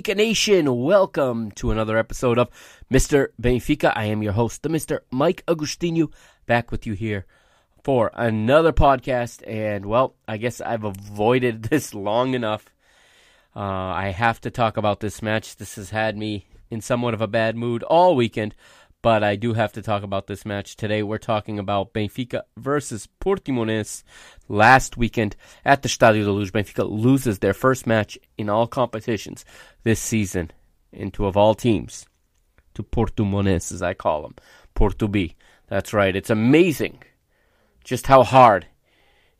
Benfica Nation? Welcome to another episode of Mr. Benfica. I am your host, the Mr. Mike Agostinho, back with you here for another podcast. And, well, I guess I've avoided this long enough. Uh, I have to talk about this match. This has had me in somewhat of a bad mood all weekend, but I do have to talk about this match today. We're talking about Benfica versus Portimonense last weekend at the Stadio da Luz. Benfica loses their first match in all competitions this season, into of all teams, to Porto Portimonense, as I call them, Porto B. That's right. It's amazing just how hard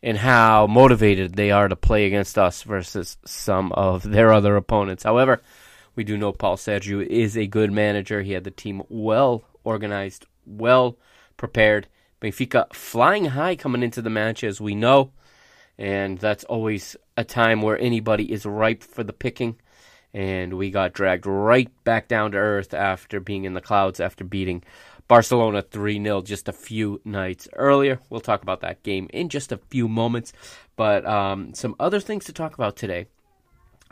and how motivated they are to play against us versus some of their other opponents. However, we do know Paul Sergio is a good manager. He had the team well organized, well prepared. Benfica flying high coming into the match, as we know, and that's always a time where anybody is ripe for the picking. And we got dragged right back down to earth after being in the clouds after beating Barcelona 3 0 just a few nights earlier. We'll talk about that game in just a few moments. But um, some other things to talk about today.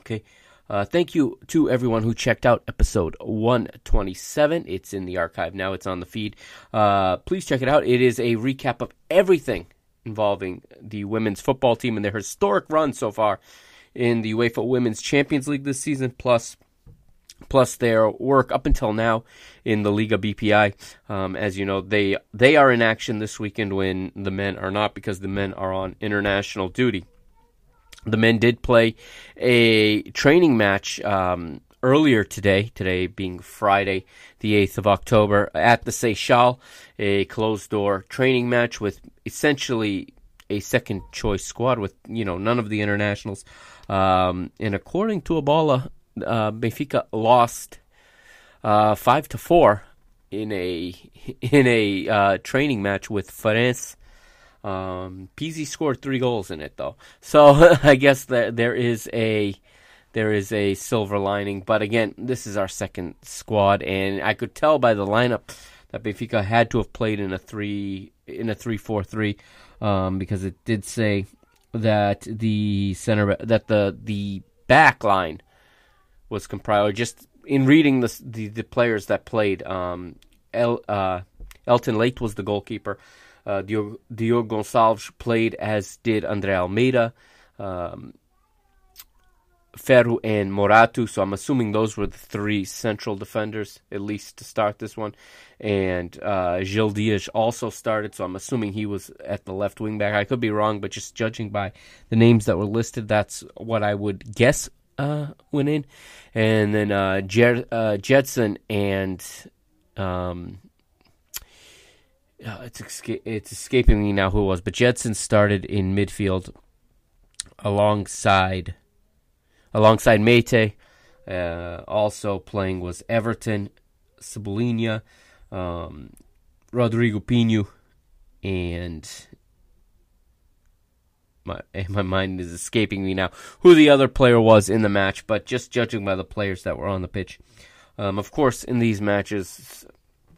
Okay. Uh, thank you to everyone who checked out episode 127. It's in the archive now, it's on the feed. Uh, please check it out. It is a recap of everything involving the women's football team and their historic run so far in the UEFA Women's Champions League this season, plus plus their work up until now in the Liga BPI. Um, as you know, they they are in action this weekend when the men are not because the men are on international duty. The men did play a training match um, earlier today, today being Friday, the 8th of October, at the Seixal, a closed door training match with essentially a second choice squad with, you know, none of the internationals. Um, and according to A Bola, uh, Benfica lost uh, 5 to 4 in a in a uh, training match with Farense um, Pizzi scored three goals in it though, so I guess that there is a there is a silver lining. But again, this is our second squad, and I could tell by the lineup that Benfica had to have played in a three in a three four three um, because it did say that the center that the the back line was comprised. Just in reading the the, the players that played, um, El, uh, Helton Leite was the goalkeeper. Uh, Diogo, Diogo, Gonçalves played as did Andre Almeida. Um, Ferro and Morato. So I'm assuming those were the three central defenders, at least to start this one. And uh, Gil Dias also started, so I'm assuming he was at the left wing back. I could be wrong, but just judging by the names that were listed, that's what I would guess uh, went in. And then uh, Jer- uh, Gedson and. Um, uh, it's it's escaping me now who it was, but Gedson started in midfield alongside alongside Meite. Uh, also playing was Everton, Cebolinha, um, Rodrigo Pinho, and my my mind is escaping me now who the other player was in the match. But just judging by the players that were on the pitch, um, of course, in these matches,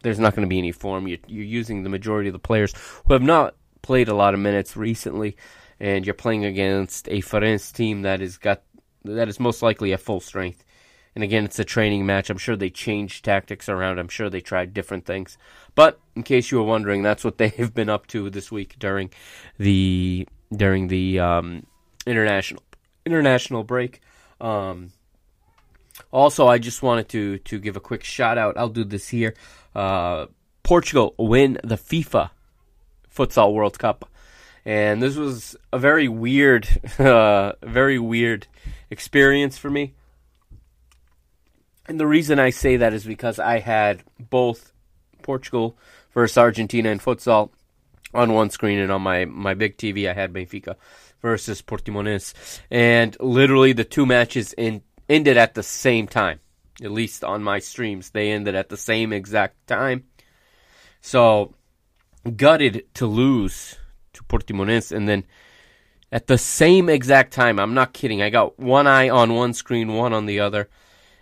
there's not going to be any form. You're, you're using the majority of the players who have not played a lot of minutes recently, and you're playing against a Farense team that is got that is most likely at full strength. And again, it's a training match. I'm sure they changed tactics around. I'm sure they tried different things. But in case you were wondering, that's what they've been up to this week during the during the um, international international break. Um, also, I just wanted to to give a quick shout out. I'll do this here. Uh, Portugal win the FIFA Futsal World Cup, and this was a very weird, uh, very weird experience for me. And the reason I say that is because I had both Portugal versus Argentina in futsal on one screen, and on my, my big TV, I had Benfica versus Portimonense. And literally, the two matches in, ended at the same time. At least on my streams, they ended at the same exact time. So, gutted to lose to Portimonense, and then at the same exact time, I'm not kidding. I got one eye on one screen, one on the other,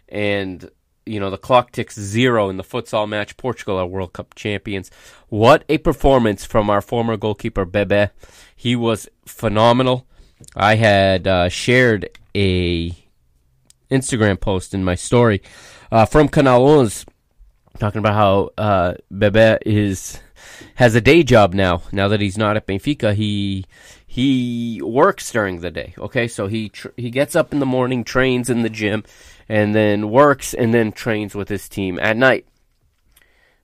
and you know the clock ticks zero in the futsal match. Portugal are World Cup champions. What a performance from our former goalkeeper Bebe. He was phenomenal. I had uh, shared a Instagram post in my story uh, from Canal 11 talking about how uh, Bebe is has a day job now. Now that he's not at Benfica, he he works during the day. Okay, so he tr- he gets up in the morning, trains in the gym, and then works and then trains with his team at night.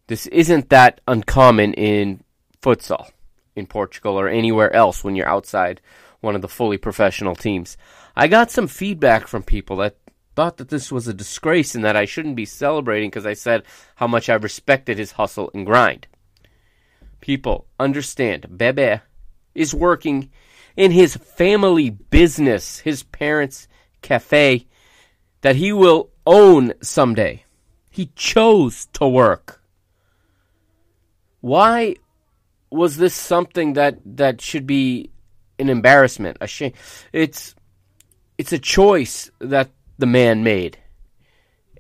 This isn't that uncommon in futsal in Portugal or anywhere else when you're outside one of the fully professional teams. I got some feedback from people that thought that this was a disgrace and that I shouldn't be celebrating because I said how much I respected his hustle and grind. People, understand, Bebe is working in his family business, his parents' cafe, that he will own someday. He chose to work. Why was this something that, that should be an embarrassment, a shame? It's it's a choice that the man made.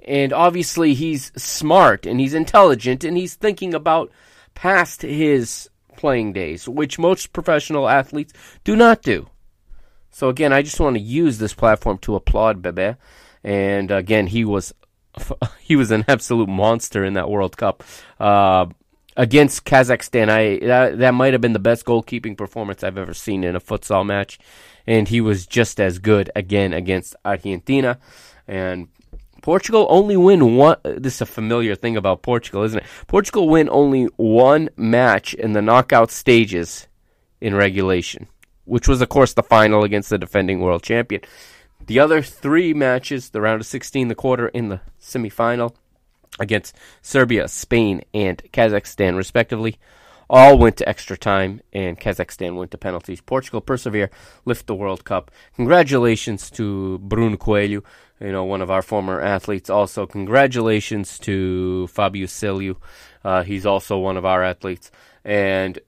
And obviously he's smart and he's intelligent and he's thinking about past his playing days, which most professional athletes do not do. So again, I just want to use this platform to applaud Bebe. And again, he was he was an absolute monster in that World Cup uh, against Kazakhstan. I that, that might have been the best goalkeeping performance I've ever seen in a futsal match, and he was just as good again against Argentina. And Portugal only win one. This is a familiar thing about Portugal, isn't it? Portugal win only one match in the knockout stages in regulation, which was, of course, the final against the defending world champion. The other three matches, the round of 16, the quarter, in the semifinal against Serbia, Spain, and Kazakhstan, respectively, all went to extra time, and Kazakhstan went to penalties. Portugal persevere, lift the World Cup. Congratulations to Bruno Coelho, you know, one of our former athletes. Also, congratulations to Fabio Cecílio. Uh, he's also one of our athletes. And,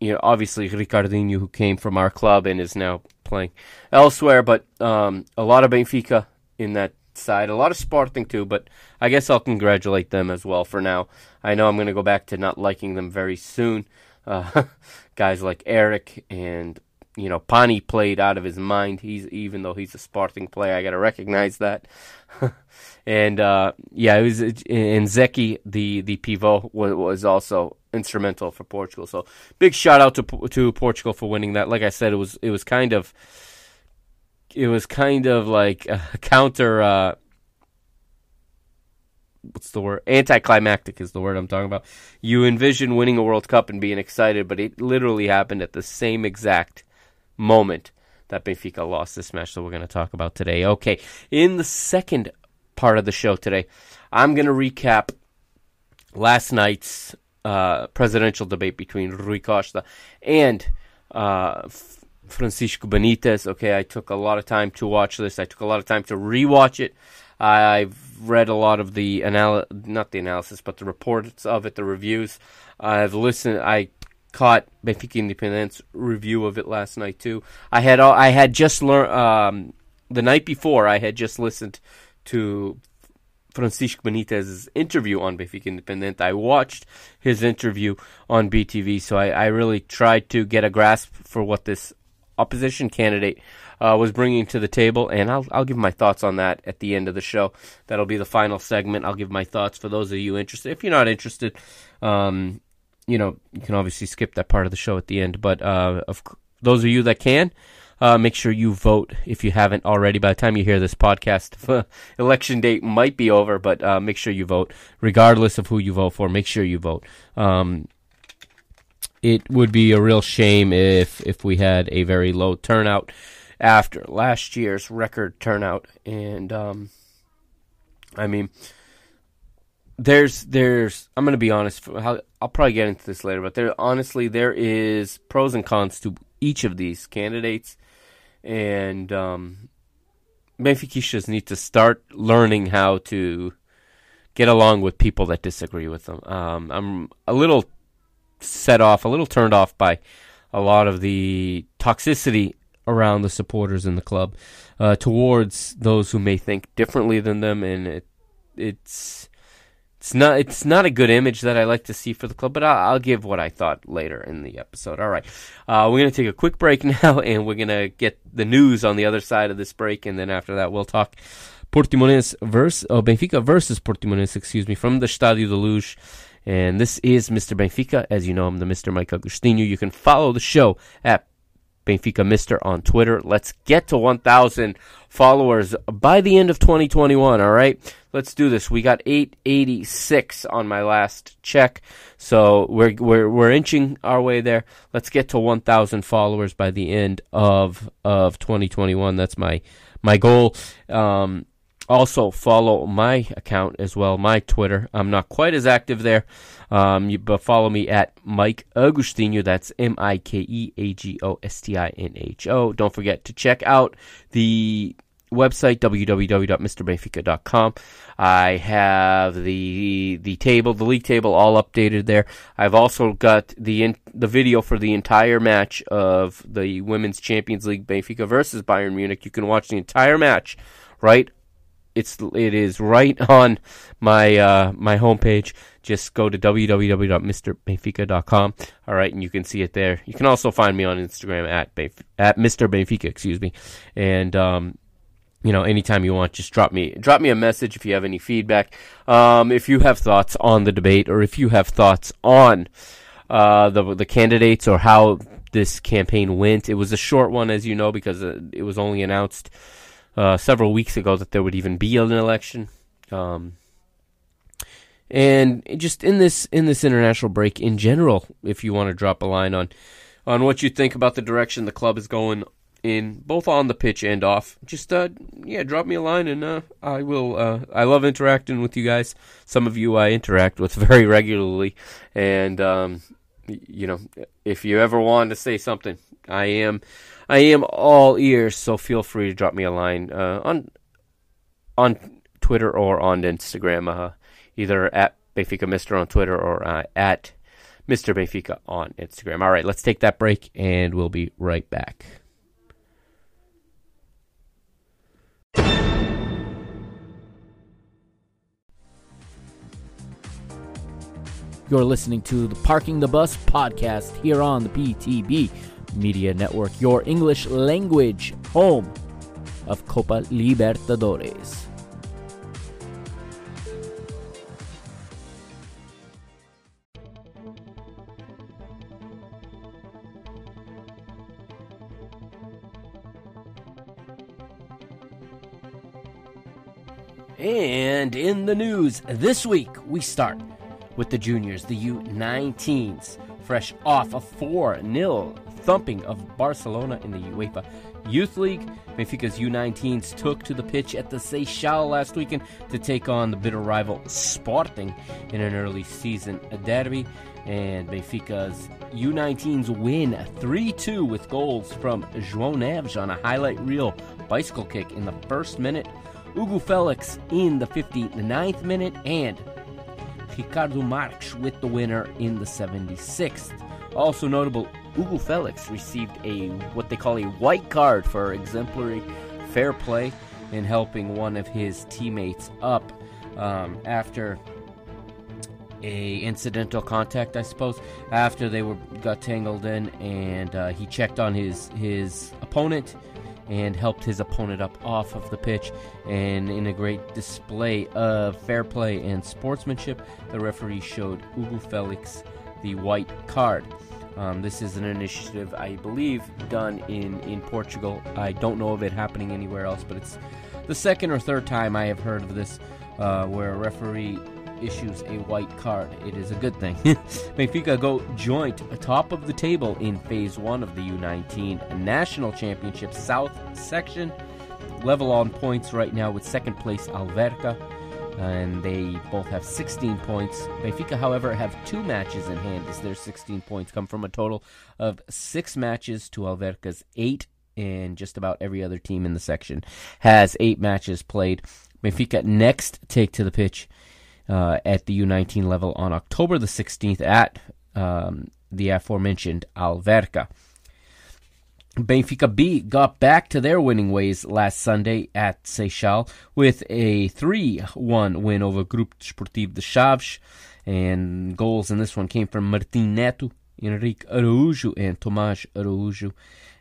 you know, obviously Ricardinho, who came from our club and is now playing elsewhere. But um, a lot of Benfica in that side, a lot of Sporting too. But I guess I'll congratulate them as well for now. I know I'm going to go back to not liking them very soon. Uh, guys like Eric and you know, Pany played out of his mind. He's even though he's a Sporting player, I got to recognize that. and uh, yeah, it was and Zicky, the the pivot, was, was also instrumental for Portugal. So big shout out to to Portugal for winning that. Like I said, it was it was kind of it was kind of like counter. Uh, what's the word? Anticlimactic is the word I'm talking about. You envision winning a World Cup and being excited, but it literally happened at the same exact moment that Benfica lost this match that we're going to talk about today. Okay, in the second part of the show today, I'm going to recap last night's uh, presidential debate between Rui Costa and uh, Francisco Benitez. Okay, I took a lot of time to watch this. I took a lot of time to rewatch it. I've read a lot of the anal not the analysis, but the reports of it, the reviews. I've listened. I caught Benfica Independent's review of it last night too. I had all, I had just learned um, the night before. I had just listened to Francisco Benitez's interview on Benfica Independent. I watched his interview on BTV, so I, I really tried to get a grasp for what this opposition candidate uh, was bringing to the table, and I'll I'll give my thoughts on that at the end of the show. That'll be the final segment. I'll give my thoughts for those of you interested. If you're not interested, um, you know you can obviously skip that part of the show at the end. But uh, of those of you that can, uh, make sure you vote if you haven't already. By the time you hear this podcast, election date might be over, but uh, make sure you vote, regardless of who you vote for. Make sure you vote. Um, it would be a real shame if if we had a very low turnout after last year's record turnout, and um, I mean, there's there's I'm gonna be honest. I'll probably get into this later, but there honestly there is pros and cons to each of these candidates, and um, Benfiquistas need to start learning how to get along with people that disagree with them. Um, I'm a little set off, a little turned off by a lot of the toxicity around the supporters in the club uh, towards those who may think differently than them, and it, it's it's not it's not a good image that I like to see for the club. But I'll, I'll give what I thought later in the episode. All right, uh, we're gonna take a quick break now, and we're gonna get the news on the other side of this break, and then after that we'll talk. Portimonense versus oh, Benfica versus Portimonense, excuse me, from the Stadio de Luz. And this is Mr. Benfica. As you know, I'm the Mr. Mike Agostinho. You can follow the show at Benfica Mister on Twitter. Let's get to 1,000 followers by the end of 2021. All right, let's do this. We got 886 on my last check, so we're we're we're inching our way there. Let's get to 1,000 followers by the end of of 2021. That's my my goal. Um, also follow my account as well, my Twitter. I'm not quite as active there. Um, you, but follow me at Mike Agostinho. That's M I K E A G O S T I N H O. Don't forget to check out the website www.mrbenfica.com. I have the the table, the league table, all updated there. I've also got the in, the video for the entire match of the Women's Champions League Benfica versus Bayern Munich. You can watch the entire match right it's it is right on my uh, my homepage. Just go to www.mrbenfica.com. All right, and you can see it there. You can also find me on Instagram at Benf- at Mr. Benfica, excuse me. And um, you know, anytime you want, just drop me drop me a message if you have any feedback. Um, if you have thoughts on the debate, or if you have thoughts on uh, the the candidates or how this campaign went. It was a short one, as you know, because uh, it was only announced uh, several weeks ago that there would even be an election. Um, and just in this in this international break in general, if you want to drop a line on on what you think about the direction the club is going in, both on the pitch and off, just uh, yeah, drop me a line and uh, I will. Uh, I love interacting with you guys. Some of you I interact with very regularly, and um, you know, if you ever want to say something, I am I am all ears, so feel free to drop me a line uh, on on Twitter or on Instagram, uh, either at Benfica Mister on Twitter or uh, at Mister Benfica on Instagram. All right, let's take that break, and we'll be right back. You're listening to the Parking the Bus podcast here on the PTB Media Network, your English language home of Copa Libertadores. And in the news this week, we start with the juniors, the U19s, fresh off a 4 0 thumping of Barcelona in the UEFA Youth League. Benfica's U19s took to the pitch at the Seixal last weekend to take on the bitter rival Sporting in an early season derby. And Benfica's U19s win 3 2 with goals from João Neves on a highlight reel bicycle kick in the first minute, Hugo Felix in the 59th minute, and Ricardo Marques with the winner in the 76th. Also notable, Hugo Felix received a what they call a white card for exemplary fair play in helping one of his teammates up um, after a incidental contact, I suppose, after they were got tangled in, and uh, he checked on his his opponent and helped his opponent up off of the pitch. And in a great display of fair play and sportsmanship, the referee showed Hugo Felix the white card. Um, this is an initiative, I believe, done in, in Portugal. I don't know of it happening anywhere else, but it's the second or third time I have heard of this uh, where a referee issues a white card. It is a good thing. Benfica go joint top of the table in phase one of the U19 National Championship South section. Level on points right now with second place Alverca, and they both have 16 points. Benfica, however, have two matches in hand as their 16 points come from a total of six matches to Alverca's eight, and just about every other team in the section has eight matches played. Benfica next take to the pitch uh, at the U19 level on October the 16th at um, the aforementioned Alverca. Benfica B got back to their winning ways last Sunday at Seixal with a 3 1 win over Grupo Desportivo de Chaves. And goals in this one came from Martim Neto, Henrique Araújo, and Tomás Araújo.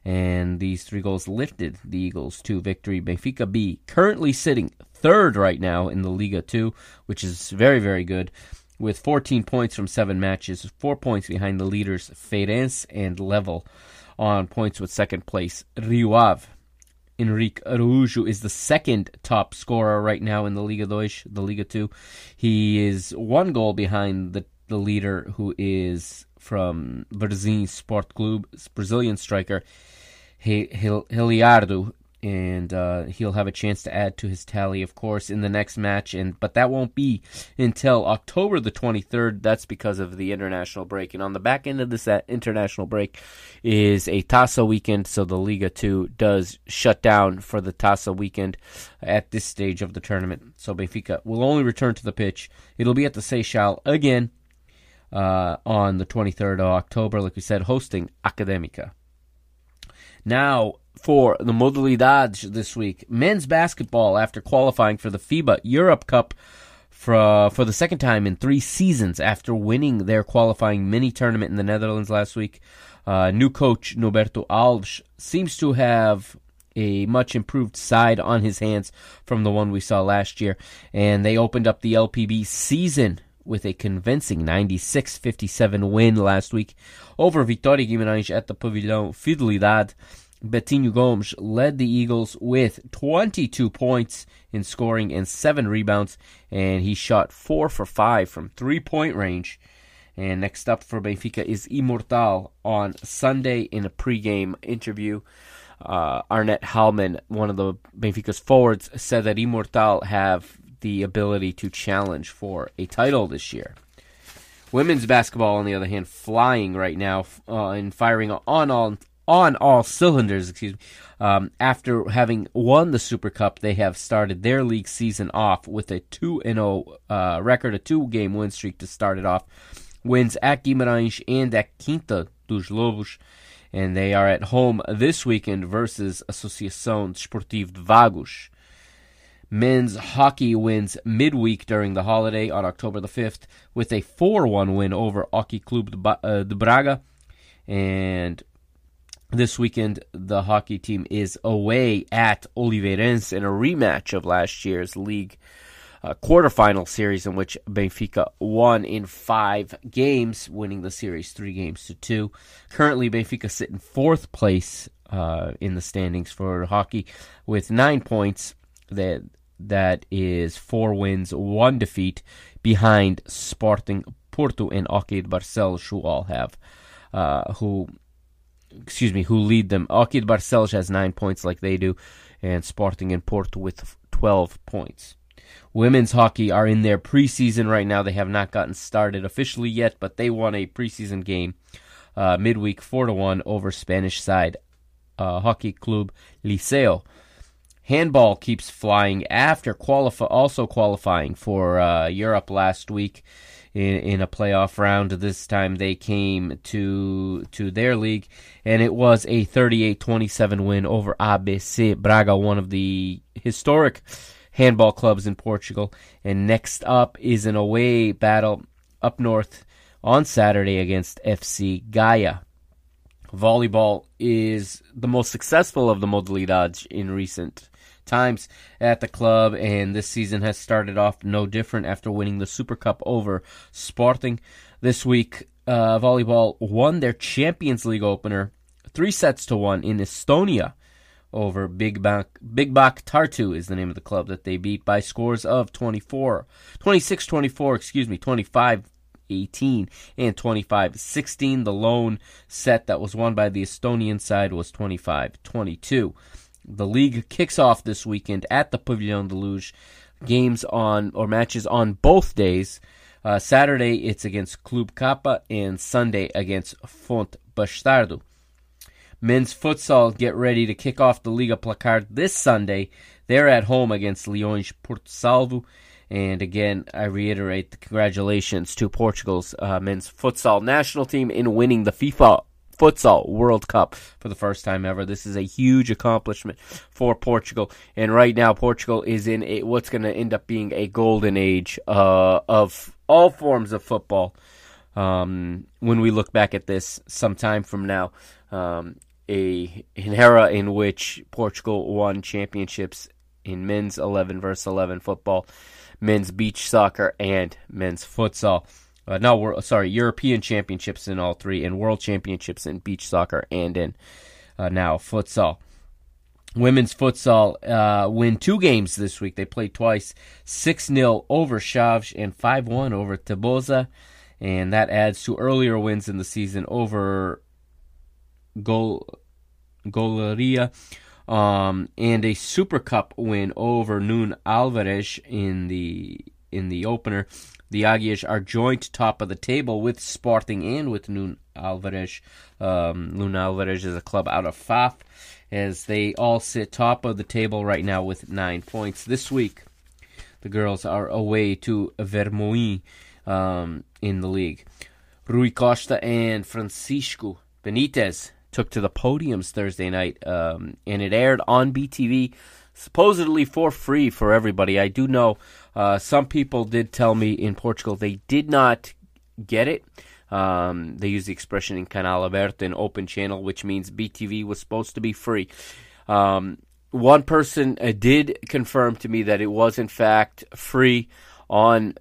And these three goals lifted the Eagles to victory. Benfica B currently sitting third right now in the Liga 2, which is very, very good, with 14 points from seven matches, four points behind the leaders Feirense and level on points with second place Rio Ave. Henrique Araújo is the second top scorer right now in the Liga 2, the Liga 2. He is one goal behind the, the leader who is from Varzim Sport Club, Brazilian striker Heliardo and uh, he'll have a chance to add to his tally, of course, in the next match. And but that won't be until October the 23rd. That's because of the international break. And on the back end of this international break is a Taça weekend, so the Liga 2 does shut down for the Taça weekend at this stage of the tournament. So Benfica will only return to the pitch. It'll be at the Seixal again uh, on the 23rd of October, like we said, hosting Academica. Now, for the Modalidades this week. Men's basketball, after qualifying for the FIBA Europe Cup for, for the second time in three seasons after winning their qualifying mini tournament in the Netherlands last week. Uh, new coach Norberto Alves seems to have a much improved side on his hands from the one we saw last year. And they opened up the LPB season with a convincing 96 57 win last week over Vitória Guimarães at the Pavilhão Fidelidade. Betinho Gomes led the Eagles with 22 points in scoring and 7 rebounds, and he shot 4 for 5 from three point range. And next up for Benfica is Imortal on Sunday in a pregame interview. Uh, Arnett Hallman, one of the Benfica's forwards, said that Imortal have the ability to challenge for a title this year. Women's basketball, on the other hand, flying right now uh, and firing on all on all cylinders. Excuse me. Um, after having won the Super Cup, they have started their league season off with a two and zero oh, uh, record, a two game win streak to start it off. Wins at Guimarães and at Quinta dos Lobos, and they are at home this weekend versus Associação Desportiva de Vagos. Men's hockey wins midweek during the holiday on October the 5th with a 4 1 win over Hockey Club de, uh, de Braga. And this weekend, the hockey team is away at Oliveirense in a rematch of last year's league uh, quarterfinal series, in which Benfica won in five games, winning the series three games to two. Currently, Benfica sit in fourth place uh, in the standings for hockey with nine points. That that is four wins, one defeat behind Sporting Porto and OK de Barcelos, who all have, uh, who, excuse me, who lead them. OK de Barcelos has nine points like they do, and Sporting and Porto with 12 points. Women's hockey are in their preseason right now. They have not gotten started officially yet, but they won a preseason game uh, midweek 4 to 1 over Spanish side uh, Hockey Club Liceo. Handball keeps flying after qualify, also qualifying for uh, Europe last week in, in a playoff round. This time they came to to their league, and it was a 38-27 win over ABC Braga, one of the historic handball clubs in Portugal. And next up is an away battle up north on Saturday against FC Gaia volleyball is the most successful of the modalidades in recent times at the club, and this season has started off no different after winning the Super Cup over Sporting. This week, uh, volleyball won their Champions League opener, three sets to one in Estonia over Bigbank. Big Bak Tartu is the name of the club that they beat by scores of 24, 26 24, excuse me, 25 18 and 25 16. The lone set that was won by the Estonian side was 25 22. The league kicks off this weekend at the Pavillon de Luge. Games on or matches on both days. Uh, Saturday it's against Club Kappa and Sunday against Font Bastardo. Men's futsal get ready to kick off the Liga Placard this Sunday. They're at home against Leões Porto Salvo. And again, I reiterate the congratulations to Portugal's uh, men's futsal national team in winning the FIFA Futsal World Cup for the first time ever. This is a huge accomplishment for Portugal. And right now, Portugal is in a, what's going to end up being a golden age uh, of all forms of football. Um, when we look back at this some time from now, um, a an era in which Portugal won championships in men's 11 versus 11 football men's beach soccer, and men's futsal. Uh, no, sorry, European championships in all three, and world championships in beach soccer and in uh, now futsal. Women's futsal uh, win two games this week. They played twice 6 0 over Chaves and 5 1 over Tabosa. And that adds to earlier wins in the season over Gol- Goleria um, and a Super Cup win over Nun Alvarez in the in the opener. The Aguias are joint top of the table with Sporting and with Nun Alvarez. Um, Nun'Álvares is a club out of Fafe, as they all sit top of the table right now with nine points. This week, the girls are away to Vermoim um, in the league. Rui Costa and Francisco Benitez took to the podiums Thursday night, um, and it aired on BTV, supposedly for free for everybody. I do know uh, some people did tell me in Portugal they did not get it. Um, they use the expression in Canal Aberto, an open channel, which means BTV was supposed to be free. Um, one person uh, did confirm to me that it was in fact free on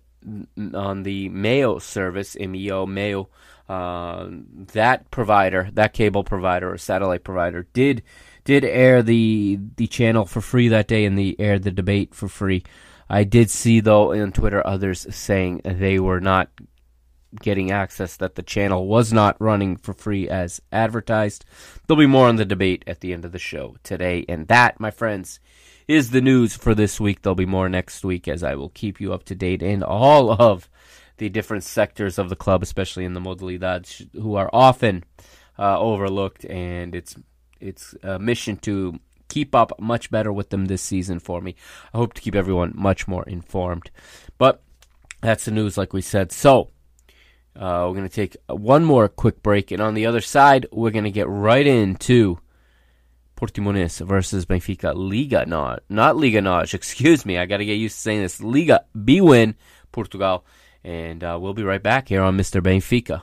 on the Meo service, MEO Meo uh, that provider, that cable provider or satellite provider, did did air the the channel for free that day, and they aired the debate for free. I did see though on Twitter others saying they were not getting access, that the channel was not running for free as advertised. There'll be more on the debate at the end of the show today, and that, my friends, is the news for this week. There'll be more next week as I will keep you up to date in all of the different sectors of the club, especially in the modalidades, who are often uh, overlooked, and it's it's a mission to keep up much better with them this season for me. I hope to keep everyone much more informed. But that's the news, like we said. So uh, we're going to take one more quick break, and on the other side, we're going to get right into Portimonense versus Benfica Liga Nós, not Liga Nós, excuse me. I got to get used to saying this. Liga Bwin Portugal. And uh, we'll be right back here on Mr. Benfica.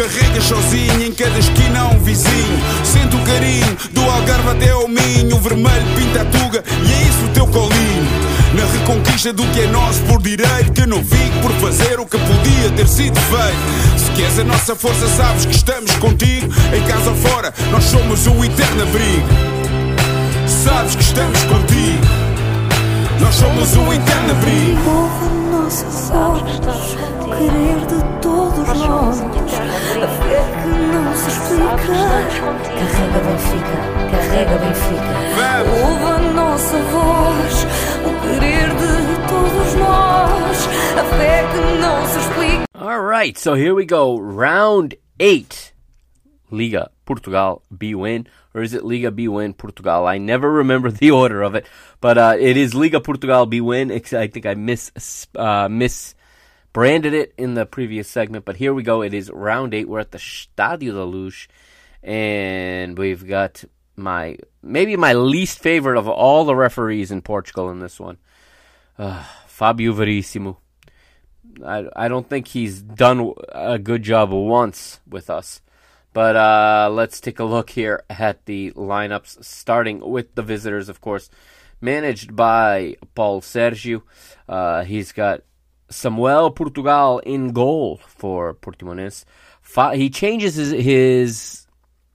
Carregas sozinho, em cada esquina um vizinho. Sente o carinho do Algarve até ao Minho, o vermelho pinta a tuga e é isso o teu colinho. Na reconquista do que é nosso por direito, que eu não fico por fazer o que podia ter sido feito. Se queres a nossa força, sabes que estamos contigo, em casa ou fora, nós somos o eterno abrigo. Sabes que estamos contigo, nós somos o eterno abrigo. Voz, o querer de todos nós. A fé que não se explica. Carrega Benfica, carrega Benfica. Ouve a nossa voz, o querer de todos nós. A fé que não se explica. All right, so here we go. Round eight. Liga Portugal Bwin, or is it Liga Bwin Portugal? I never remember the order of it, but uh, it is Liga Portugal Bwin. I think I miss uh, misbranded it in the previous segment, but here we go. It is round eight. We're at the Stadio da Luz, and we've got my maybe my least favorite of all the referees in Portugal in this one, uh, Fabio Verissimo. I, I don't think he's done a good job once with us. But uh, let's take a look here at the lineups, starting with the visitors, of course, managed by Paul Sergio. Uh, he's got Samuel Portugal in goal for Portimonense. He changes his, his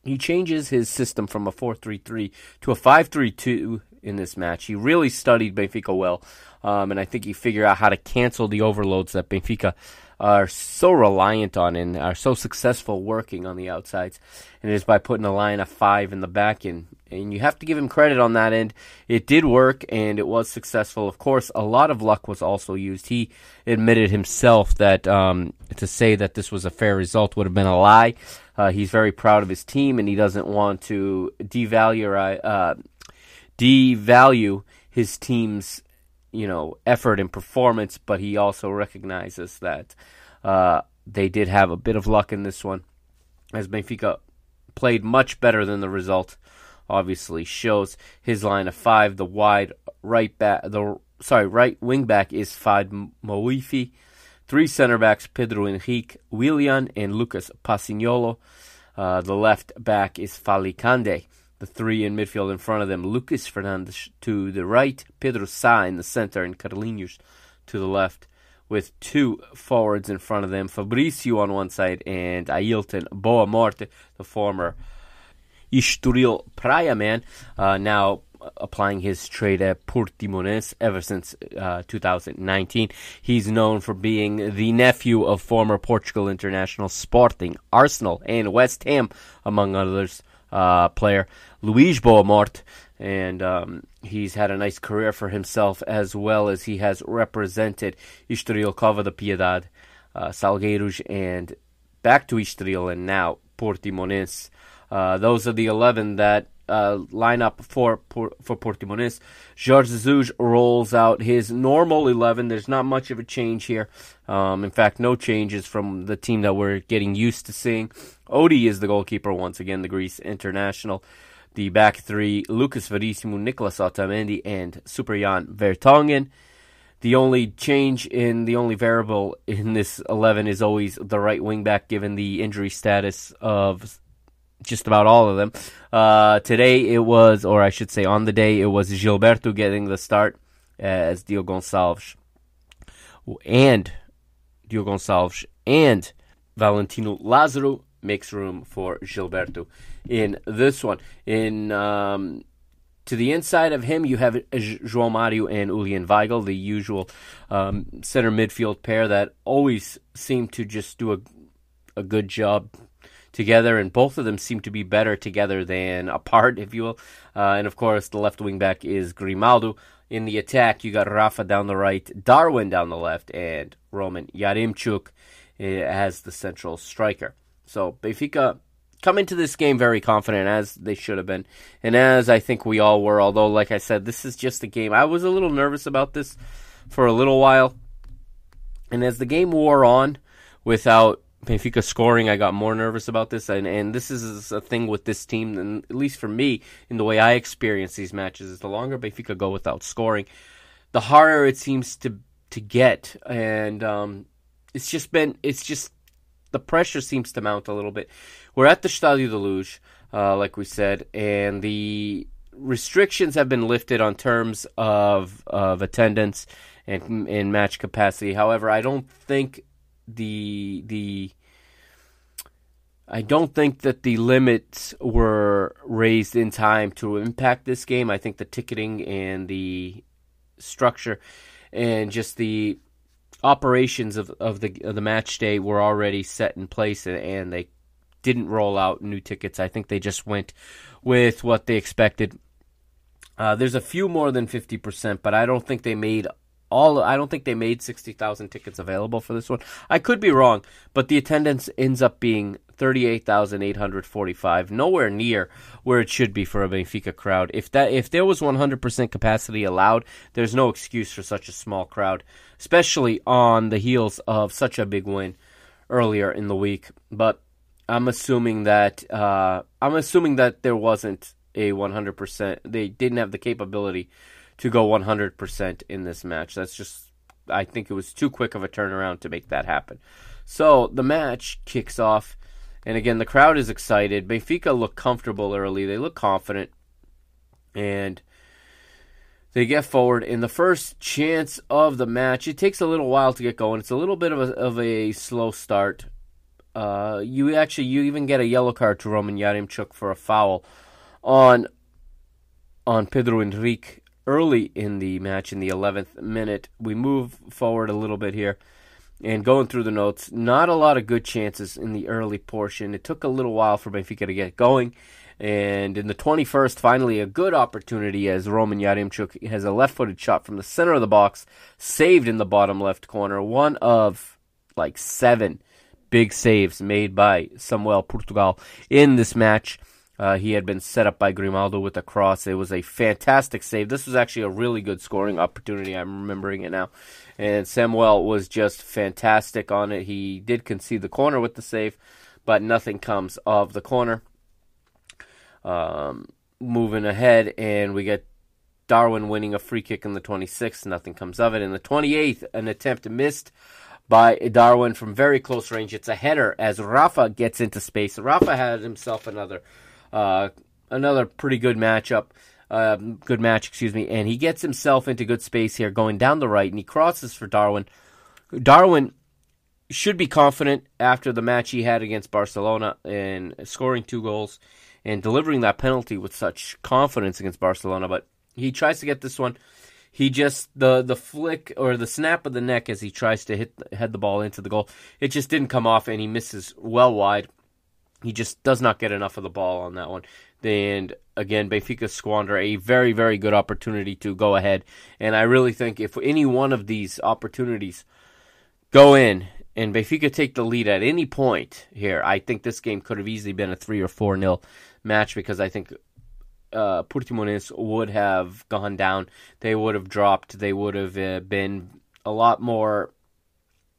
he changes his system from a 4-3-3 to a 5-3-2 in this match. He really studied Benfica well, um, and I think he figured out how to cancel the overloads that Benfica are so reliant on and are so successful working on the outsides. And it is by putting a line of five in the back, and, and you have to give him credit on that end. It did work, and it was successful. Of course, a lot of luck was also used. He admitted himself that um, to say that this was a fair result would have been a lie. Uh, he's very proud of his team, and he doesn't want to devalue uh, devalue his team's you know effort and performance. But he also recognizes that uh, they did have a bit of luck in this one, as Benfica played much better than the result. Obviously, shows his line of five. The wide right back, the sorry right wing back is Fahd Moufi. Three center backs, Pedro Henrique, Willian, and Lucas Possignolo. Uh, the left back is Fali Candé. The three in midfield in front of them, Lucas Fernandes to the right, Pedro Sa in the center, and Carlinhos to the left, with two forwards in front of them, Fabricio on one side and Ailton Boa Morte, the former Estoril Praia man, uh, now applying his trade at Portimonense ever since uh, 2019. He's known for being the nephew of former Portugal international Sporting, Arsenal, and West Ham, among others, uh, player Luís Boa Morte. And um, he's had a nice career for himself as well as he has represented Estoril Cova da Piedade, uh, Salgueiros, and back to Estoril and now Portimonense. Uh, those are the 11 that uh, line up for for, Portimonense. Jorge Jesus rolls out his normal 11. There's not much of a change here. Um, in fact, no changes from the team that we're getting used to seeing. Odie is the goalkeeper once again, the Greece international. The back three, Lucas Verissimo, Nicolas Otamendi, and Superjan Vertonghen. The only change in the only variable in this 11 is always the right wing back, given the injury status of just about all of them. Uh, today it was, or I should say on the day, it was Gilberto getting the start as Dio Gonçalves and Diogo Gonçalves and Valentino Lazaro makes room for Gilberto in this one. In um, to the inside of him, you have João Mario and Julian Weigl, the usual um, center midfield pair that always seem to just do a a good job together, and both of them seem to be better together than apart, if you will. Uh, and of course, the left wing back is Grimaldo. In the attack, you got Rafa down the right, Darwin down the left, and Roman Yaremchuk eh, as the central striker. So Benfica come into this game very confident, as they should have been, and as I think we all were. Although, like I said, this is just a game. I was a little nervous about this for a little while, and as the game wore on, without Benfica scoring, I got more nervous about this, and and this is a thing with this team, and at least for me, in the way I experience these matches, is the longer Benfica go without scoring, the harder it seems to to get, and um, it's just been it's just the pressure seems to mount a little bit. We're at the Stadio de Luz, uh, like we said, and the restrictions have been lifted on terms of of attendance and in match capacity. However, I don't think the the I don't think that the limits were raised in time to impact this game. I think the ticketing and the structure and just the operations of, of the of the match day were already set in place and, and they didn't roll out new tickets. I think they just went with what they expected. Uh, there's a few more than 50%, but I don't think they made all I don't think they made 60,000 tickets available for this one. I could be wrong, but the attendance ends up being 38,845, nowhere near where it should be for a Benfica crowd. If that if there was 100% capacity allowed, there's no excuse for such a small crowd, especially on the heels of such a big win earlier in the week. But I'm assuming that uh, I'm assuming that there wasn't a 100%. They didn't have the capability to go 100% in this match. That's just, I think it was too quick of a turnaround to make that happen. So the match kicks off, and again, the crowd is excited. Benfica look comfortable early, they look confident, and they get forward. In the first chance of the match, it takes a little while to get going. It's a little bit of a, of a slow start. Uh, you actually you even get a yellow card to Roman Yaremchuk for a foul on on Pedro Henrique early in the match in the 11th minute. We move forward a little bit here and going through the notes, not a lot of good chances in the early portion. It took a little while for Benfica to get going. And in the 21st, finally, a good opportunity as Roman Yaremchuk has a left footed shot from the center of the box, saved in the bottom left corner. One of like seven big saves made by Samuel Portugal in this match. Uh, he had been set up by Grimaldo with a cross. It was a fantastic save. This was actually a really good scoring opportunity. I'm remembering it now. And Samuel was just fantastic on it. He did concede the corner with the save, but nothing comes of the corner. Um, moving ahead, and we get Darwin winning a free kick in the 26th. Nothing comes of it. In the 28th, an attempt missed by Darwin from very close range. It's a header as Rafa gets into space. Rafa had himself another uh, another pretty good matchup. Uh, good match, excuse me, and he gets himself into good space here, going down the right, and he crosses for Darwin. Darwin should be confident after the match he had against Barcelona and scoring two goals and delivering that penalty with such confidence against Barcelona. But he tries to get this one. He just the the flick or the snap of the neck as he tries to hit head the ball into the goal. It just didn't come off, and he misses well wide. He just does not get enough of the ball on that one. And again, Benfica squander a very, very good opportunity to go ahead. And I really think if any one of these opportunities go in and Benfica take the lead at any point here, I think this game could have easily been a 3 or 4 nil match because I think uh, Portimonense would have gone down. They would have dropped. They would have uh, been a lot more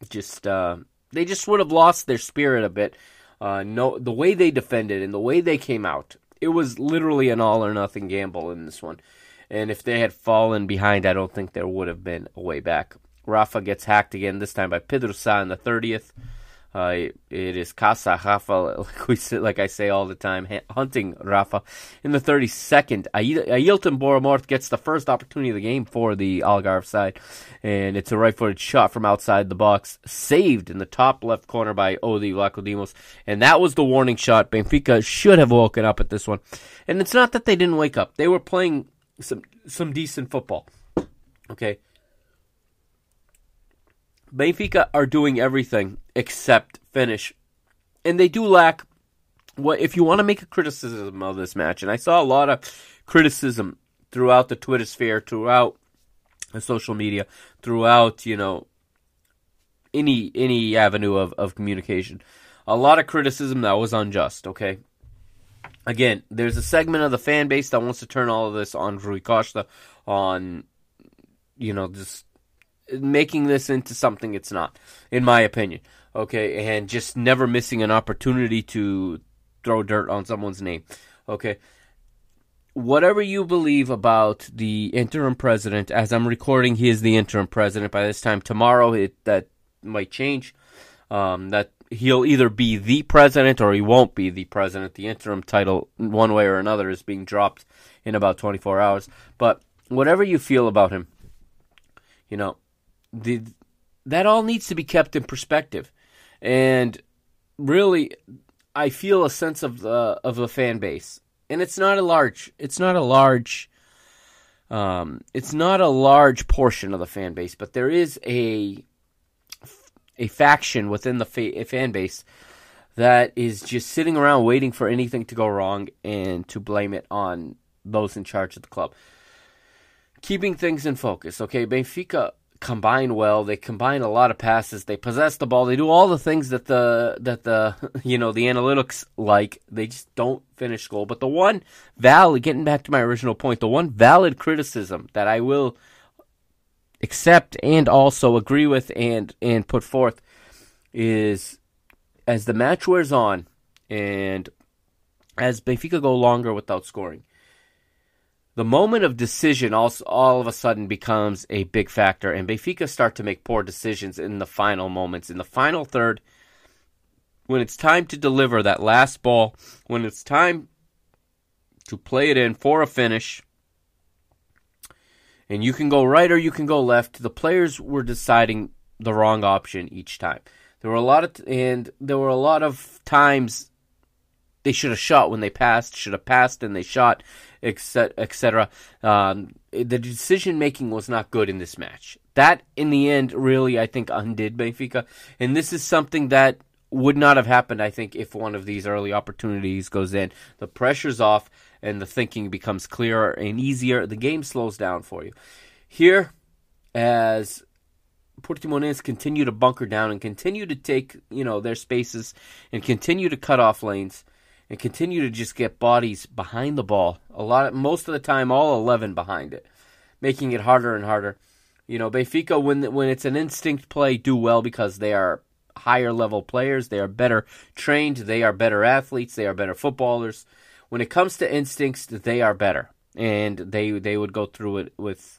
just. Uh, they just would have lost their spirit a bit uh, no, the way they defended and the way they came out, it was literally an all or nothing gamble in this one. And if they had fallen behind, I don't think there would have been a way back. Rafa gets hacked again, this time by Pedro Sá in the 30th. Uh, it is Casa Rafa, like, we say, like I say all the time, hunting Rafa. In the 32nd, Ailton Boa Morte gets the first opportunity of the game for the Algarve side, and it's a right footed shot from outside the box, saved in the top left corner by Odie Vlachodimos, and that was the warning shot. Benfica should have woken up at this one. And it's not that they didn't wake up, they were playing some, some decent football. Okay. Benfica are doing everything except finish. And they do lack what if you want to make a criticism of this match, and I saw a lot of criticism throughout the Twitter sphere, throughout the social media, throughout, you know, any any avenue of, of communication. A lot of criticism that was unjust, okay? Again, there's a segment of the fan base that wants to turn all of this on Rui Costa, on you know, just making this into something it's not, in my opinion. Okay, and just never missing an opportunity to throw dirt on someone's name. Okay. Whatever you believe about the interim president, as I'm recording, he is the interim president. By this time tomorrow, it that might change. Um, that he'll either be the president or he won't be the president. The interim title, one way or another, is being dropped in about 24 hours. But whatever you feel about him, you know, the that all needs to be kept in perspective, and really, I feel a sense of the of the fan base, and it's not a large. It's not a large. Um, it's not a large portion of the fan base, but there is a a faction within the fa- fan base that is just sitting around waiting for anything to go wrong and to blame it on those in charge of the club. Keeping things in focus, okay? Benfica combine well. They combine a lot of passes. They possess the ball. They do all the things that the that the you know the analytics like. They just don't finish goal. But the one valid, getting back to my original point, the one valid criticism that I will accept and also agree with and and put forth is as the match wears on and as Benfica go longer without scoring the moment of decision also all of a sudden becomes a big factor, and Benfica start to make poor decisions in the final moments, in the final third, when it's time to deliver that last ball, when it's time to play it in for a finish, and you can go right or you can go left. The players were deciding the wrong option each time. There were a lot of and there were a lot of times they should have shot when they passed, should have passed and they shot, etc. Um, the decision making was not good in this match. That, in the end, really, I think, undid Benfica. And this is something that would not have happened, I think, if one of these early opportunities goes in. The pressure's off and the thinking becomes clearer and easier. The game slows down for you. Here, as Portimonense continue to bunker down and continue to take, you know, their spaces and continue to cut off lanes, and continue to just get bodies behind the ball. A lot, of, most of the time, all eleven behind it, making it harder and harder. You know, Benfica when when it's an instinct play, do well because they are higher level players. They are better trained. They are better athletes. They are better footballers. When it comes to instincts, they are better, and they they would go through it with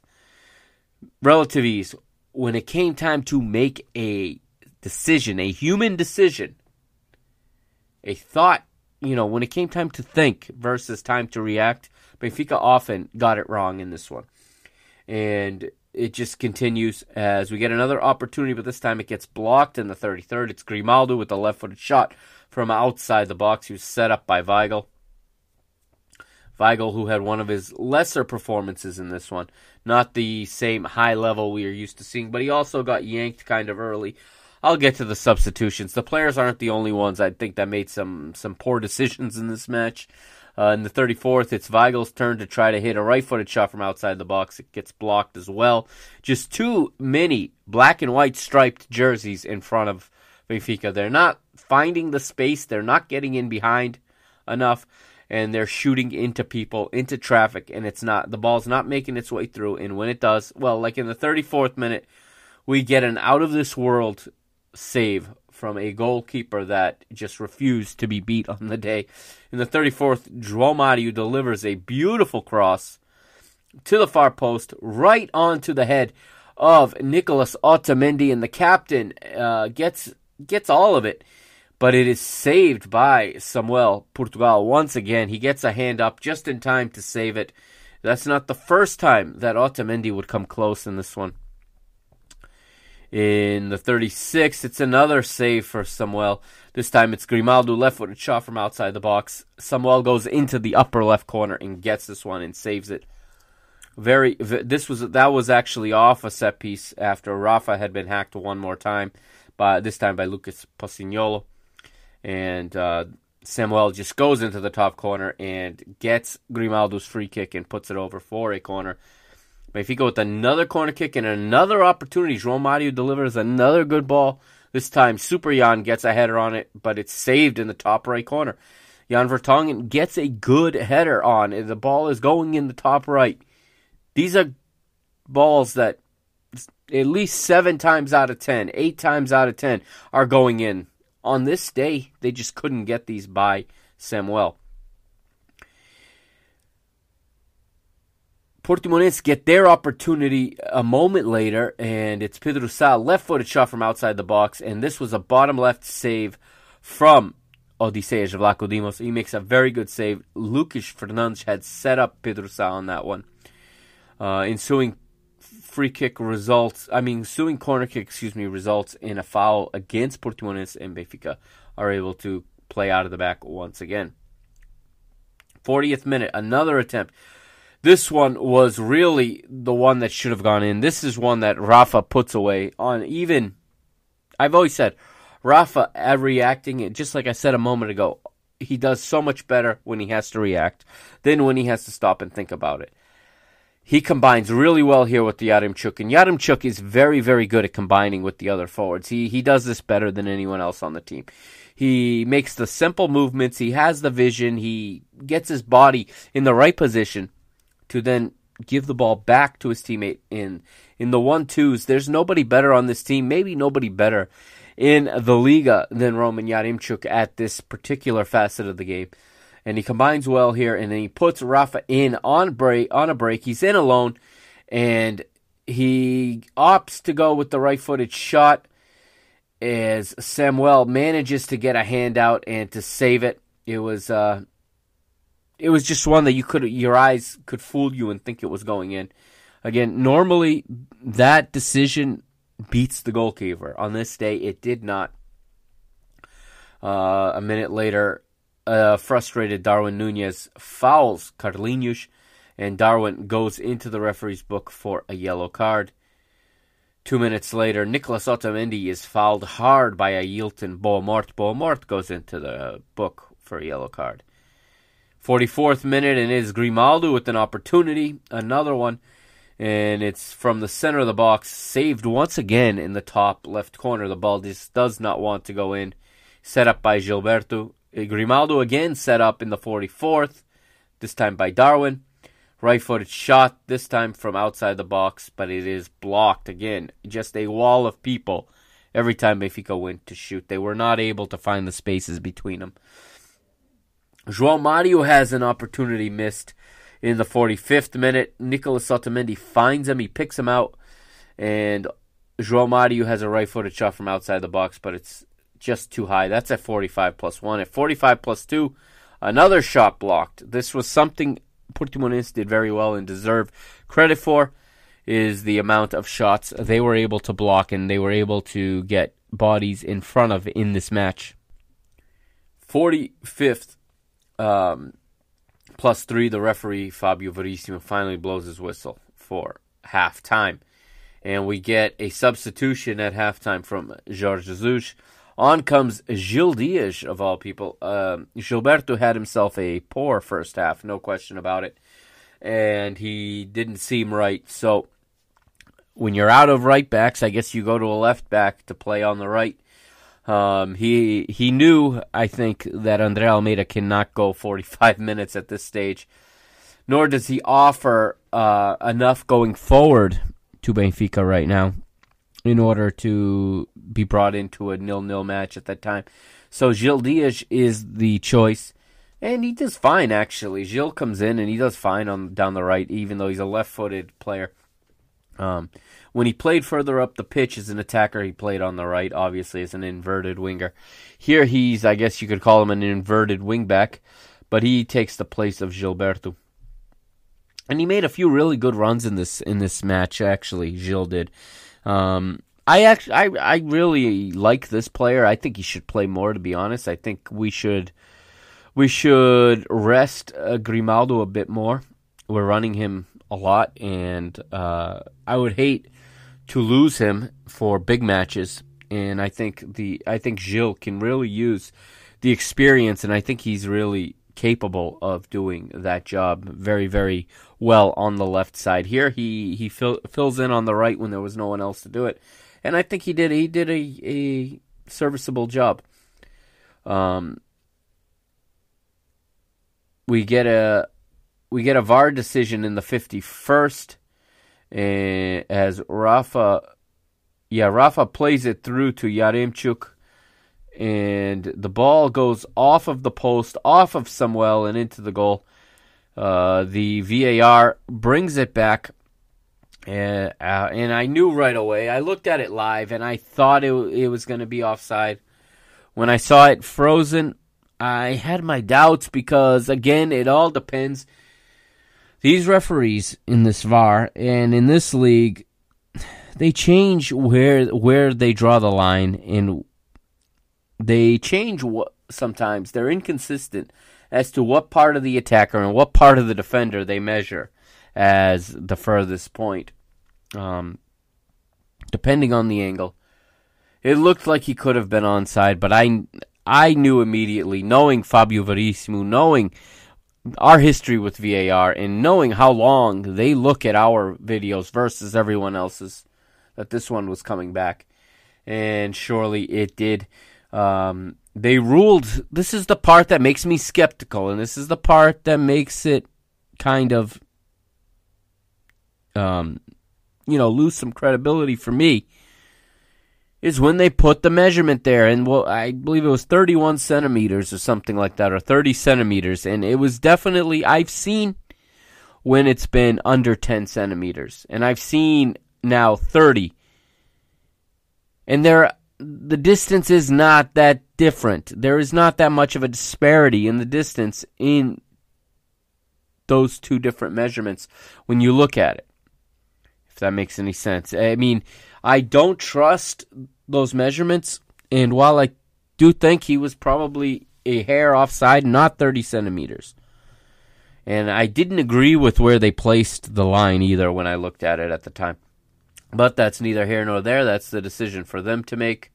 relative ease. When it came time to make a decision, a human decision, a thought you know, when it came time to think versus time to react, Benfica often got it wrong in this one. And it just continues as we get another opportunity, but this time it gets blocked in the 33rd. It's Grimaldo with a left footed shot from outside the box. He was set up by Weigl. Weigl, who had one of his lesser performances in this one, not the same high level we are used to seeing, but he also got yanked kind of early I'll get to the substitutions. The players aren't the only ones I think that made some some poor decisions in this match. Uh, in the 34th, it's Weigl's turn to try to hit a right-footed shot from outside the box. It gets blocked as well. Just too many black and white striped jerseys in front of Benfica. They're not finding the space. They're not getting in behind enough, and they're shooting into people, into traffic, and it's not the ball's not making its way through. And when it does, well, like in the 34th minute, we get an out of this world save from a goalkeeper that just refused to be beat on the day. In the 34th, João Mario delivers a beautiful cross to the far post, right onto the head of Nicolas Otamendi, and the captain uh, gets gets all of it, but it is saved by Samuel Portugal once again. He gets a hand up just in time to save it. That's not the first time that Otamendi would come close in this one. In the 36, it's another save for Samuel. This time it's Grimaldo left footed shot from outside the box. Samuel goes into the upper left corner and gets this one and saves it. Very this was that was actually off a set piece after Rafa had been hacked one more time, by this time by Lucas Possignolo, and uh, Samuel just goes into the top corner and gets Grimaldo's free kick and puts it over for a corner. Benfica with another corner kick and another opportunity. João Mario delivers another good ball this time, Super Jan gets a header on it, but it's saved in the top right corner. Jan Vertonghen gets a good header on. The ball is going in the top right. These are balls that at least seven times out of ten, eight times out of ten, are going in. On this day, they just couldn't get these by Samuel. Portimonense get their opportunity a moment later, and it's Pedro Sá, left-footed shot from outside the box, and this was a bottom left save from Odysseas Vlachodimos. He makes a very good save. Lucas Fernandes had set up Pedro Sá on that one. Uh, ensuing free kick results, I mean, ensuing corner kick, excuse me, results in a foul against Portimonense, and Benfica are able to play out of the back once again. 40th minute, another attempt. This one was really the one that should have gone in. This is one that Rafa puts away on even. I've always said Rafa reacting, just like I said a moment ago, he does so much better when he has to react than when he has to stop and think about it. He combines really well here with the Yaremchuk, and Yaremchuk is very, very good at combining with the other forwards. He he does this better than anyone else on the team. He makes the simple movements. He has the vision. He gets his body in the right position to then give the ball back to his teammate in in the one twos. There's nobody better on this team, maybe nobody better in the Liga than Roman Yaremchuk at this particular facet of the game. And he combines well here, and then he puts Rafa in on break on a break. He's in alone, and he opts to go with the right-footed shot as Samuel manages to get a hand out and to save it. It was uh, it was just one that you could your eyes could fool you and think it was going in. Again, normally that decision beats the goalkeeper. On this day, it did not. Uh, a minute later, uh, frustrated Darwin Nunez fouls Carlinhos, and Darwin goes into the referee's book for a yellow card. Two minutes later, Nicolas Otamendi is fouled hard by a Ailton Boa Morte. Boamort goes into the book for a yellow card. 44th minute, and it is Grimaldo with an opportunity, another one, and it's from the center of the box, saved once again in the top left corner. The ball just does not want to go in. Set up by Gilberto. Uh, Grimaldo again set up in the 44th, this time by Darwin. Right footed shot, this time from outside the box, but it is blocked again. Just a wall of people every time Benfica went to shoot. They were not able to find the spaces between them. João Mario has an opportunity missed in the 45th minute. Nicolas Otamendi finds him, he picks him out, and João Mario has a right footed shot from outside the box, but it's just too high. That's at 45 plus 1. At 45 plus 2, another shot blocked. This was something Portimonense did very well and deserve credit for is the amount of shots they were able to block and they were able to get bodies in front of in this match. 45th um, plus three, the referee Fabio Verissimo finally blows his whistle for halftime. And we get a substitution at halftime from Jorge Jesus. On comes Gil Dias, of all people. Uh, Gilberto had himself a poor first half, no question about it. And he didn't seem right. So when you're out of right backs, I guess you go to a left back to play on the right. Um, he he knew, I think, that Andre Almeida cannot go 45 minutes at this stage, nor does he offer uh, enough going forward to Benfica right now in order to be brought into a nil-nil match at that time. So Gil Dias is the choice, and he does fine actually. Gil comes in and he does fine on down the right, even though he's a left-footed player. Um, when he played further up the pitch as an attacker, he played on the right, obviously as an inverted winger. Here he's, I guess you could call him an inverted wingback, but he takes the place of Gilberto. And he made a few really good runs in this in this match. Actually, Gil did. Um, I actually, I, I really like this player. I think he should play more. To be honest, I think we should, we should rest uh, Grimaldo a bit more. We're running him a lot, and uh, I would hate to lose him for big matches. And I think the I think Gil can really use the experience, and I think he's really capable of doing that job very very well on the left side. Here he he fill, fills in on the right when there was no one else to do it, and I think he did he did a, a serviceable job. Um, we get a we get a VAR decision in the 51st uh, as Rafa, yeah, Rafa plays it through to Yaremchuk, and the ball goes off of the post, off of Samuel, and into the goal. Uh, the VAR brings it back, and, uh, uh, and I knew right away. I looked at it live, and I thought it it was going to be offside. When I saw it frozen, I had my doubts because again, it all depends these referees in this VAR and in this league, they change where where they draw the line, and they change what sometimes they're inconsistent as to what part of the attacker and what part of the defender they measure as the furthest point, um, depending on the angle. It looked like he could have been onside, but I I knew immediately, knowing Fabio Verissimo, knowing our history with VAR and knowing how long they look at our videos versus everyone else's, that this one was coming back. And surely it did. Um, they ruled. This is the part that makes me skeptical, and this is the part that makes it kind of, um, you know, lose some credibility for me is when they put the measurement there, and well, I believe it was 31 centimeters or something like that, or 30 centimeters, and it was definitely I've seen when it's been under 10 centimeters, and I've seen now 30, and there the distance is not that different. There is not that much of a disparity in the distance in those two different measurements when you look at it. If that makes any sense. I mean, I don't trust those measurements, and while I do think he was probably a hair offside, not 30 centimeters. And I didn't agree with where they placed the line either when I looked at it at the time. But that's neither here nor there. That's the decision for them to make.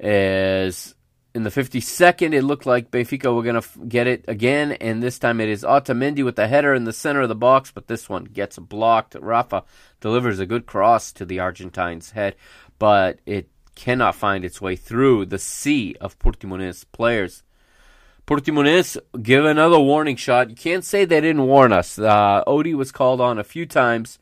As in the 52nd, it looked like Benfica were going to f- get it again, and this time it is Otamendi with the header in the center of the box, but this one gets blocked. Rafa delivers a good cross to the Argentine's head, but it cannot find its way through the sea of Portimonense players. Portimonense give another warning shot. You can't say they didn't warn us. Uh, Odie was called on a few times,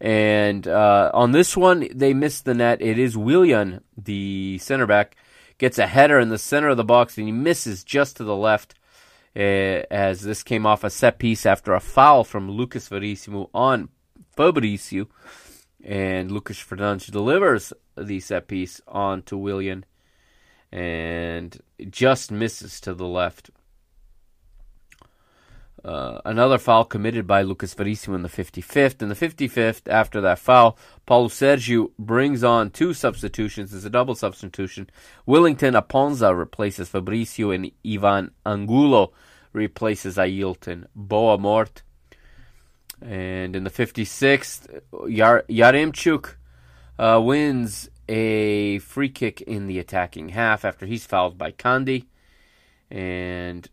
and uh, on this one they missed the net. It is Willian, the center back, gets a header in the center of the box, and he misses just to the left. Uh, as this came off a set piece after a foul from Lucas Verissimo on Fabricio, and Lucas Fernandes delivers the set piece on to Willian and just misses to the left. Uh, another foul committed by Lucas Verissimo in the 55th. In the 55th, after that foul, Paulo Sergio brings on two substitutions. It's a double substitution. Willington Aponza replaces Fabricio, and Ivan Angulo replaces Ailton. Boa Morte. And in the 56th, Yar- Yaremchuk uh, wins a free kick in the attacking half after he's fouled by Candé. And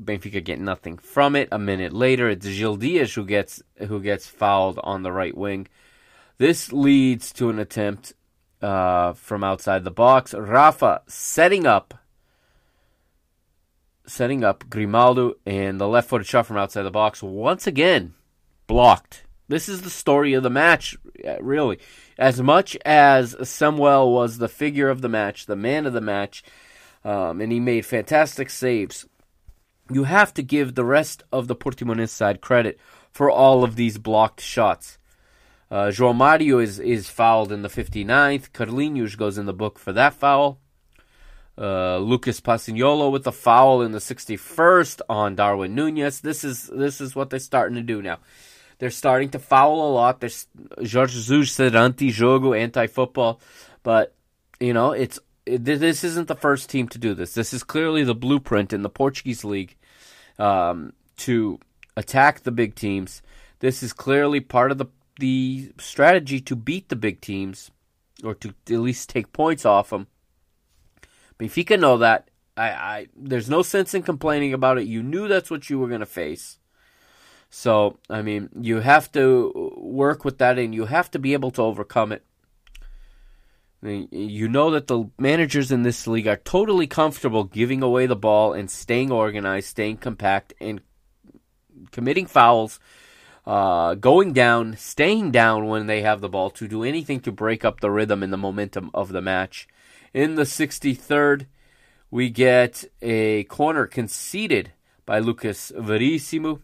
Benfica get nothing from it. A minute later, it's Gil Dias who gets who gets fouled on the right wing. This leads to an attempt uh, from outside the box. Rafa setting up, setting up Grimaldo, and the left-footed shot from outside the box once again blocked. This is the story of the match, really. As much as Samuel was the figure of the match, the man of the match, um, and he made fantastic saves, you have to give the rest of the Portimonense side credit for all of these blocked shots. Uh, João Mario is, is fouled in the 59th. Carlinhos goes in the book for that foul. Uh, Lucas Possignolo with the foul in the 61st on Darwin Nunez. This is this is what they're starting to do now. They're starting to foul a lot. There's Jorge Jesus said anti-jogo, anti-football, but you know it's it, this isn't the first team to do this. This is clearly the blueprint in the Portuguese league um, to attack the big teams. This is clearly part of the the strategy to beat the big teams, or to at least take points off them. Benfica know that. I, I there's no sense in complaining about it. You knew that's what you were going to face. So, I mean, you have to work with that and you have to be able to overcome it. You know that the managers in this league are totally comfortable giving away the ball and staying organized, staying compact, and committing fouls uh, going down, staying down when they have the ball to do anything to break up the rhythm and the momentum of the match. In the 63rd, we get a corner conceded by Lucas Verissimo.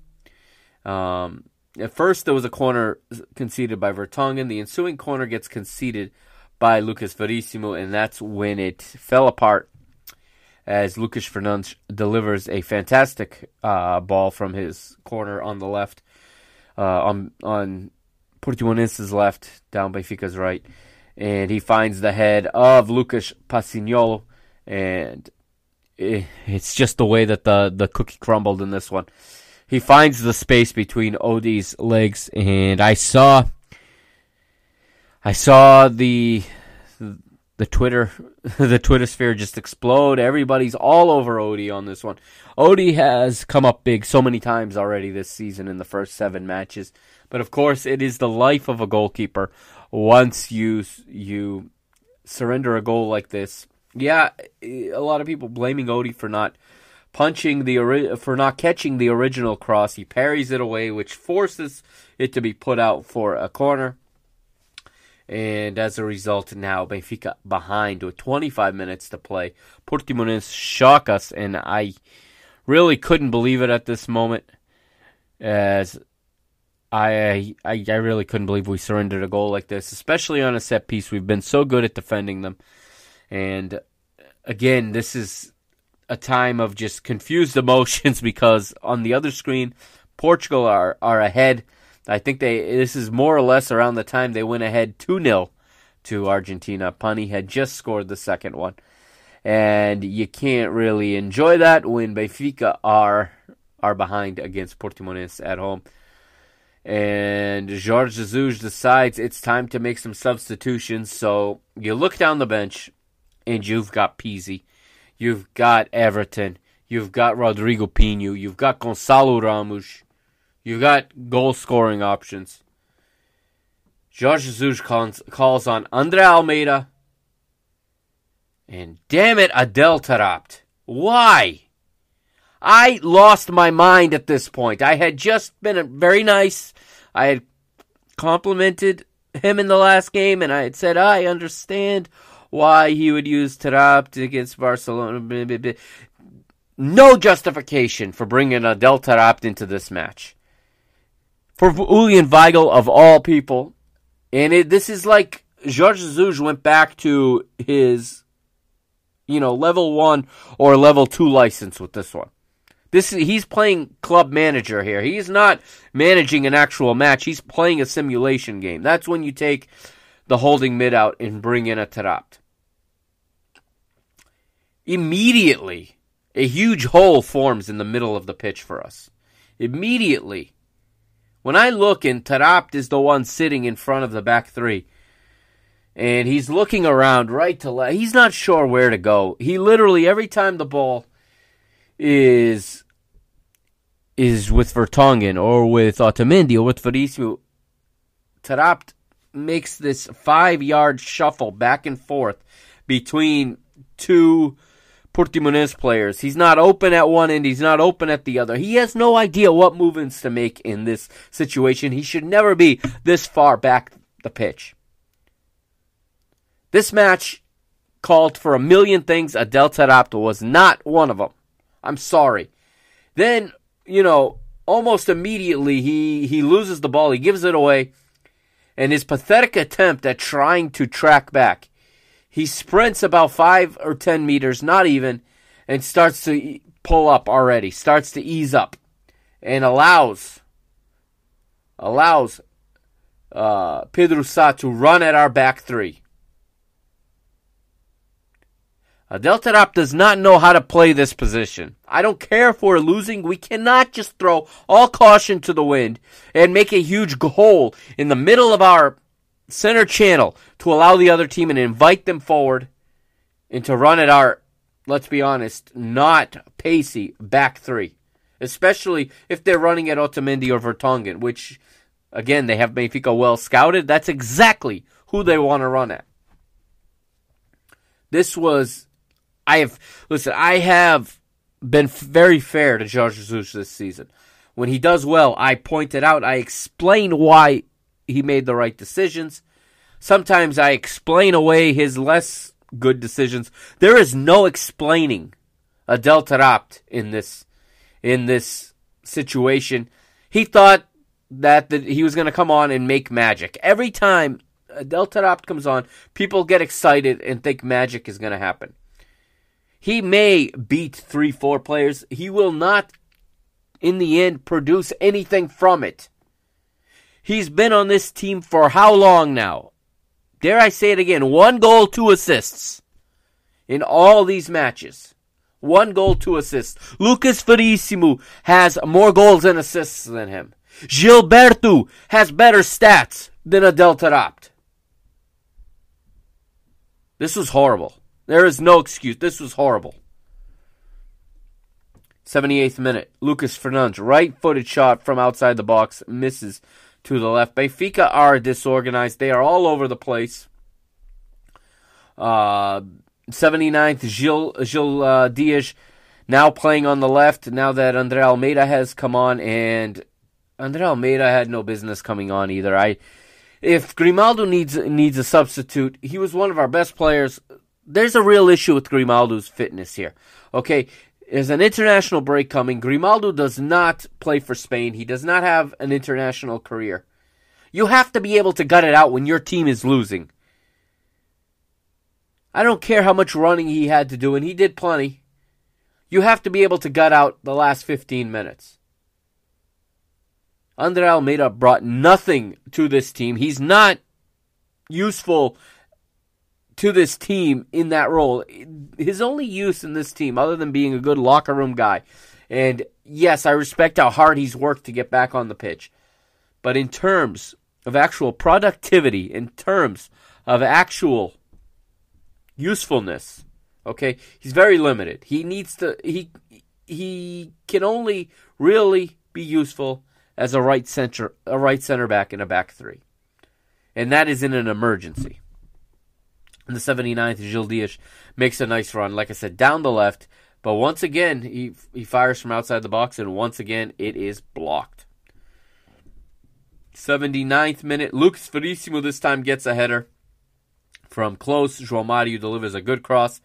Um, at first, there was a corner conceded by Vertonghen. The ensuing corner gets conceded by Lucas Verissimo, and that's when it fell apart as Lucas Fernandes delivers a fantastic uh, ball from his corner on the left uh, on on Portimonense's left, down by Benfica's right, and he finds the head of Lucas Possignolo, and it's just the way that the the cookie crumbled in this one. He finds the space between Odie's legs, and I saw, I saw the the Twitter the Twitter sphere just explode. Everybody's all over Odie on this one. Odie has come up big so many times already this season in the first seven matches, but of course it is the life of a goalkeeper. Once you you surrender a goal like this, yeah, a lot of people blaming Odie for not punching the for not catching the original cross. He parries it away, which forces it to be put out for a corner. And as a result, now Benfica behind with 25 minutes to play. Portimonense shock us, and I really couldn't believe it at this moment. As I, I, I really couldn't believe we surrendered a goal like this, especially on a set piece. We've been so good at defending them, and again, this is a time of just confused emotions because on the other screen, Portugal are are ahead I think they this is more or less around the time they went ahead 2 0 to Argentina. Pany had just scored the second one. And you can't really enjoy that when Benfica are are behind against Portimonense at home. And Jorge Jesus decides it's time to make some substitutions. So you look down the bench and you've got Pizzi, you've got Everton, you've got Rodrigo Pinho. you've got Gonçalo Ramos, you got goal scoring options. Jorge Jesus calls, calls on Andre Almeida. And damn it, Adel Taarabt. Why? I lost my mind at this point. I had just been very nice. I had complimented him in the last game, and I had said, I understand why he would use Taarabt against Barcelona. No justification for bringing Adel Taarabt into this match for Julian Weigl of all people. And it, this is like Jorge Jesus went back to his, you know, level one or level two license with this one. This he's playing club manager here. He's not managing an actual match. He's playing a simulation game. That's when you take the holding mid out and bring in a Taarabt. Immediately, a huge hole forms in the middle of the pitch for us. Immediately, when I look and Taarabt is the one sitting in front of the back three, and he's looking around right to left, he's not sure where to go. He literally every time the ball is is with Vertonghen or with Otamendi or with Verissimo, Taarabt makes this five yard shuffle back and forth between two Portimonense players. He's not open at one end, he's not open at the other. He has no idea what movements to make in this situation. He should never be this far back the pitch. This match called for a million things. Adel Taarabt was not one of them. I'm sorry. Then, you know, almost immediately he, he loses the ball. He gives it away. And his pathetic attempt at trying to track back, he sprints about five or ten meters, not even, and starts to pull up already, starts to ease up, and allows allows uh, Pedro Sa to run at our back three. Adel Taarabt does not know how to play this position. I don't care if we're losing. We cannot just throw all caution to the wind and make a huge hole in the middle of our center channel to allow the other team and invite them forward and to run at our, let's be honest, not pacey back three. Especially if they're running at Otamendi or Vertonghen, which, again, they have Benfica well scouted. That's exactly who they want to run at. This was I have listen. I have been very fair to Jorge Jesus this season. When he does well, I point it out. I explain why he made the right decisions. Sometimes I explain away his less good decisions. There is no explaining Adel Taarabt in this in this situation. He thought that the, he was going to come on and make magic. Every time Adel Taarabt comes on, people get excited and think magic is going to happen. He may beat three, four players. He will not, in the end, produce anything from it. He's been on this team for how long now? Dare I say it again? One goal, two assists in all these matches. One goal, two assists. Lucas Verissimo has more goals and assists than him. Gilberto has better stats than Adel Taarabt. This was horrible. There is no excuse. This was horrible. 78th minute. Lucas Fernandes, right footed shot from outside the box, misses to the left. Benfica are disorganized. They are all over the place. Uh, 79th, Gil, Gil uh, Dias now playing on the left now that Andre Almeida has come on, and Andre Almeida had no business coming on either. I, if Grimaldo needs needs a substitute, he was one of our best players there's a real issue with Grimaldo's fitness here. Okay, there's an international break coming. Grimaldo does not play for Spain. He does not have an international career. You have to be able to gut it out when your team is losing. I don't care how much running he had to do, and he did plenty. You have to be able to gut out the last 15 minutes. Andre Almeida brought nothing to this team. He's not useful to this team in that role. His only use in this team, other than being a good locker room guy, and yes, I respect how hard he's worked to get back on the pitch, but in terms of actual productivity, in terms of actual usefulness, okay, he's very limited. He needs to he he can only really be useful as a right center a right center back in a back three. And that is in an emergency. In the 79th, Gil Dias makes a nice run, like I said, down the left. But once again, he, he fires from outside the box, and once again, it is blocked. 79th minute, Lucas Verissimo this time gets a header from close. João Mario delivers a good cross,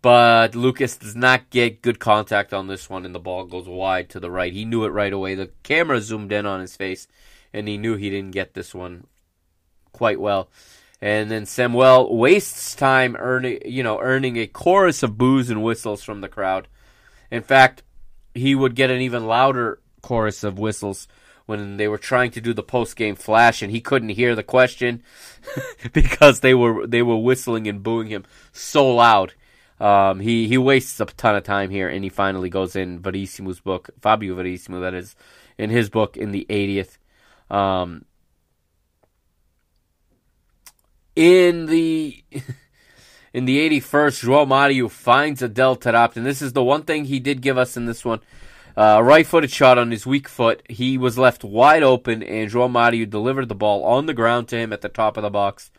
but Lucas does not get good contact on this one, and the ball goes wide to the right. He knew it right away. The camera zoomed in on his face, and he knew he didn't get this one quite well. And then Samuel wastes time earning, you know, earning a chorus of boos and whistles from the crowd. In fact, he would get an even louder chorus of whistles when they were trying to do the post game flash and he couldn't hear the question because they were they were whistling and booing him so loud. Um, he he wastes a ton of time here and he finally goes in Verissimo's book, Fabio Verissimo, that is, in his book in the 80th. Um, in the in the 81st, João Mario finds Adel Taarabt, and this is the one thing he did give us in this one. Uh, right-footed shot on his weak foot. He was left wide open, and João Mario delivered the ball on the ground to him at the top of the box.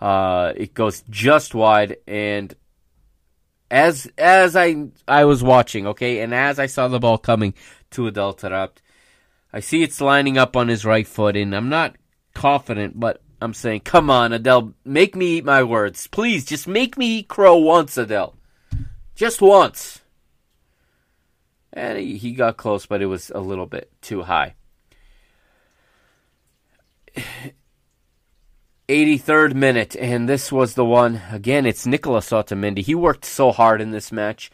Uh, it goes just wide, and as as I I was watching, okay, and as I saw the ball coming to Adel Taarabt, I see it's lining up on his right foot, and I'm not confident, but I'm saying, come on, Adele, make me eat my words. Please, just make me eat crow once, Adele. Just once. And he, got close, but it was a little bit too high. 83rd minute, and this was the one. Again, it's Nicolas Otamendi. He worked so hard in this match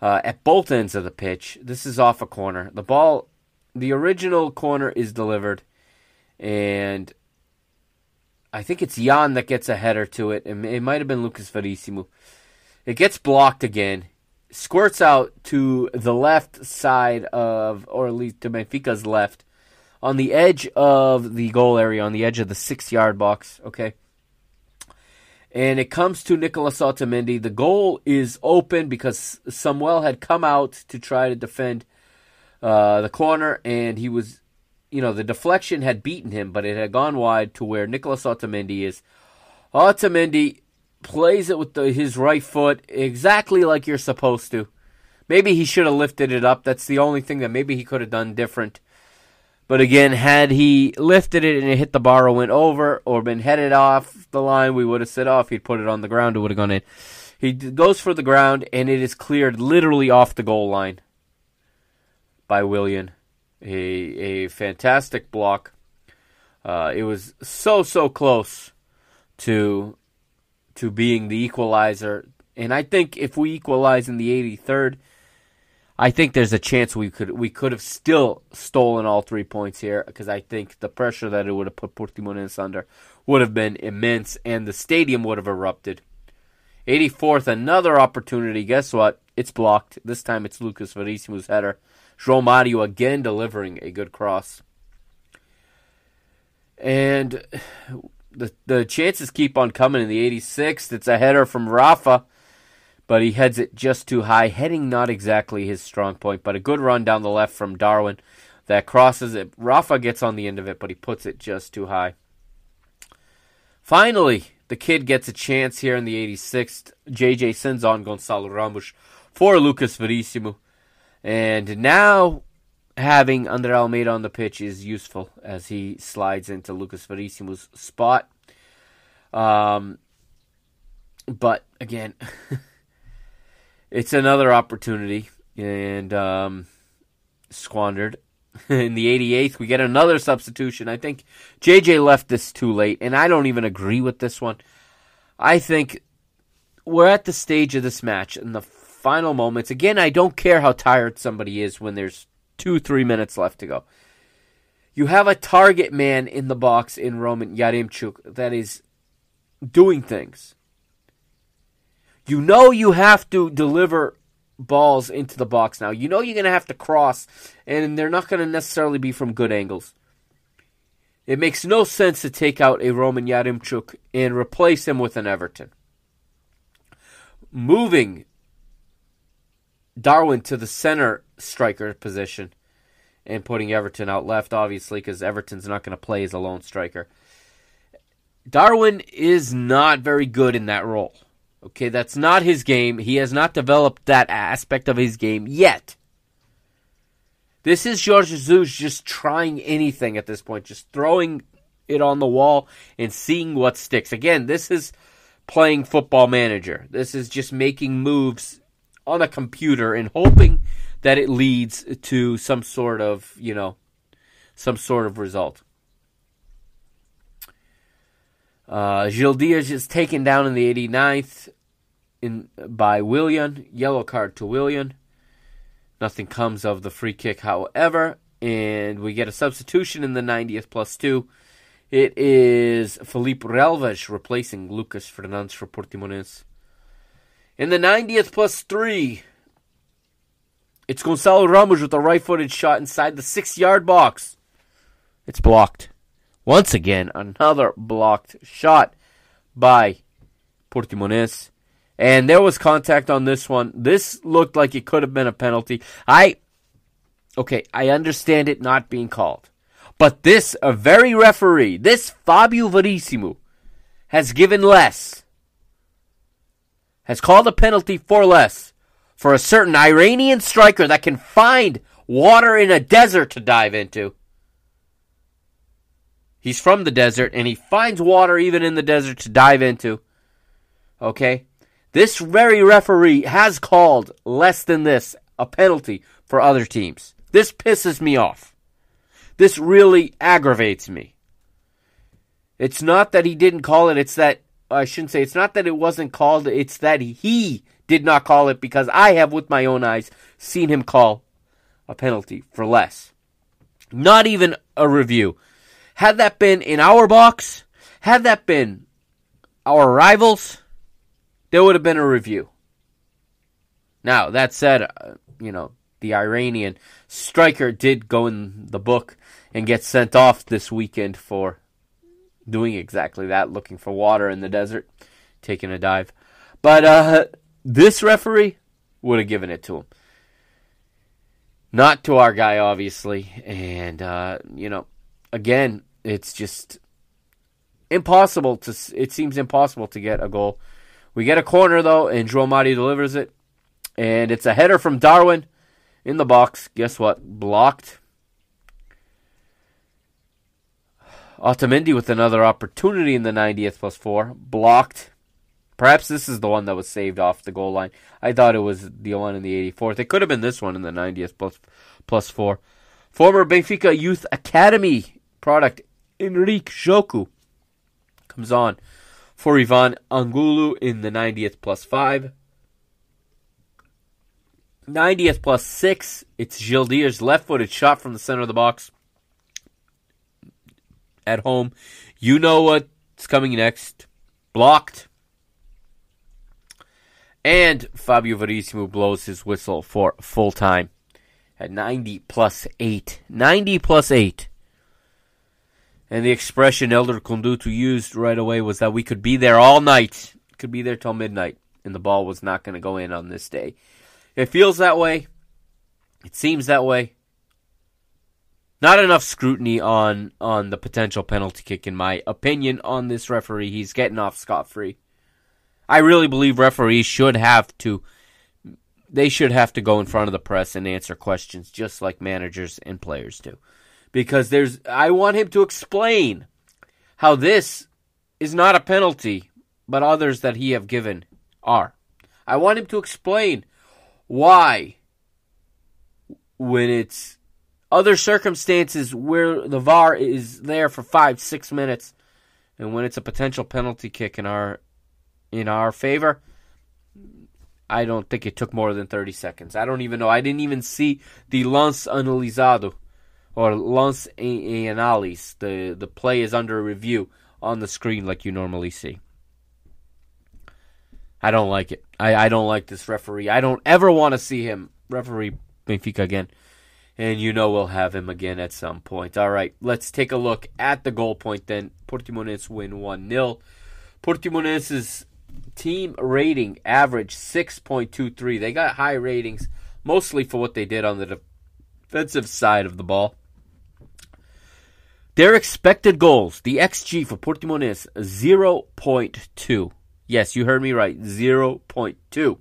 uh, at both ends of the pitch. This is off a corner. The ball, the original corner is delivered, and I think it's Jan that gets a header to it. It, it might have been Lucas Verissimo. It gets blocked again, squirts out to the left side of, or at least to Benfica's left on the edge of the goal area, on the edge of the six yard box. Okay. And it comes to Nicolas Otamendi. The goal is open because Samuel had come out to try to defend uh, the corner, and he was, you know, the deflection had beaten him, but it had gone wide to where Nicolas Otamendi is. Otamendi plays it with the, his right foot exactly like you're supposed to. Maybe he should have lifted it up. That's the only thing that maybe he could have done different. But again, had he lifted it and it hit the bar or went over or been headed off the line, we would have said off. He'd put it on the ground. It would have gone in. He goes for the ground and it is cleared literally off the goal line by Willian. A a fantastic block. Uh, it was so so close to to being the equalizer, and I think if we equalize in the 83rd I think there's a chance we could we could have still stolen all three points here because I think the pressure that it would have put Portimonense under would have been immense and the stadium would have erupted. 84th, another opportunity. Guess what? It's blocked. This time it's Lucas Verissimo's header. João Mario again delivering a good cross. And the the chances keep on coming in the 86th. It's a header from Rafa but he heads it just too high. Heading not exactly his strong point, but a good run down the left from Darwin that crosses it. Rafa gets on the end of it, but he puts it just too high. Finally, the kid gets a chance here in the 86th. JJ sends on Gonçalo Ramos for Lucas Verissimo. And now having Andre Almeida on the pitch is useful as he slides into Lucas Verissimo's spot. Um, but again, it's another opportunity and um, squandered. In the 88th, we get another substitution. I think JJ left this too late, and I don't even agree with this one. I think we're at the stage of this match in the final moments. Again, I don't care how tired somebody is when there's two, three minutes left to go. You have a target man in the box in Roman Yaremchuk that is doing things. You know you have to deliver balls into the box now. You know you're going to have to cross, and they're not going to necessarily be from good angles. It makes no sense to take out a Roman Yaremchuk and replace him with an Everton. Moving Darwin to the center striker position and putting Everton out left, obviously, because Everton's not going to play as a lone striker. Darwin is not very good in that role. Okay, that's not his game. He has not developed that aspect of his game yet. This is Jorge Jesus just trying anything at this point, just throwing it on the wall and seeing what sticks. Again, this is playing football manager. This is just making moves on a computer and hoping that it leads to some sort of, you know, some sort of result. Uh, Gil is taken down in the 89th in by Willian. Yellow card to Willian. Nothing comes of the free kick, however, and we get a substitution in the 90th plus two. It is Felipe Relvas replacing Lucas Fernandes for Portimonense. In the 90th plus three, it's Gonçalo Ramos with a right footed shot inside the six yard box. It's blocked. Once again, another blocked shot by Portimonense. And there was contact on this one. This looked like it could have been a penalty. I, okay, I understand it not being called. But this, a very referee, this Fabio Verissimo, has given less, has called a penalty for less for a certain Iranian striker that can find water in a desert to dive into. He's from the desert and he finds water even in the desert to dive into. Okay? This very referee has called less than this a penalty for other teams. This pisses me off. This really aggravates me. It's not that he didn't call it, it's that I shouldn't say it's not that it wasn't called, it's that he did not call it because I have with my own eyes seen him call a penalty for less. Not even a review. Had that been in our box, had that been our rivals, there would have been a review. Now, that said, uh, you know, the Iranian striker did go in the book and get sent off this weekend for doing exactly that, looking for water in the desert, taking a dive. But uh, this referee would have given it to him. Not to our guy, obviously. And, uh, you know, again, it's just impossible to, it seems impossible to get a goal. We get a corner, though, and Mario delivers it. And it's a header from Darwin in the box. Guess what? Blocked. Otamendi with another opportunity in the 90th plus 4. Blocked. Perhaps this is the one that was saved off the goal line. I thought it was the one in the 84th. It could have been this one in the 90th plus, plus 4. Former Benfica Youth Academy product Henrique Jocú comes on for Iván Angulo in the 90th plus 5. 90th plus 6. It's Gil Dias's left footed shot from the center of the box at home. You know what's coming next. Blocked. And Fabio Verissimo blows his whistle for full time at 90 plus 8. 90 plus 8. And the expression Hélder Conduto used right away was that we could be there all night. Could be there till midnight. And the ball was not going to go in on this day. It feels that way. It seems that way. Not enough scrutiny on on the potential penalty kick, in my opinion, on this referee. He's getting off scot free. I really believe referees should have to they should have to go in front of the press and answer questions just like managers and players do. Because there's I want him to explain how this is not a penalty, but others that he have given are. I want him to explain why when it's other circumstances where the VAR is there for five, six minutes, and when it's a potential penalty kick in our in our favor, I don't think it took more than thirty seconds. I don't even know. I didn't even see the lance analizado or lance analis. The the play is under review on the screen like you normally see. I don't like it. I, I don't like this referee. I don't ever want to see him referee Benfica again and you know we'll have him again at some point. All right, let's take a look at the goal point then. Portimonense win 1 0. Portimonense's team rating average 6.23. They got high ratings, mostly for what they did on the defensive side of the ball. Their expected goals, the XG for Portimonense, 0.2. Yes, you heard me right, 0.2.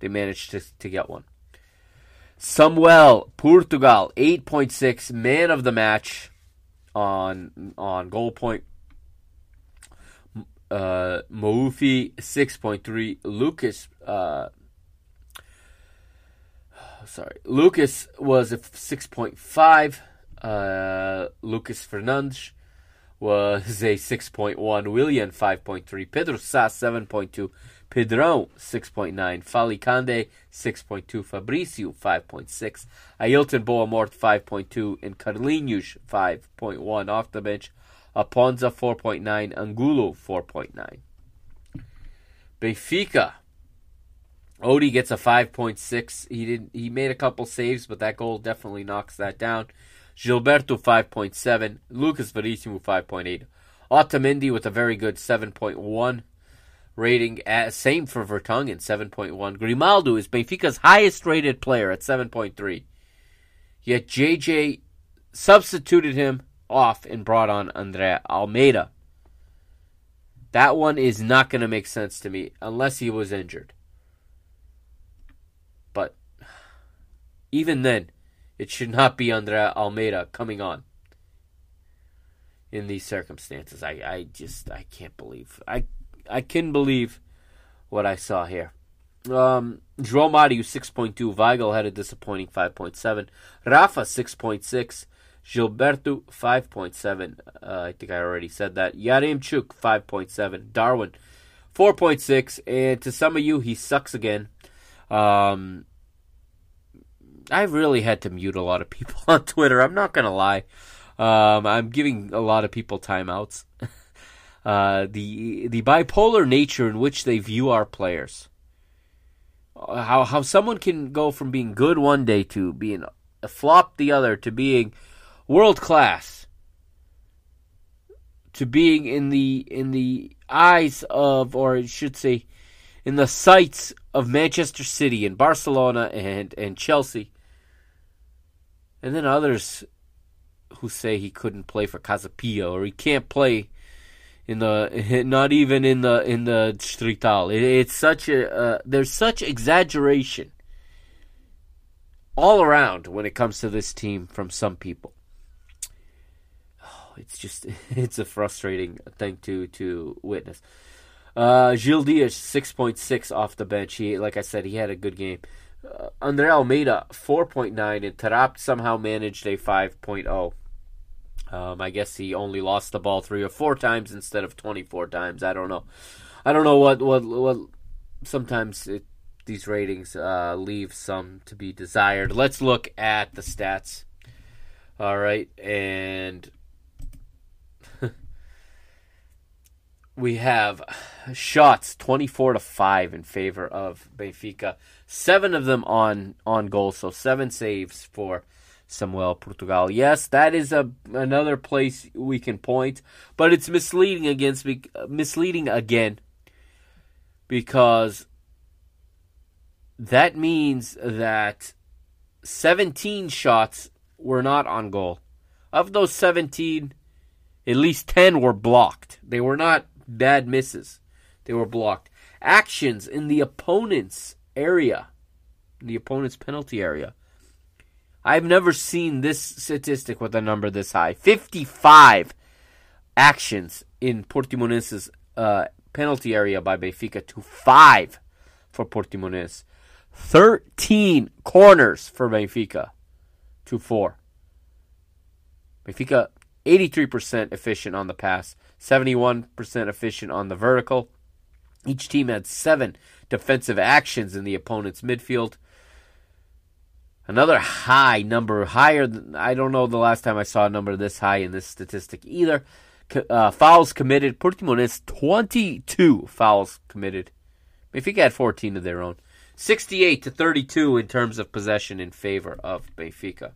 They managed to, to get one. Samuel Portugal 8.6 man of the match on on goal point. Uh, Moufi 6.3 Lucas uh, sorry Lucas was a 6.5 uh, Lucas Fernandes was a 6.1 Willian 5.3 Pedro Sá 7.2 Pedrão 6.9, Fali Candé 6.2, Fabricio 5.6, Aylton Boa Morte 5.2, and Carlinhos 5.1 off the bench. Aponza 4.9, Angulo 4.9. Benfica. Odie gets a 5.6. He did he made a couple saves, but that goal definitely knocks that down. Gilberto 5.7, Lucas Verissimo 5.8. Otamendi with a very good 7.1 rating. At, same for Vertonghen, 7.1. Grimaldo is Benfica's highest rated player at 7.3. Yet JJ substituted him off and brought on Andre Almeida. That one is not going to make sense to me unless he was injured. But even then, it should not be Andre Almeida coming on in these circumstances. I, I just I can't believe I I can believe what I saw here. Um, João Mario 6.2. Weigl had a disappointing 5.7. Rafa 6.6. Gilberto, 5.7. Uh, I think I already said that. Yaremchuk, 5.7. Darwin, 4.6. And to some of you, he sucks again. Um, I really had to mute a lot of people on Twitter. I'm not going to lie. Um, I'm giving a lot of people timeouts. uh, the the bipolar nature in which they view our players. How how someone can go from being good one day to being a flop the other to being world class to being in the in the eyes of or I should say in the sights of Manchester City and Barcelona and and Chelsea and then others who say he couldn't play for Casa Pia or he can't play in the not even in the in the Strital. It, it's such a uh, there's such exaggeration all around when it comes to this team from some people. Oh, it's just it's a frustrating thing to to witness. Uh, Gil Dias six point six off the bench. He like I said he had a good game. Uh, Andre Almeida 4.9 and Taarabt somehow managed a 5.0. Um, I guess he only lost the ball three or four times instead of 24 times. I don't know. I don't know what what what. Sometimes it, these ratings uh, leave some to be desired. Let's look at the stats. All right, and we have shots 24 to 5 in favor of Benfica. 7 of them on on goal, so 7 saves for Samuel Portugal. Yes, that is a another place we can point, but it's misleading against misleading again because that means that 17 shots were not on goal. Of those 17, at least 10 were blocked. They were not bad misses. They were blocked. Actions in the opponent's area, the opponent's penalty area, I've never seen this statistic with a number this high. 55 actions in Portimonense's uh, penalty area by Benfica to 5 for Portimonense. 13 corners for Benfica to 4. Benfica 83% efficient on the pass, 71% efficient on the vertical. Each team had 7 defensive actions in the opponent's midfield. Another high number, higher than I don't know the last time I saw a number this high in this statistic either. Uh, fouls committed. Portimonense 22 fouls committed. Benfica had 14 of their own. 68 to 32 in terms of possession in favor of Benfica.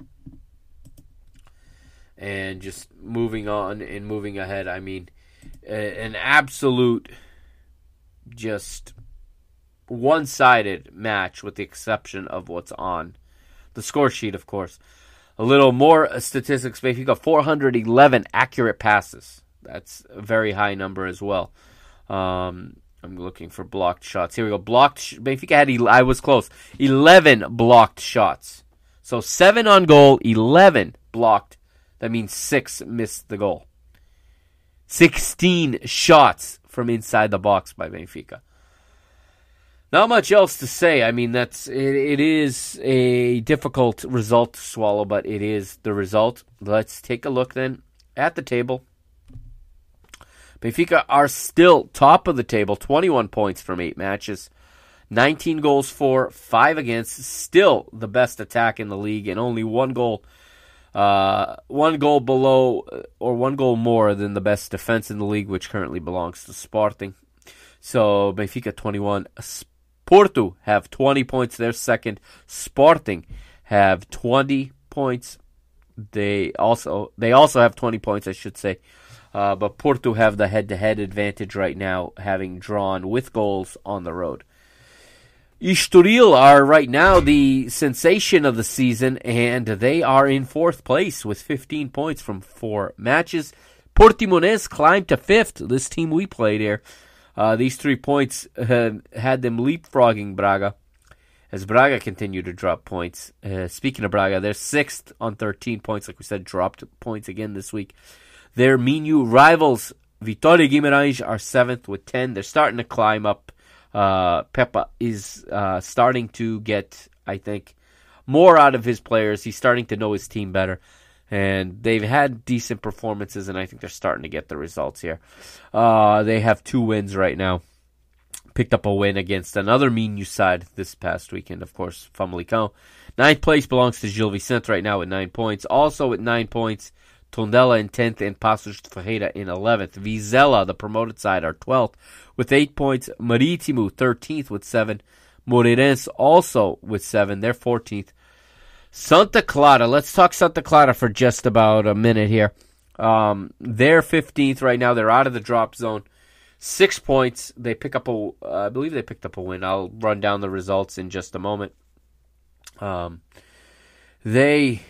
And just moving on and moving ahead, I mean, an absolute, just one sided match with the exception of what's on the score sheet, of course. A little more statistics. Benfica 411 accurate passes. That's a very high number as well. Um, I'm looking for blocked shots. Here we go. Blocked. Benfica had. I was close. 11 blocked shots. So seven on goal, 11 blocked. That means six missed the goal. 16 shots from inside the box by Benfica. Not much else to say. I mean, that's it, it is a difficult result to swallow, but it is the result. Let's take a look then at the table. Benfica are still top of the table, 21 points from eight matches, 19 goals for, five against. Still the best attack in the league, and only one goal, uh, one goal below or one goal more than the best defense in the league, which currently belongs to Sporting. So Benfica 21, Porto have 20 points. They're second. Sporting have 20 points. They also they also have 20 points, I should say. Uh, but Porto have the head-to-head advantage right now, having drawn with goals on the road. Estoril are right now the sensation of the season, and they are in fourth place with 15 points from four matches. Portimonense climbed to fifth. This team we played here uh, these three points uh, had them leapfrogging Braga as Braga continued to drop points. Uh, speaking of Braga, they're sixth on 13 points, like we said, dropped points again this week. Their Minho rivals, Vitória Guimarães, are seventh with 10. They're starting to climb up. Uh, Pepa is uh, starting to get, I think, more out of his players. He's starting to know his team better. And they've had decent performances, and I think they're starting to get the results here. Uh, they have two wins right now. Picked up a win against another Minho side this past weekend, of course, Famalicão. Ninth place belongs to Gil Vicente right now with nine points. Also with nine points, Tondela in 10th and de Ferreira in 11th. Vizela, the promoted side, are 12th with eight points. Marítimo, 13th with seven. Moreirense also with seven. They're 14th. Santa Clara. Let's talk Santa Clara for just about a minute here. Um, they're 15th right now. They're out of the drop zone. Six points. They pick up a. Uh, I believe they picked up a win. I'll run down the results in just a moment. Um, they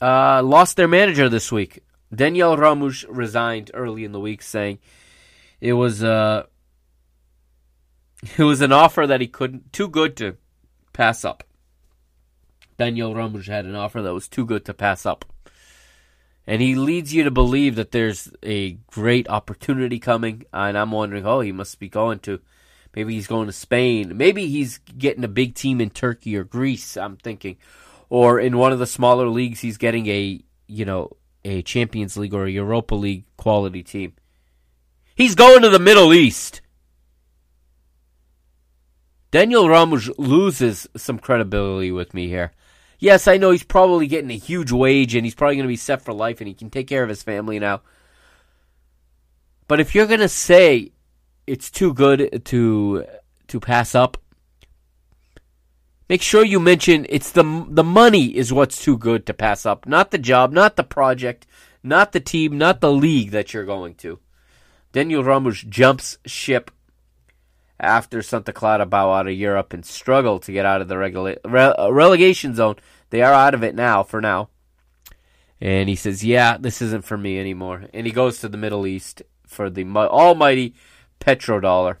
uh, lost their manager this week. Daniel Ramos resigned early in the week, saying it was uh, it was an offer that he couldn't too good to pass up. Daniel Ramos had an offer that was too good to pass up. And he leads you to believe that there's a great opportunity coming. And I'm wondering, oh, he must be going to, maybe he's going to Spain. Maybe he's getting a big team in Turkey or Greece, I'm thinking. Or in one of the smaller leagues, he's getting a, you know, a Champions League or a Europa League quality team. He's going to the Middle East. Daniel Ramos loses some credibility with me here. Yes, I know he's probably getting a huge wage and he's probably going to be set for life and he can take care of his family now. But if you're going to say it's too good to to pass up, make sure you mention it's the the money is what's too good to pass up, not the job, not the project, not the team, not the league that you're going to. Daniel Ramos jumps ship after Santa Clara bow out of Europe and struggle to get out of the regula- re- relegation zone. They are out of it now, for now. And he says, Yeah, this isn't for me anymore. And he goes to the Middle East for the almighty petrodollar.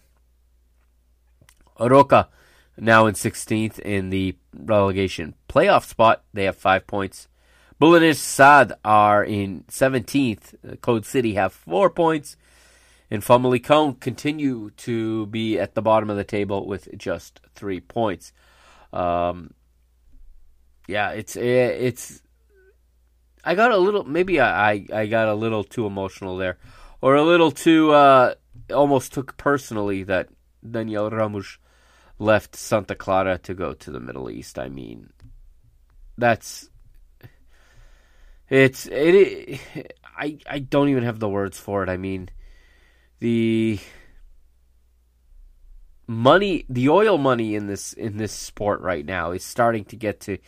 Arouca now in 16th in the relegation playoff spot. They have five points. Belenenses SAD are in 17th. Code City have four points and Famalicão continue to be at the bottom of the table with just three points. Um, yeah, it's it's. I got a little maybe I, I got a little too emotional there, or a little too uh, almost took personally that Daniel Ramos left Santa Clara to go to the Middle East. I mean, that's it's it, it I I don't even have the words for it. I mean the money the oil money in this in this sport right now is starting to get to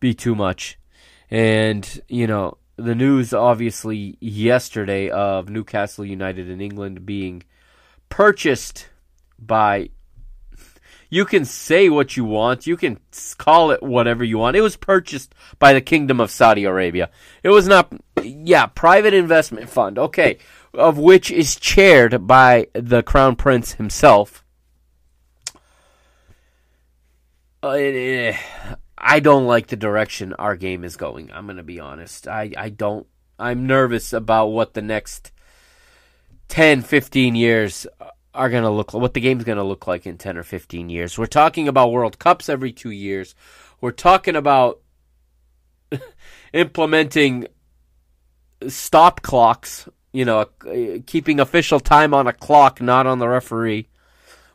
be too much. And you know the news obviously yesterday of Newcastle United in England being purchased by you can say what you want you can call it whatever you want. It was purchased by the kingdom of Saudi Arabia. It was not yeah private investment fund. Okay of which is chaired by the crown prince himself. Uh, I don't like the direction our game is going. I'm going to be honest. I, I don't. I'm nervous about what the next 10, 15 years are going to look like, what the game's going to look like in 10 or 15 years. We're talking about World Cups every two years. We're talking about implementing stop clocks you know, keeping official time on a clock, not on the referee.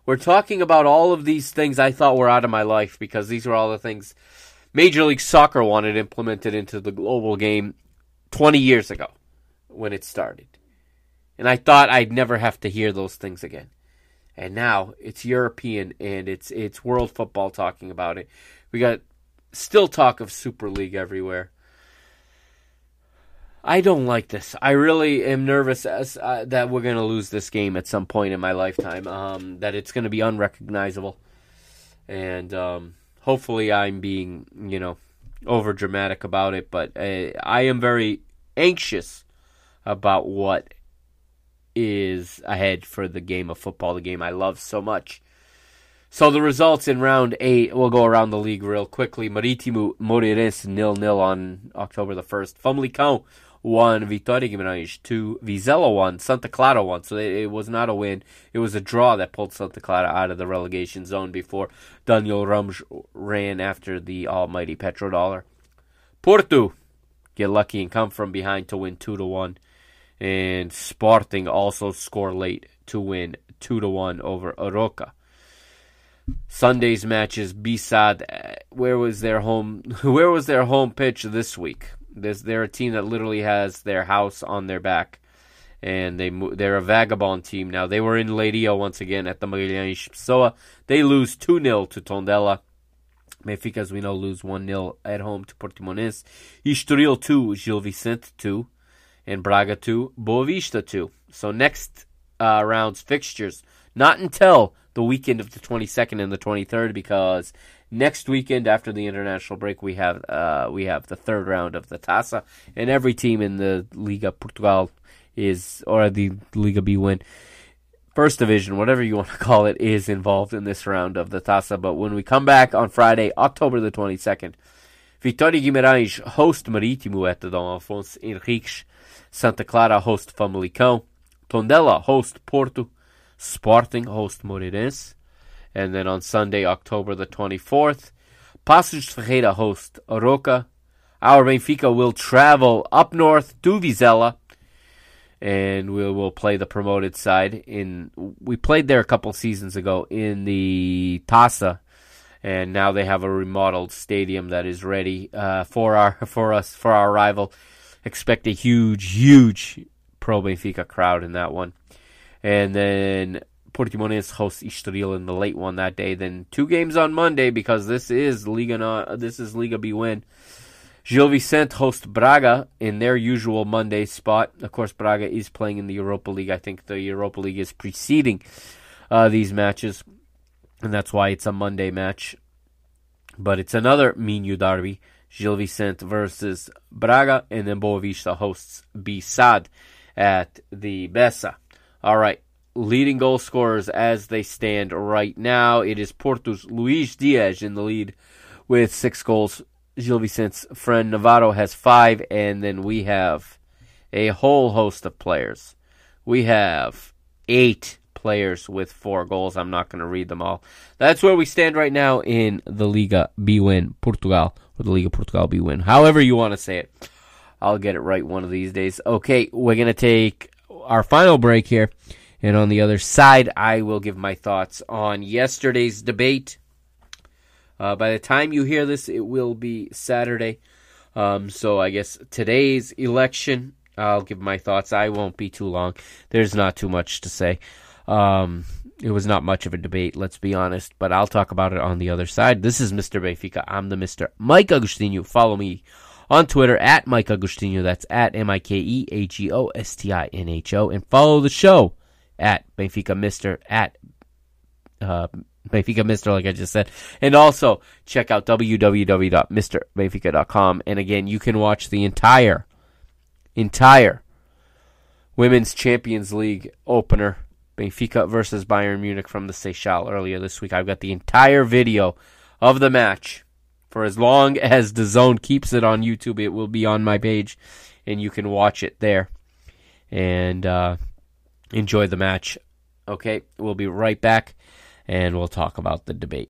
We're talking about all of these things I thought were out of my life because these were all the things Major League Soccer wanted implemented into the global game 20 years ago when it started. And I thought I'd never have to hear those things again. And now it's European and it's it's world football talking about it. We got still talk of Super League everywhere. I don't like this. I really am nervous as, uh, that we're going to lose this game at some point in my lifetime. Um, that it's going to be unrecognizable, and um, hopefully, I'm being you know over dramatic about it. But uh, I am very anxious about what is ahead for the game of football, the game I love so much. So the results in round eight, we'll go around the league real quickly. Marítimo Moreirense nil nil on October the first. Famalicão one, Vitória Guimarães two, Vizela one, Santa Clara one. So it, it, was not a win; it was a draw that pulled Santa Clara out of the relegation zone before Daniel Ramos ran after the almighty petrodollar. Porto get lucky and come from behind to win 2 to 1. And Sporting also score late to win 2 to 1 over Arouca. Sunday's matches BSAD uh, where was their home where was their home pitch this week? There's, they're a team that literally has their house on their back and they they're a vagabond team now. They were in Leiria once again at the Magalhães Pessoa. They lose 2-0 to Tondela. Benfica, as we know, lose 1-0 at home to Portimonense. Estoril 2, Gil Vicente 2, and Braga 2, Boavista 2. So next uh, round's fixtures, not until the weekend of the 22nd and the 23rd, because next weekend after the international break we have uh, we have the third round of the Taça, and every team in the Liga Portugal is or the Liga Bwin first division, whatever you want to call it, is involved in this round of the Taça. But when we come back on Friday, October the 22nd, Vitória Guimarães host Marítimo at the Dom Afonso Henriques, Santa Clara host Famalicão, Tondela host Porto, Sporting host Moreirense, and then on Sunday, October the 24th, Paços de Ferreira host Arouca. Our Benfica will travel up north to Vizela and we will play the promoted side. In we played there a couple seasons ago in the Taça, and now they have a remodeled stadium that is ready uh, for our for us for our rival. Expect a huge, huge pro Benfica crowd in that one, and then Portimonense hosts Estoril in the late one that day. Then two games on Monday because this is Liga this is Liga Bwin. Gil Vicente host Braga in their usual Monday spot. Of course, Braga is playing in the Europa League. I think the Europa League is preceding uh, these matches, and that's why it's a Monday match. But it's another Minho derby. Gil Vicente versus Braga, and then Boavista hosts BSAD at the Bessa. All right, leading goal scorers as they stand right now. It is Porto's Luis Diaz in the lead with six goals Gil Vicente's Fran Navarro has five, and then we have a whole host of players. We have eight players with four goals. I'm not going to read them all. That's where we stand right now in the Liga Bwin Portugal, or the Liga Portugal Bwin, however you want to say it. I'll get it right one of these days. Okay, we're going to take our final break here. And on the other side, I will give my thoughts on yesterday's debate uh, by the time you hear this, it will be Saturday. Um, so I guess today's election, I'll give my thoughts. I won't be too long. There's not too much to say. Um, it was not much of a debate, let's be honest, but I'll talk about it on the other side. This is Mr. Benfica. I'm the Mr. Mike Agostinho. Follow me on Twitter at Mike Agostinho. That's at M I K E A G O S T I N H O. And follow the show at Benfica Mr. at uh, Benfica Mister, like I just said. And also check out www.mrbenfica.com. And again, you can watch the entire, entire Women's Champions League opener, Benfica versus Bayern Munich from the Seixal earlier this week. I've got the entire video of the match. For as long as DAZN keeps it on YouTube, it will be on my page, and you can watch it there and uh, enjoy the match. Okay, we'll be right back and we'll talk about the debate.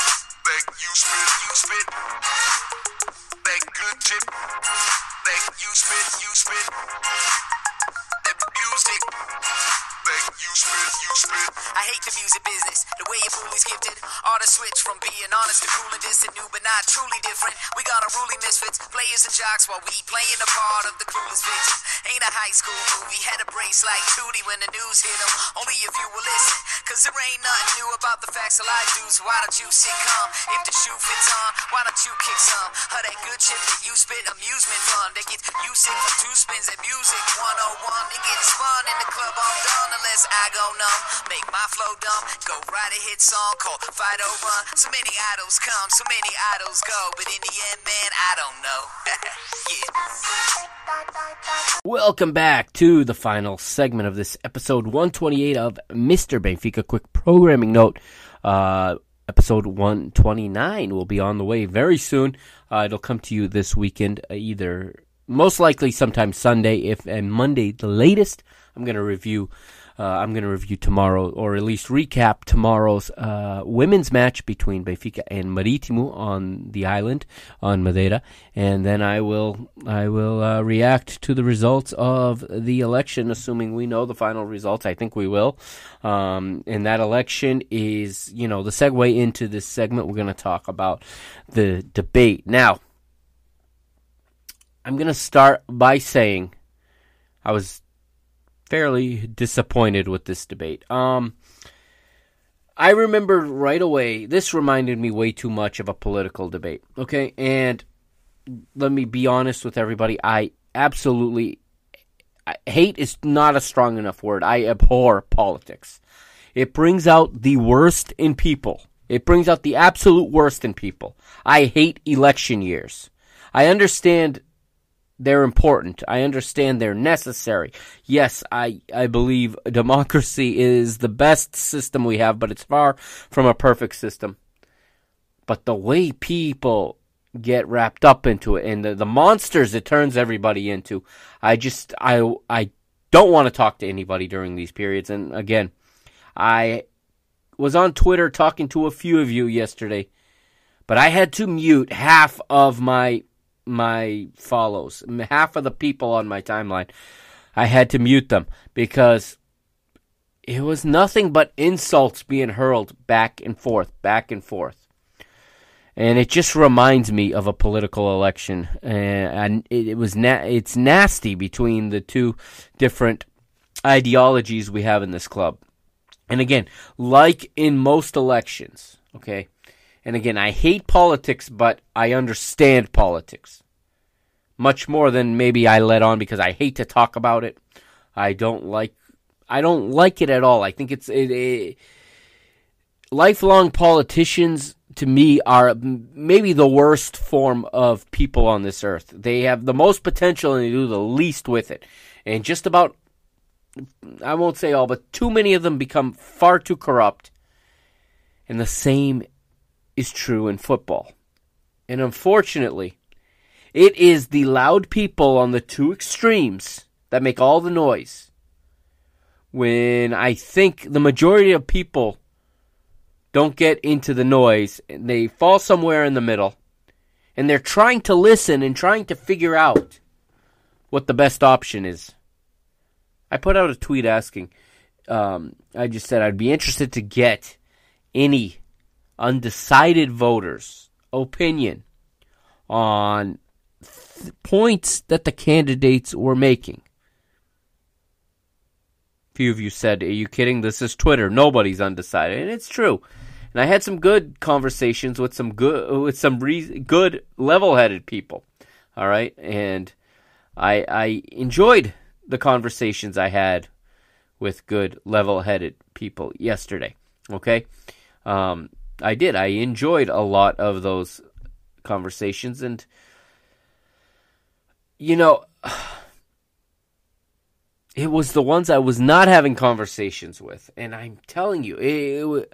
That you spit, you spit. That good tip. That you spit, you spit. I hate the music business, the way your bullies gifted. All the switch from being honest, to cool and distant, new but not truly different. We got unruly misfits, players and jocks while we playing the part of the clueless victim. Ain't a high school movie, had a brace like Tootie when the news hit hit 'em. Only if you will listen, cause there ain't nothing new about the facts of life, dudes. Why don't you sit calm? If the shoe fits on, why don't you kick some? Of that good shit that you spit, amusement fun. They get you sick from two spins at music 101. It gets fun in the club, I'm done unless I go numb. Make my flow dumb, go write a hit song called Fight Run. So many idols come, so many idols go, but in the end, man, I don't know. yeah. Welcome back to the final segment of this episode 128 of Mr. Benfica. Quick programming note. Uh, episode 129 will be on the way very soon. Uh, it'll come to you this weekend, either most likely sometime Sunday, if and Monday the latest. I'm going to review. Uh, I'm going to review tomorrow, or at least recap tomorrow's uh, women's match between Benfica and Marítimo on the island on Madeira, and then I will I will uh, react to the results of the election, assuming we know the final results. I think we will. Um, and that election is, you know, the segue into this segment. We're going to talk about the debate now. I'm going to start by saying I was fairly disappointed with this debate. Um, I remember right away, this reminded me way too much of a political debate. Okay. And let me be honest with everybody. I absolutely hate is not a strong enough word. I abhor politics. It brings out the worst in people. It brings out the absolute worst in people. I hate election years. I understand they're important. I understand they're necessary. Yes, I, I believe democracy is the best system we have, but it's far from a perfect system. But the way people get wrapped up into it and the, the monsters it turns everybody into, I just, I, I don't want to talk to anybody during these periods. And again, I was on Twitter talking to a few of you yesterday, but I had to mute half of my my follows, half of the people on my timeline. I had to mute them because it was nothing but insults being hurled back and forth, back and forth. And it just reminds me of a political election, and it, was na- it's nasty between the two different ideologies we have in this club. And again, like in most elections, okay, and again, I hate politics, but I understand politics much more than maybe I let on because I hate to talk about it. I don't like I don't like it at all. I think it's it, it, lifelong politicians to me are maybe the worst form of people on this earth. They have the most potential and they do the least with it. And just about I won't say all, but too many of them become far too corrupt. And the same is true in football. And unfortunately, it is the loud people on the two extremes that make all the noise. When I think the majority of people don't get into the noise, they fall somewhere in the middle, and they're trying to listen and trying to figure out what the best option is. I put out a tweet asking, um, I just said I'd be interested to get any undecided voters' opinion on th- points that the candidates were making. A Few of you said, "Are you kidding? This is Twitter. Nobody's undecided," and it's true. And I had some good conversations with some good, with some re- good, level-headed people. All right, and I I enjoyed the conversations I had with good, level-headed people yesterday. Okay, um, I did. I enjoyed a lot of those conversations, and you know, it was the ones I was not having conversations with, and I'm telling you, it, it,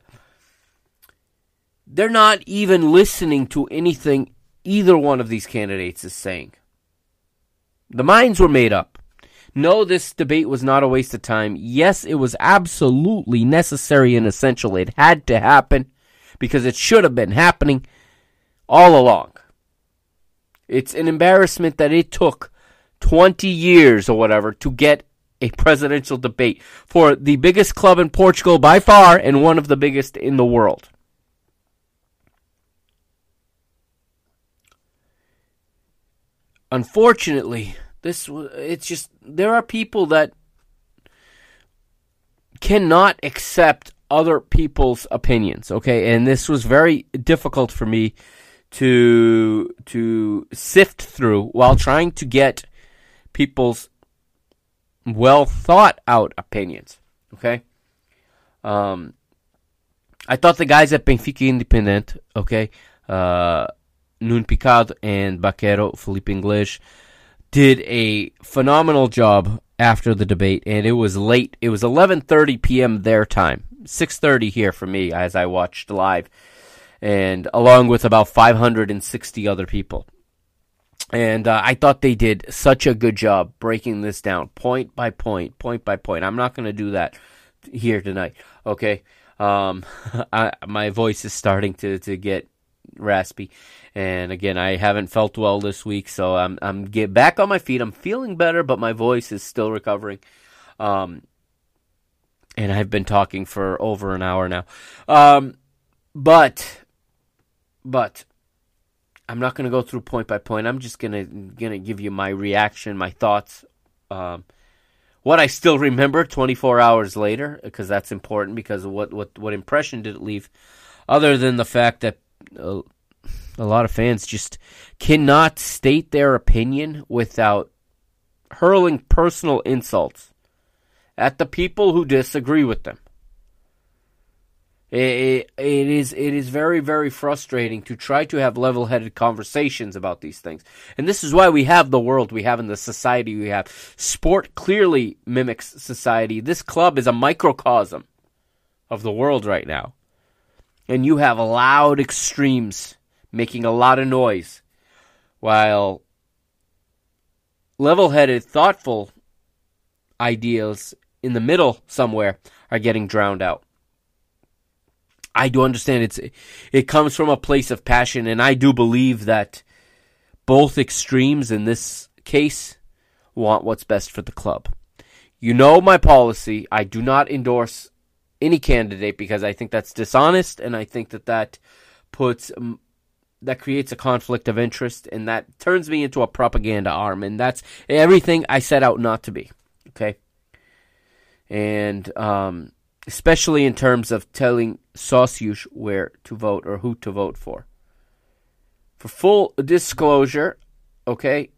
they're not even listening to anything either one of these candidates is saying. The minds were made up. No, this debate was not a waste of time. Yes, it was absolutely necessary and essential. It had to happen because it should have been happening all along. It's an embarrassment that it took 20 years or whatever to get a presidential debate for the biggest club in Portugal by far and one of the biggest in the world. Unfortunately, this it's just there are people that cannot accept other people's opinions, okay? And this was very difficult for me to to sift through while trying to get people's well thought out opinions, okay? Um I thought the guys at Benfica Independent, okay, uh, Nun Picado and Baquero, Felipe English, did a phenomenal job after the debate, and it was late. It was 11:30 p.m. their time, 6:30 here for me as I watched live, and along with about 560 other people. And uh, I thought they did such a good job breaking this down point by point, point by point. I'm not going to do that here tonight, okay? Um, I, my voice is starting to, to get raspy, and again, I haven't felt well this week, so I'm I'm get back on my feet. I'm feeling better, but my voice is still recovering. Um, and I've been talking for over an hour now. Um, but, but I'm not going to go through point by point. I'm just gonna gonna give you my reaction, my thoughts, um, what I still remember 24 hours later, because that's important. Because what what what impression did it leave, other than the fact that uh, a lot of fans just cannot state their opinion without hurling personal insults at the people who disagree with them. It, it, it is it is very very frustrating to try to have level-headed conversations about these things, and this is why we have the world we have in the society we have. Sport clearly mimics society. This club is a microcosm of the world right now, and you have loud extremes making a lot of noise, while level-headed, thoughtful ideas in the middle somewhere are getting drowned out. I do understand it's it comes from a place of passion, and I do believe that both extremes in this case want what's best for the club. You know my policy. I do not endorse any candidate because I think that's dishonest, and I think that that puts that creates a conflict of interest, and that turns me into a propaganda arm, and that's everything I set out not to be. Okay, and um, especially in terms of telling sócios where to vote or who to vote for. For full disclosure, okay,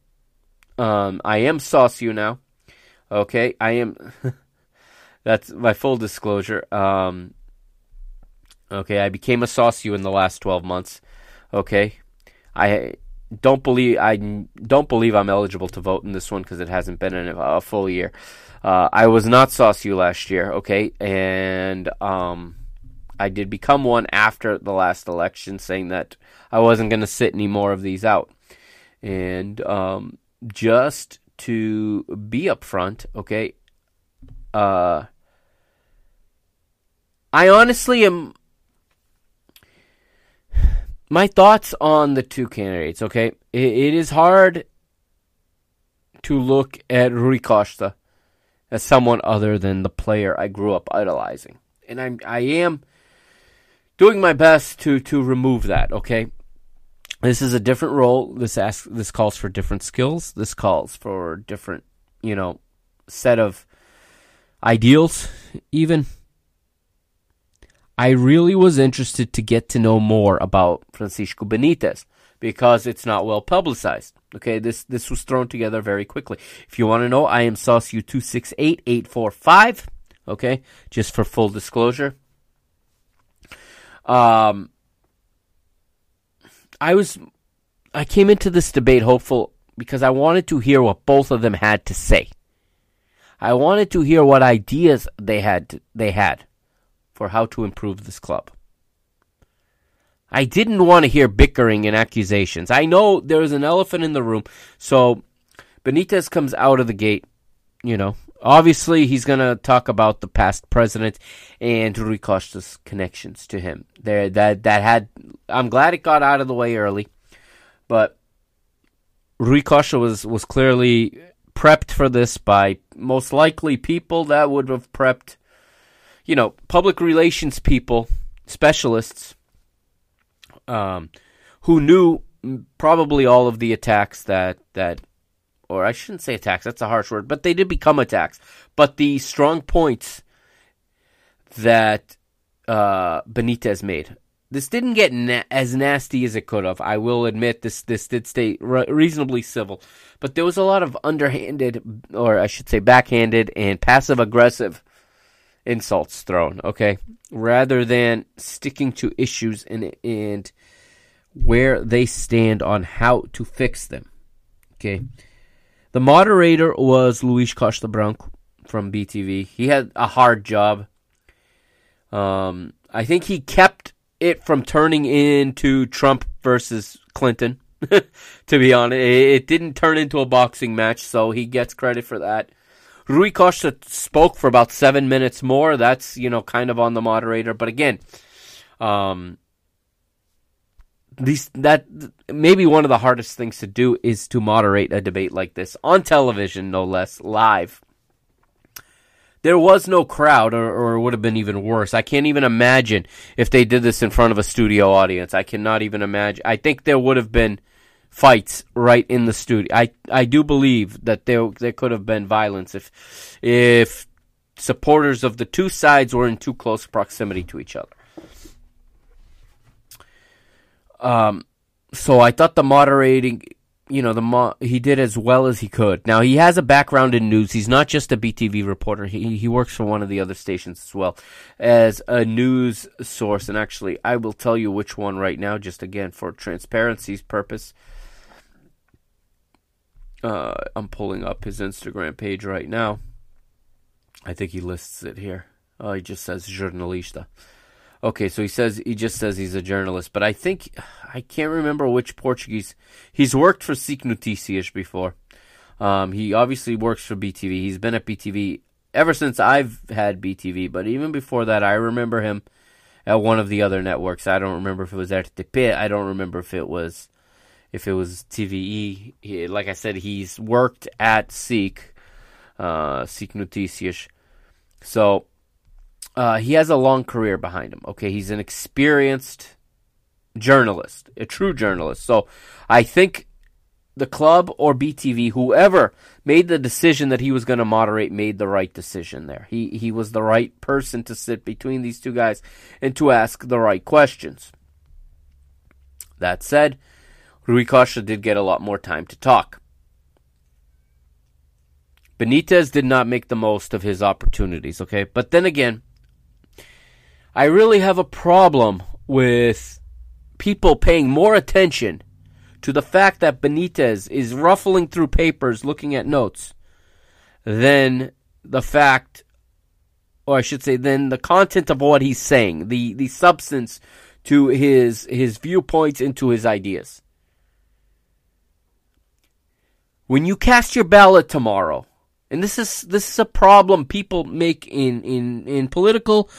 um, I am sócio now. Okay, I am. that's my full disclosure. Um, okay, I became a sócio in the last twelve months. Okay, I don't believe I don't believe I'm eligible to vote in this one because it hasn't been a, a full year. Uh, I was not sócio last year, okay, and um, I did become one after the last election, saying that I wasn't going to sit any more of these out, and um, just to be upfront, okay, uh, I honestly am. My thoughts on the two candidates, okay, it, it is hard to look at Rui Costa as someone other than the player I grew up idolizing. And I'm I am doing my best to to remove that, okay? This is a different role. This asks this calls for different skills. This calls for different, you know, set of ideals even. I really was interested to get to know more about Francisco Benitez because it's not well publicized. Okay, this this was thrown together very quickly. If you want to know, I am sócio two six eight eight four five. Okay, just for full disclosure. Um, I was, I came into this debate hopeful because I wanted to hear what both of them had to say. I wanted to hear what ideas they had they had for how to improve this club. I didn't want to hear bickering and accusations. I know there's an elephant in the room. So Benitez comes out of the gate, you know. Obviously, he's going to talk about the past president and Rui Costa's connections to him. There that that had I'm glad it got out of the way early. But Rui Costa was was clearly prepped for this by most likely people that would have prepped you know, public relations people, specialists um, who knew probably all of the attacks that that or I shouldn't say attacks, that's a harsh word, but they did become attacks. But the strong points that uh, Benitez made. This didn't get na- as nasty as it could have. I will admit this. This did stay re- reasonably civil, but there was a lot of underhanded, or I should say, backhanded and passive aggressive insults thrown. Okay, rather than sticking to issues and and where they stand on how to fix them. Okay, the moderator was Luis Costa Branco from BTV. He had a hard job. Um, I think he kept it from turning into Trump versus Clinton. to be honest, it didn't turn into a boxing match, so he gets credit for that. Rui Costa spoke for about seven minutes more. That's you know kind of on the moderator, but again, um, these that maybe one of the hardest things to do is to moderate a debate like this on television, no less, live there was no crowd, or, or it would have been even worse. I can't even imagine if they did this in front of a studio audience. I cannot even imagine. I think there would have been fights right in the studio. I I do believe that there there could have been violence if if supporters of the two sides were in too close proximity to each other. Um, so I thought the moderating you know the mo- he did as well as he could. Now he has a background in news. He's not just a BTV reporter. He he works for one of the other stations as well as a news source. And actually, I will tell you which one right now, just again for transparency's purpose. Uh, I'm pulling up his Instagram page right now. I think he lists it here. Oh, he just says journalista. Okay, so he says he just says he's a journalist, but I think I can't remember which Portuguese. He's worked for SIC Noticias before. Um, he obviously works for BTV. He's been at BTV ever since I've had BTV, but even before that, I remember him at one of the other networks. I don't remember if it was RTP. I don't remember if it was if it was TVI. He, like I said, he's worked at Seek, uh, SIC Noticias. So uh, he has a long career behind him. Okay, he's an experienced journalist, a true journalist. So I think the club or BTV, whoever made the decision that he was going to moderate, made the right decision there. He he was the right person to sit between these two guys and to ask the right questions. That said, Rui Costa did get a lot more time to talk. Benitez did not make the most of his opportunities, okay? But then again, I really have a problem with people paying more attention to the fact that Benitez is ruffling through papers looking at notes than the fact, or I should say, than the content of what he's saying, the, the substance to his his viewpoints into his ideas. When you cast your ballot tomorrow, and this is this is a problem people make in in in political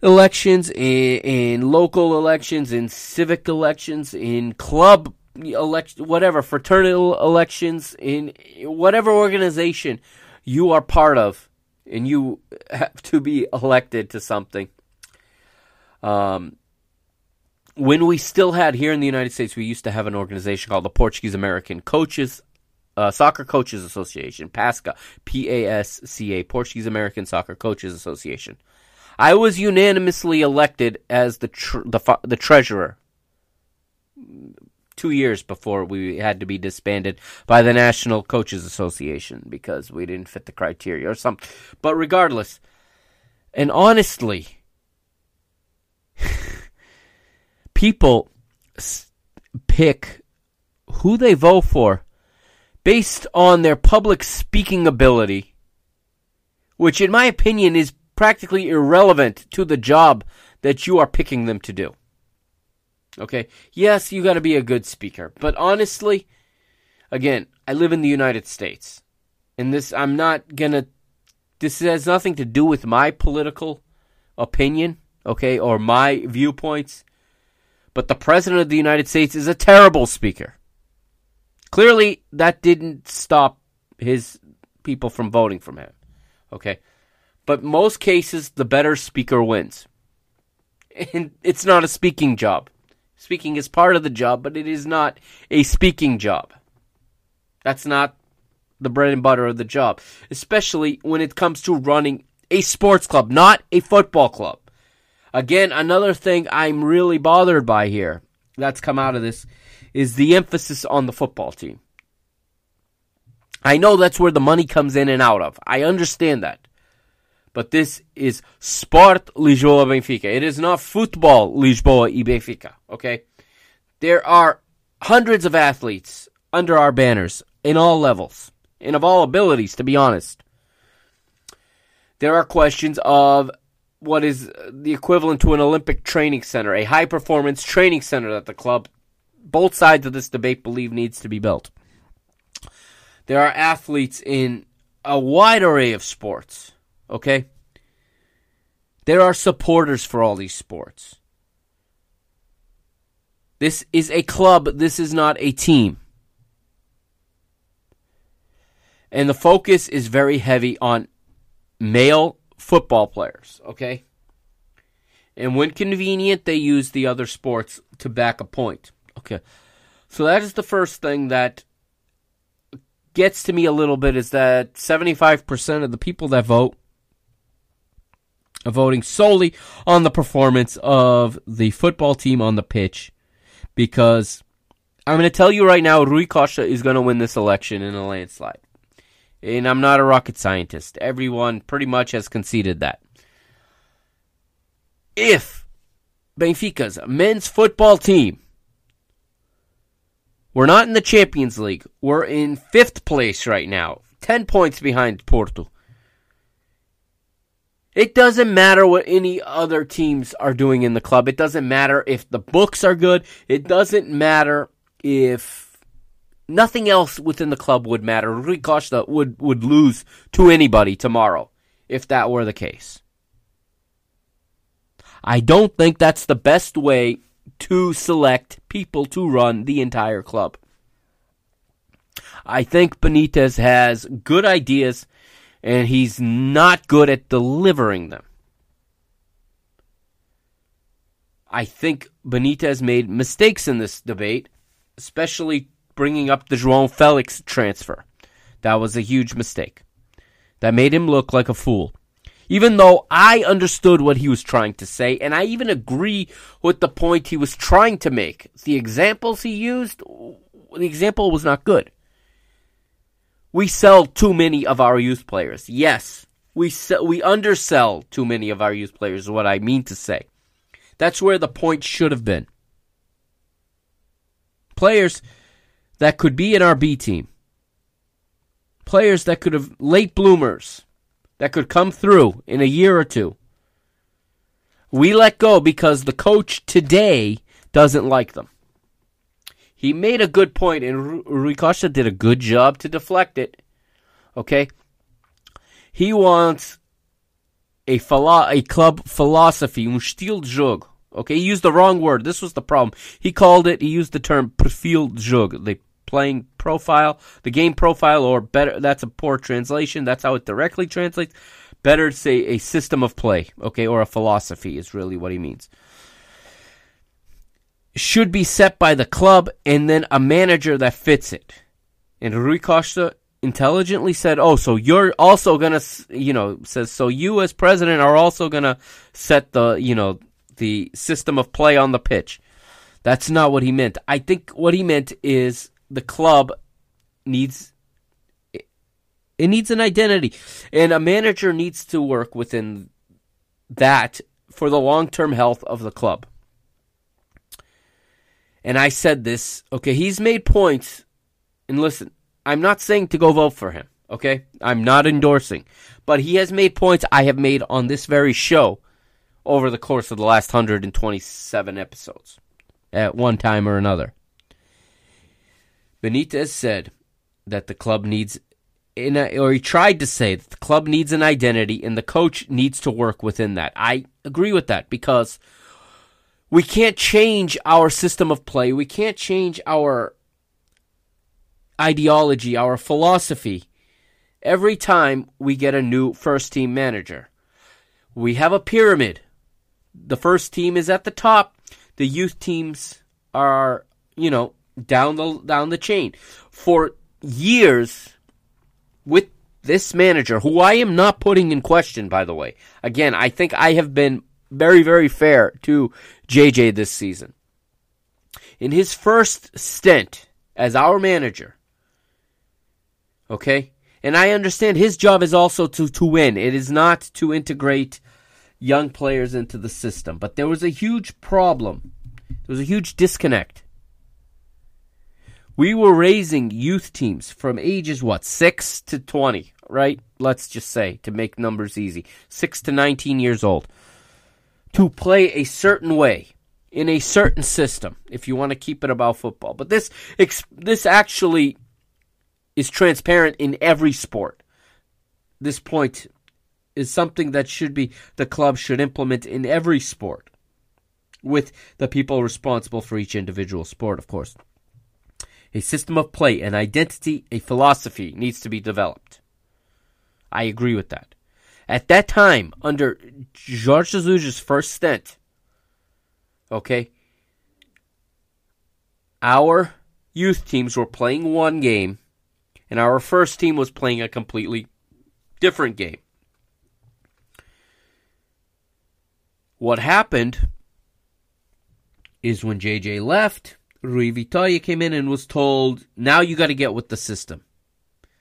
elections, in, in local elections, in civic elections, in club election, whatever fraternal elections, in whatever organization you are part of, and you have to be elected to something. Um, when we still had here in the United States, we used to have an organization called the Portuguese American Coaches uh, Soccer Coaches Association, PASCA, P A S C A, Portuguese American Soccer Coaches Association. I was unanimously elected as the tr- the the treasurer. Two years before we had to be disbanded by the National Coaches Association because we didn't fit the criteria or something. But regardless, and honestly, people pick who they vote for based on their public speaking ability, which, in my opinion, is practically irrelevant to the job that you are picking them to do. Okay? Yes, you got to be a good speaker, but honestly, again, I live in the United States. And this, I'm not gonna, this has nothing to do with my political opinion, okay, or my viewpoints. But the President of the United States is a terrible speaker. Clearly, that didn't stop his people from voting for him. Okay? But most cases, the better speaker wins. And it's not a speaking job. Speaking is part of the job, but it is not a speaking job. That's not the bread and butter of the job, especially when it comes to running a sports club, not a football club. Again, another thing I'm really bothered by here that's come out of this is the emphasis on the football team. I know that's where the money comes in and out of. I understand that. But this is Sport Lisboa Benfica. It is not football Lisboa e Benfica, okay? There are hundreds of athletes under our banners in all levels and of all abilities, to be honest. There are questions of what is the equivalent to an Olympic training center, a high performance training center that the club, both sides of this debate, believe needs to be built. There are athletes in a wide array of sports, okay? There are supporters for all these sports. This is a club, this is not a team. And the focus is very heavy on male football players, okay? And when convenient, they use the other sports to back a point. Okay. So that is the first thing that gets to me a little bit is that 75% of the people that vote are voting solely on the performance of the football team on the pitch because I'm going to tell you right now, Rui Costa is going to win this election in a landslide. And I'm not a rocket scientist. Everyone pretty much has conceded that. If Benfica's men's football team we're not in the Champions League. We're in fifth place right now, 10 points behind Porto. It doesn't matter what any other teams are doing in the club. It doesn't matter if the books are good. It doesn't matter if nothing else within the club would matter. Rui Costa would, would lose to anybody tomorrow if that were the case. I don't think that's the best way to select people to run the entire club. I think Benitez has good ideas and he's not good at delivering them. I think Benitez made mistakes in this debate, especially bringing up the João Felix transfer. That was a huge mistake. That made him look like a fool even though I understood what he was trying to say, and I even agree with the point he was trying to make. The examples he used, the example was not good. We sell too many of our youth players. Yes, we sell, we undersell too many of our youth players. Is what I mean to say. That's where the point should have been. Players that could be in our B team. Players that could have late bloomers that could come through in a year or two. We let go because the coach today doesn't like them. He made a good point, and Rui Costa did a good job to deflect it. Okay? He wants a, philo- a club philosophy, um jogo. Okay, he used the wrong word. This was the problem. He called it, he used the term jogo. They playing profile, the game profile, or better, that's a poor translation. That's how it directly translates. Better say a system of play, okay, or a philosophy is really what he means. Should be set by the club and then a manager that fits it. And Rui Costa intelligently said, "Oh, so you're also gonna, you know, says so you as president are also gonna set the, you know, the system of play on the pitch." That's not what he meant. I think what he meant is the club needs it needs an identity. And a manager needs to work within that for the long-term health of the club. And i said this okay he's made points. And listen i'm not saying to go vote for him okay? I'm not endorsing. But he has made points i have made on this very show over the course of the last 127 episodes at one time or another Benitez said that the club needs in a, or he tried to say that the club needs an identity and the coach needs to work within that. I agree with that because we can't change our system of play. We can't change our ideology, our philosophy every time we get a new first team manager. We have a pyramid. The first team is at the top, the youth teams are, you know, down the down the chain. For years with this manager, who I am not putting in question, by the way. Again, I think I have been very, very fair to JJ this season. In his first stint as our manager, okay, and I understand his job is also to, to win. It is not to integrate young players into the system. But there was a huge problem. There was a huge disconnect. We were raising youth teams from ages, what, 6 to 20, right? Let's just say, to make numbers easy. 6 to 19 years old. To play a certain way in a certain system if you want to keep it about football. But this this actually is transparent in every sport. This point is something that should be the club should implement in every sport with the people responsible for each individual sport, of course. A system of play, an identity, a philosophy needs to be developed. I agree with that. At that time, under Jorge Jesus' first stint, okay, our youth teams were playing one game, and our first team was playing a completely different game. What happened is when JJ left, Rui Vitoria came in and was told, "Now you got to get with the system."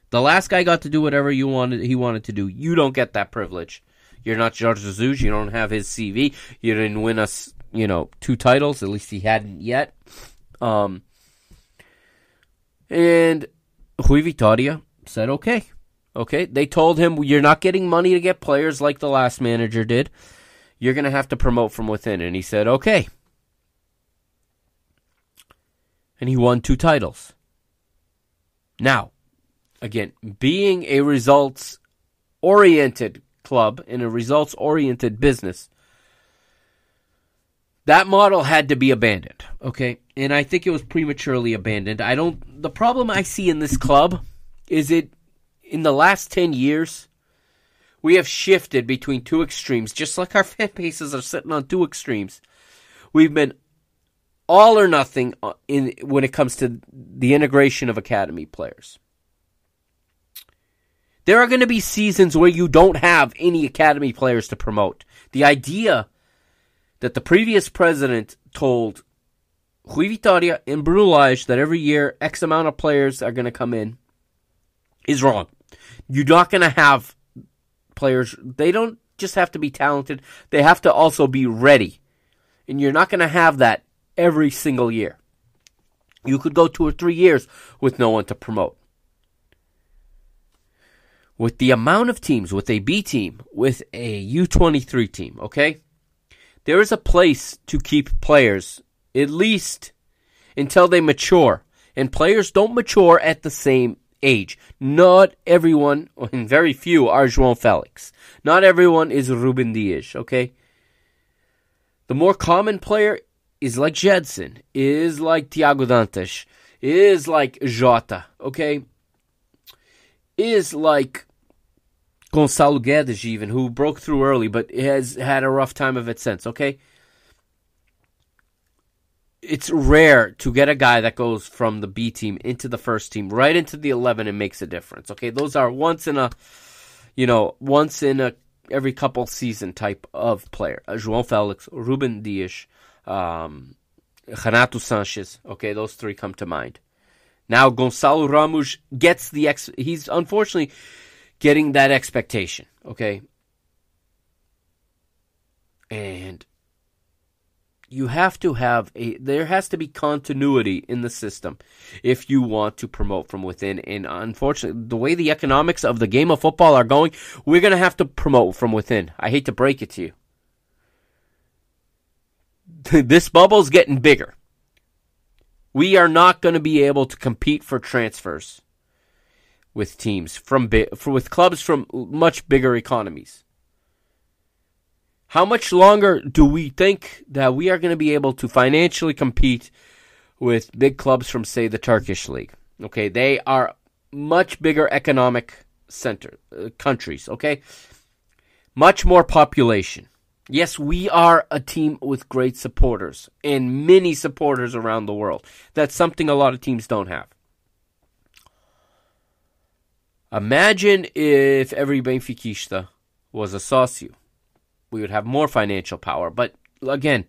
The last guy got to do whatever you wanted he wanted to do. You don't get that privilege. You're not Jorge Jesus. You don't have his CV. You didn't win us, you know, two titles. At least he hadn't yet. Um, and Rui Vitoria said, "Okay, okay." They told him, "You're not getting money to get players like the last manager did. You're going to have to promote from within." And he said, "Okay." And he won two titles. Now, again, being a results oriented club in a results oriented business, that model had to be abandoned. Okay. And I think it was prematurely abandoned. I don't, the problem I see in this club is it, in the last 10 years, we have shifted between two extremes, just like our fan bases are sitting on two extremes. We've been all or nothing uh, in when it comes to the integration of academy players. There are going to be seasons where you don't have any academy players to promote. The idea that the previous president told Rui Vitoria and Bruno Lage that every year X amount of players are going to come in is wrong. You're not going to have players. They don't just have to be talented. They have to also be ready. And you're not going to have that every single year. You could go two or three years with no one to promote. With the amount of teams, with a B team, with a U23 team, okay? There is a place to keep players, at least until they mature. And players don't mature at the same age. Not everyone, and very few, are João Felix. Not everyone is Ruben Dias, okay? The more common player is like Gedson, is like Tiago Dantas, is like Jota, okay? Is like Gonçalo Guedes, even, who broke through early but has had a rough time of it since, okay? It's rare to get a guy that goes from the B team into the first team, right into the 11 and makes a difference, okay? Those are once in a, you know, once in a every couple season type of player. Uh, João Felix, Ruben Dias, um, Renato Sanches. Okay, those three come to mind. Now Gonçalo Ramos gets the ex. He's unfortunately getting that expectation. Okay, and you have to have a there has to be continuity in the system if you want to promote from within and unfortunately the way the economics of the game of football are going we're going to have to promote from within i hate to break it to you this bubble's getting bigger. We are not going to be able to compete for transfers with teams from for, with clubs from much bigger economies. How much longer do we think that we are going to be able to financially compete with big clubs from say the Turkish league? Okay, they are much bigger economic center uh, countries, okay? Much more population. Yes, we are a team with great supporters and many supporters around the world. That's something a lot of teams don't have. Imagine if every Benfiquista was a sócio. We would have more financial power. But again,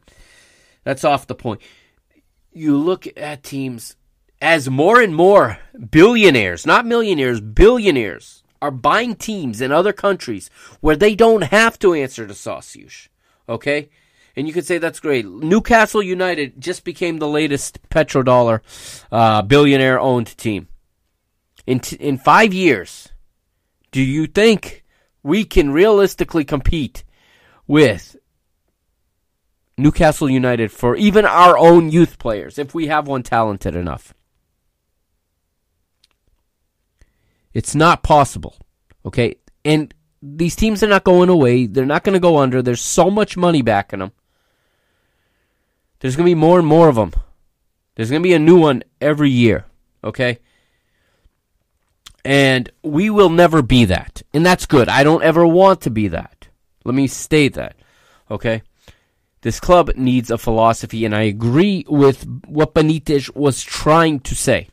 that's off the point. You look at teams as more and more billionaires, not millionaires, billionaires, are buying teams in other countries where they don't have to answer to sócios. Okay? And you could say that's great. Newcastle United just became the latest petrodollar uh, billionaire owned team. In, t- in five years, do you think we can realistically compete with Newcastle United for even our own youth players if we have one talented enough? It's not possible. Okay? And these teams are not going away. They're not going to go under. There's so much money backing them. There's going to be more and more of them. There's going to be a new one every year. Okay? And we will never be that. And that's good. I don't ever want to be that. Let me state that. Okay? This club needs a philosophy, and I agree with what Benitez was trying to say.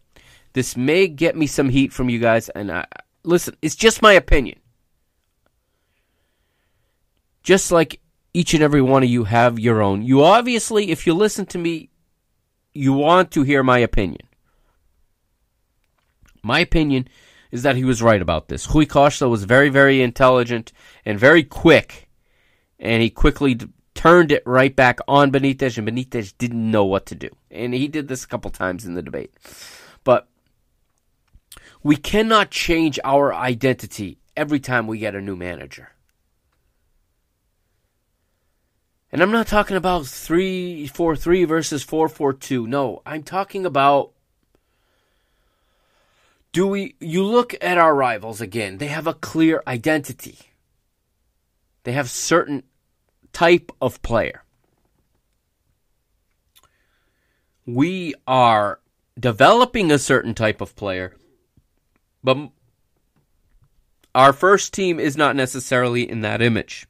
This may get me some heat from you guys, and I, listen, it's just my opinion. Just like each and every one of you have your own. You obviously, if you listen to me, you want to hear my opinion. My opinion is that he was right about this. Rui Costa was very, very intelligent and very quick, and he quickly d- turned it right back on Benitez, and Benitez didn't know what to do. And he did this a couple times in the debate. We cannot change our identity every time we get a new manager. And I'm not talking about 3-4-3 versus 4-4-2. No, I'm talking about do we you look at our rivals again, they have a clear identity. They have certain type of player. We are developing a certain type of player, but our first team is not necessarily in that image.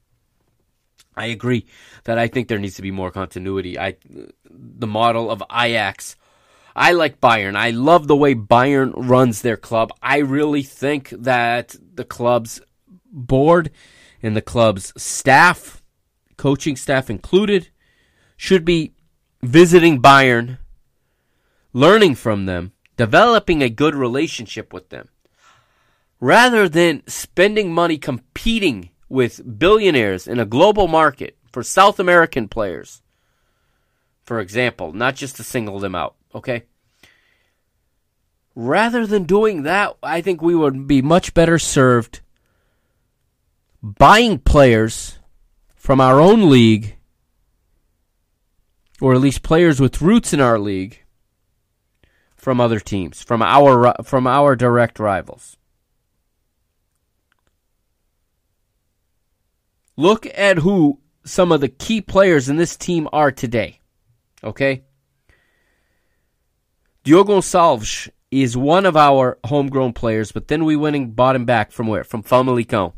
I agree that I think there needs to be more continuity. I the model of Ajax. I like Bayern. I love the way Bayern runs their club. I really think that the club's board and the club's staff, coaching staff included, should be visiting Bayern, learning from them, developing a good relationship with them, rather than spending money competing with billionaires in a global market for South American players, for example, not just to single them out, okay? Rather than doing that, I think we would be much better served buying players from our own league, or at least players with roots in our league, from other teams, from our from our direct rivals. Look at who some of the key players in this team are today. Okay? Diogo Gonçalves is one of our homegrown players, but then we went and bought him back from where? From Famalicão.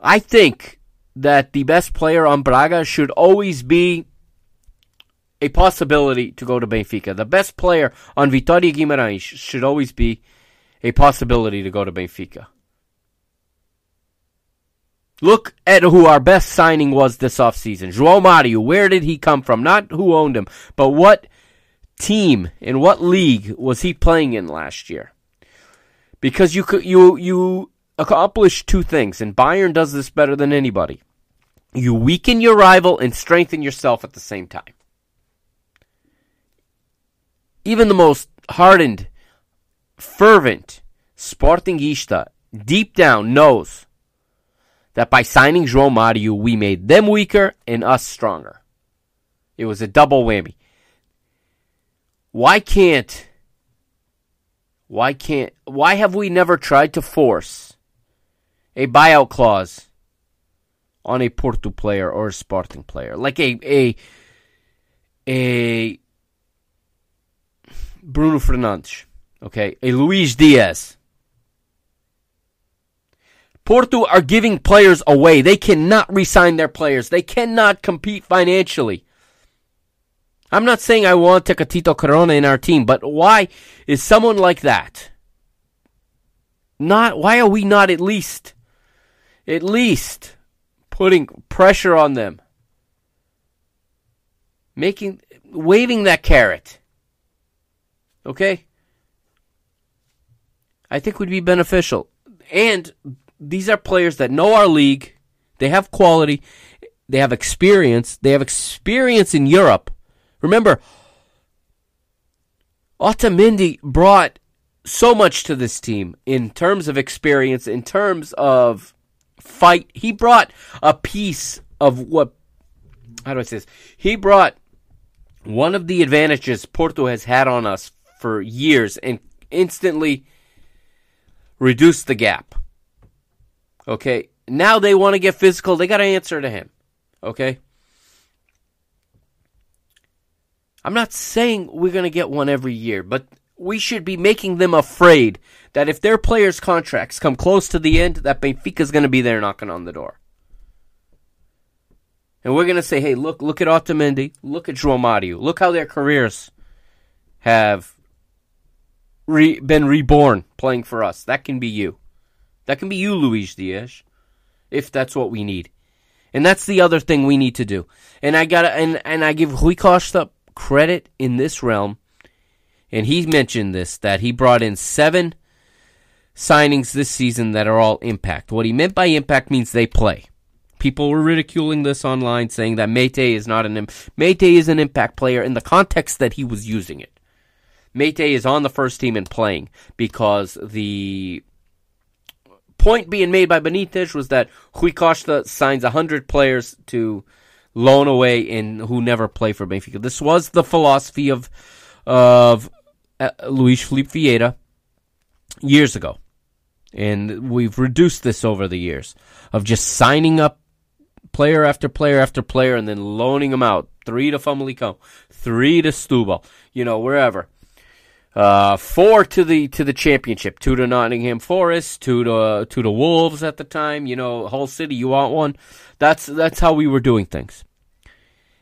I think that the best player on Braga should always be a possibility to go to Benfica. The best player on Vitória Guimarães should always be a possibility to go to Benfica. Look at who our best signing was this offseason. João Mario, where did he come from? Not who owned him, but what team in what league was he playing in last year? Because you you you accomplish two things, and Bayern does this better than anybody. You weaken your rival and strengthen yourself at the same time. Even the most hardened, fervent Sportingista deep down knows that by signing João Mario, we made them weaker and us stronger. It was a double whammy. Why can't, why can't, why have we never tried to force a buyout clause on a Porto player or a Sporting player? Like a, a, a Bruno Fernandes, okay? A Luis Diaz Porto are giving players away. They cannot re-sign their players. They cannot compete financially. I'm not saying I want Tecatito Corona in our team, but why is someone like that not why are we not at least at least putting pressure on them? Making waving that carrot. Okay? I think would be beneficial. And these are players that know our league. They have quality. They have experience. They have experience in Europe. Remember, Otamendi brought so much to this team in terms of experience, in terms of fight. He brought a piece of what, how do I say this? He brought one of the advantages Porto has had on us for years and instantly reduced the gap. Okay. Now they want to get physical. They got to answer to him. Okay. I'm not saying we're going to get one every year, but we should be making them afraid that if their players' contracts come close to the end, that Benfica's going to be there knocking on the door. And we're going to say, hey, look, look at Otamendi, look at João Mario, look how their careers have re- been reborn playing for us. That can be you. That can be you, Luis Diaz, if that's what we need. And that's the other thing we need to do. And I gotta and, and I give Rui Costa credit in this realm. And he mentioned this that he brought in seven signings this season that are all impact. What he meant by impact means they play. People were ridiculing this online, saying that Meité is not an Meité is an impact player in the context that he was using it. Meité is on the first team and playing because the point being made by Benitez was that Rui Costa signs 100 players to loan away and who never play for Benfica. This was the philosophy of of uh, Luís Filipe Vieira years ago. And we've reduced this over the years of just signing up player after player after player and then loaning them out. Three to Famalicão, three to Setúbal, you know, wherever. Uh, four to the to the championship, two to Nottingham Forest, two to uh, two to Wolves at the time. You know, Hull City, you want one? That's that's how we were doing things.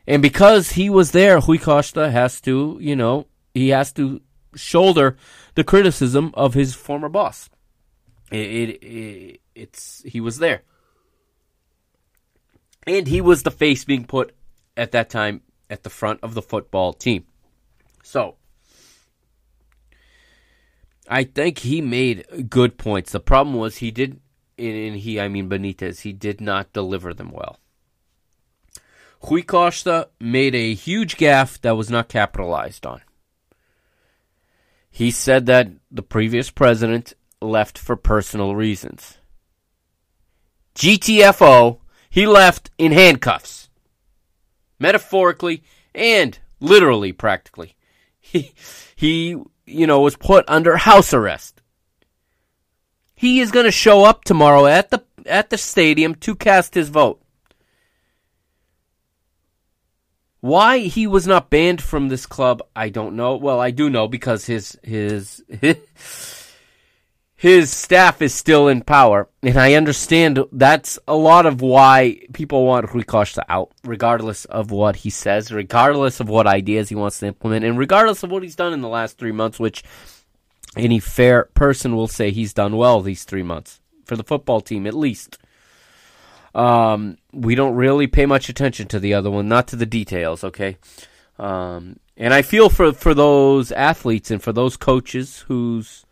And because he was there, Rui Costa has to, you know, he has to shoulder the criticism of his former boss. It, it, it it's he was there, and he was the face being put at that time at the front of the football team. So I think he made good points. The problem was he did, and he, I mean Benitez, he did not deliver them well. Rui Costa made a huge gaffe that was not capitalized on. He said that the previous president left for personal reasons. GTFO, he left in handcuffs. Metaphorically and literally, practically. He, he you know, was put under house arrest. He is going to show up tomorrow at the at the stadium to cast his vote. Why he was not banned from this club, I don't know. Well, I do know because his his his, his staff is still in power, and I understand that's a lot of why people want Rui Costa out, regardless of what he says, regardless of what ideas he wants to implement, and regardless of what he's done in the last three months, which any fair person will say he's done well these three months for the football team, at least. Um, we don't really pay much attention to the other one, not to the details, okay? Um, and I feel for, for those athletes and for those coaches who's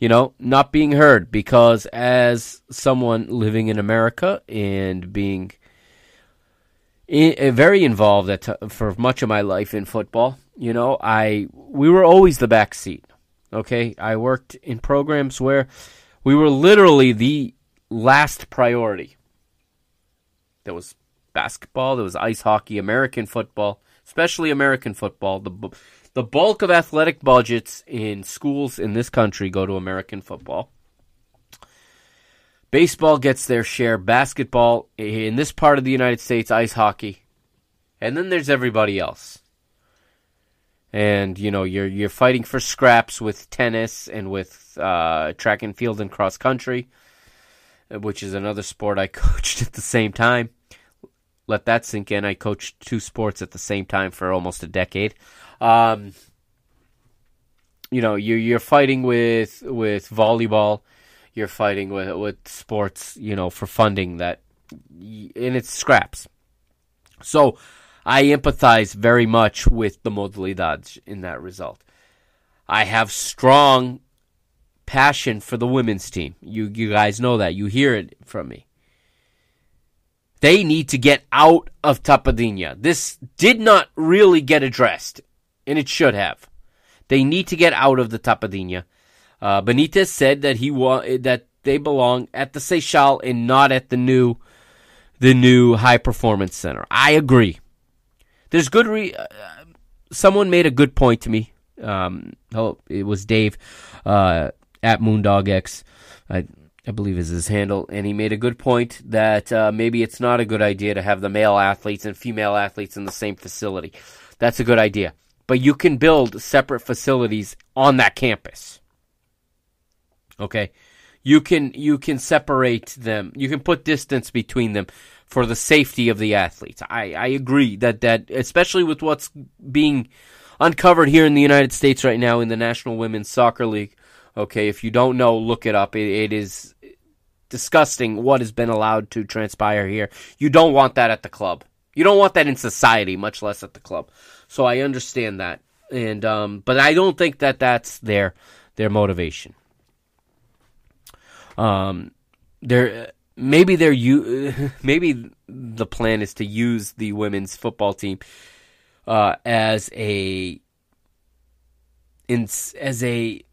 you know, not being heard because as someone living in America and being in, uh, very involved at, for much of my life in football, you know, I we were always the back seat. Okay, I worked in programs where we were literally the last priority. There was basketball, there was ice hockey, American football, especially American football. The the bulk of athletic budgets in schools in this country go to American football. Baseball gets their share, basketball in this part of the United States, ice hockey. And then there's everybody else. And you know, you're you're fighting for scraps with tennis and with uh, track and field and cross country. which is another sport I coached at the same time. Let that sink in. I coached two sports at the same time for almost a decade. Um, you know, you're you're fighting with with volleyball, you're fighting with with sports, you know, for funding that, and it's scraps. So, I empathize very much with the modalidades in that result. I have strong passion for the women's team. You you guys know that. You hear it from me. They need to get out of Tapadinha. This did not really get addressed, and it should have. They need to get out of the Tapadinha. Uh, Benitez said that he wa- that they belong at the Seixal and not at the new the new high performance center. I agree. There's good re- uh, someone made a good point to me. Um, oh, it was Dave uh, at MoondogX. I, I believe is his handle, and he made a good point that uh, maybe it's not a good idea to have the male athletes and female athletes in the same facility. That's a good idea, but you can build separate facilities on that campus. Okay, you can you can separate them. You can put distance between them for the safety of the athletes. I, I agree that that especially with what's being uncovered here in the United States right now in the National Women's Soccer League. Okay, if you don't know, look it up. it, it is disgusting what has been allowed to transpire here. You don't want that at the club. You don't want that in society, much less at the club. So I understand that, and um, but I don't think that that's their their motivation. Um, they're maybe they're you maybe the plan is to use the women's football team uh, as a in, as a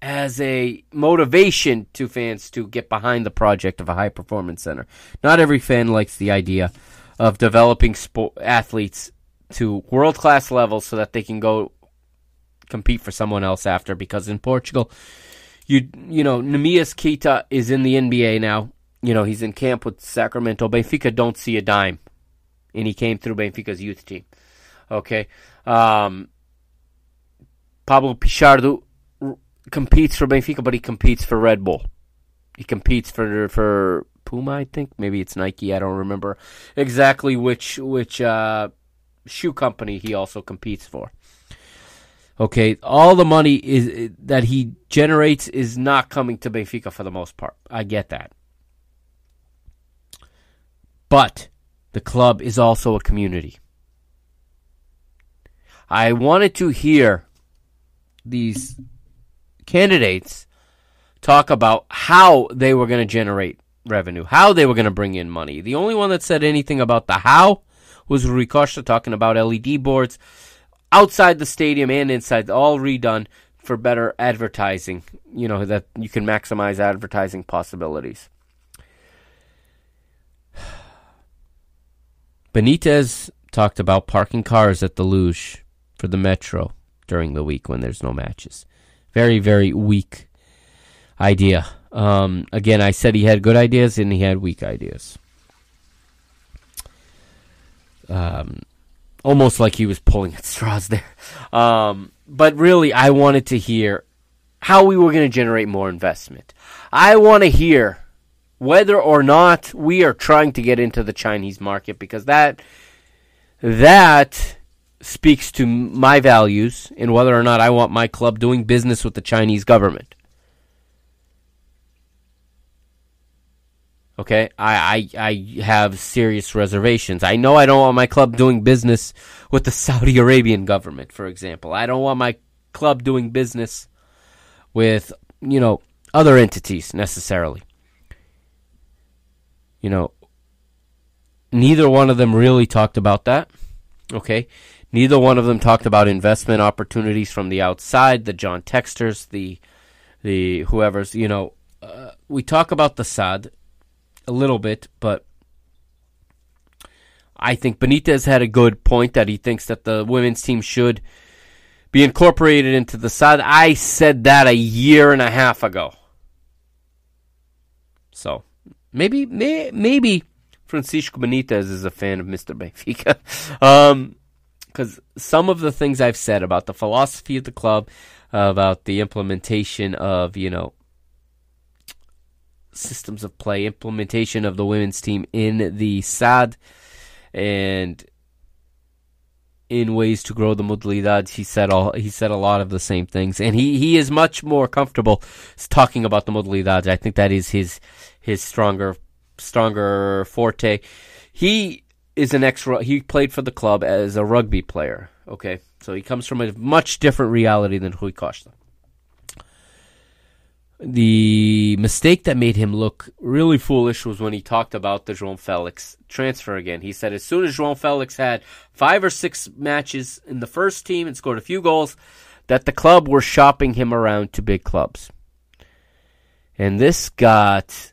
as a motivation to fans to get behind the project of a high performance center. Not every fan likes the idea of developing sport athletes to world class levels so that they can go compete for someone else after because in Portugal you you know Neemias Queta is in the NBA now. You know, he's in camp with Sacramento. Benfica don't see a dime. And he came through Benfica's youth team. Okay. Um, Pablo Pichardo competes for Benfica, but he competes for Red Bull. He competes for for Puma, I think. Maybe it's Nike. I don't remember exactly which which uh, shoe company he also competes for. Okay, all the money is that he generates is not coming to Benfica for the most part. I get that. But the club is also a community. I wanted to hear these candidates talk about how they were going to generate revenue, how they were going to bring in money. The only one that said anything about the how was Rui Costa talking about LED boards outside the stadium and inside, all redone for better advertising. You know, that you can maximize advertising possibilities. Benitez talked about parking cars at the Luz for the Metro during the week when there's no matches. Very, very weak idea. Um, again, I said he had good ideas and he had weak ideas. Um, almost like he was pulling at straws there. Um, but really, I wanted to hear how we were going to generate more investment. I want to hear whether or not we are trying to get into the Chinese market because that that speaks to my values and whether or not I want my club doing business with the Chinese government. Okay, I, I I have serious reservations. I know I don't want my club doing business with the Saudi Arabian government, for example. I don't want my club doing business with, you know, other entities necessarily. You know, neither one of them really talked about that. Okay, neither one of them talked about investment opportunities from the outside. The John Textors, the the whoever's, you know, uh, we talk about the SAD a little bit, but I think Benitez had a good point that he thinks that the women's team should be incorporated into the SAD. I said that a year and a half ago. So maybe may, maybe Francisco Benitez is a fan of Mr. Benfica. um, because some of the things I've said about the philosophy of the club, about the implementation of, you know, systems of play, implementation of the women's team in the SAD, and in ways to grow the modalidades. He said all he said a lot of the same things, and he, he is much more comfortable talking about the modalidades. I think that is his his stronger stronger forte. He is an ex. He played for the club as a rugby player. Okay, so he comes from a much different reality than Rui Costa. The mistake that made him look really foolish was when he talked about the João Felix transfer again. He said as soon as João Felix had five or six matches in the first team and scored a few goals, that the club were shopping him around to big clubs. And this got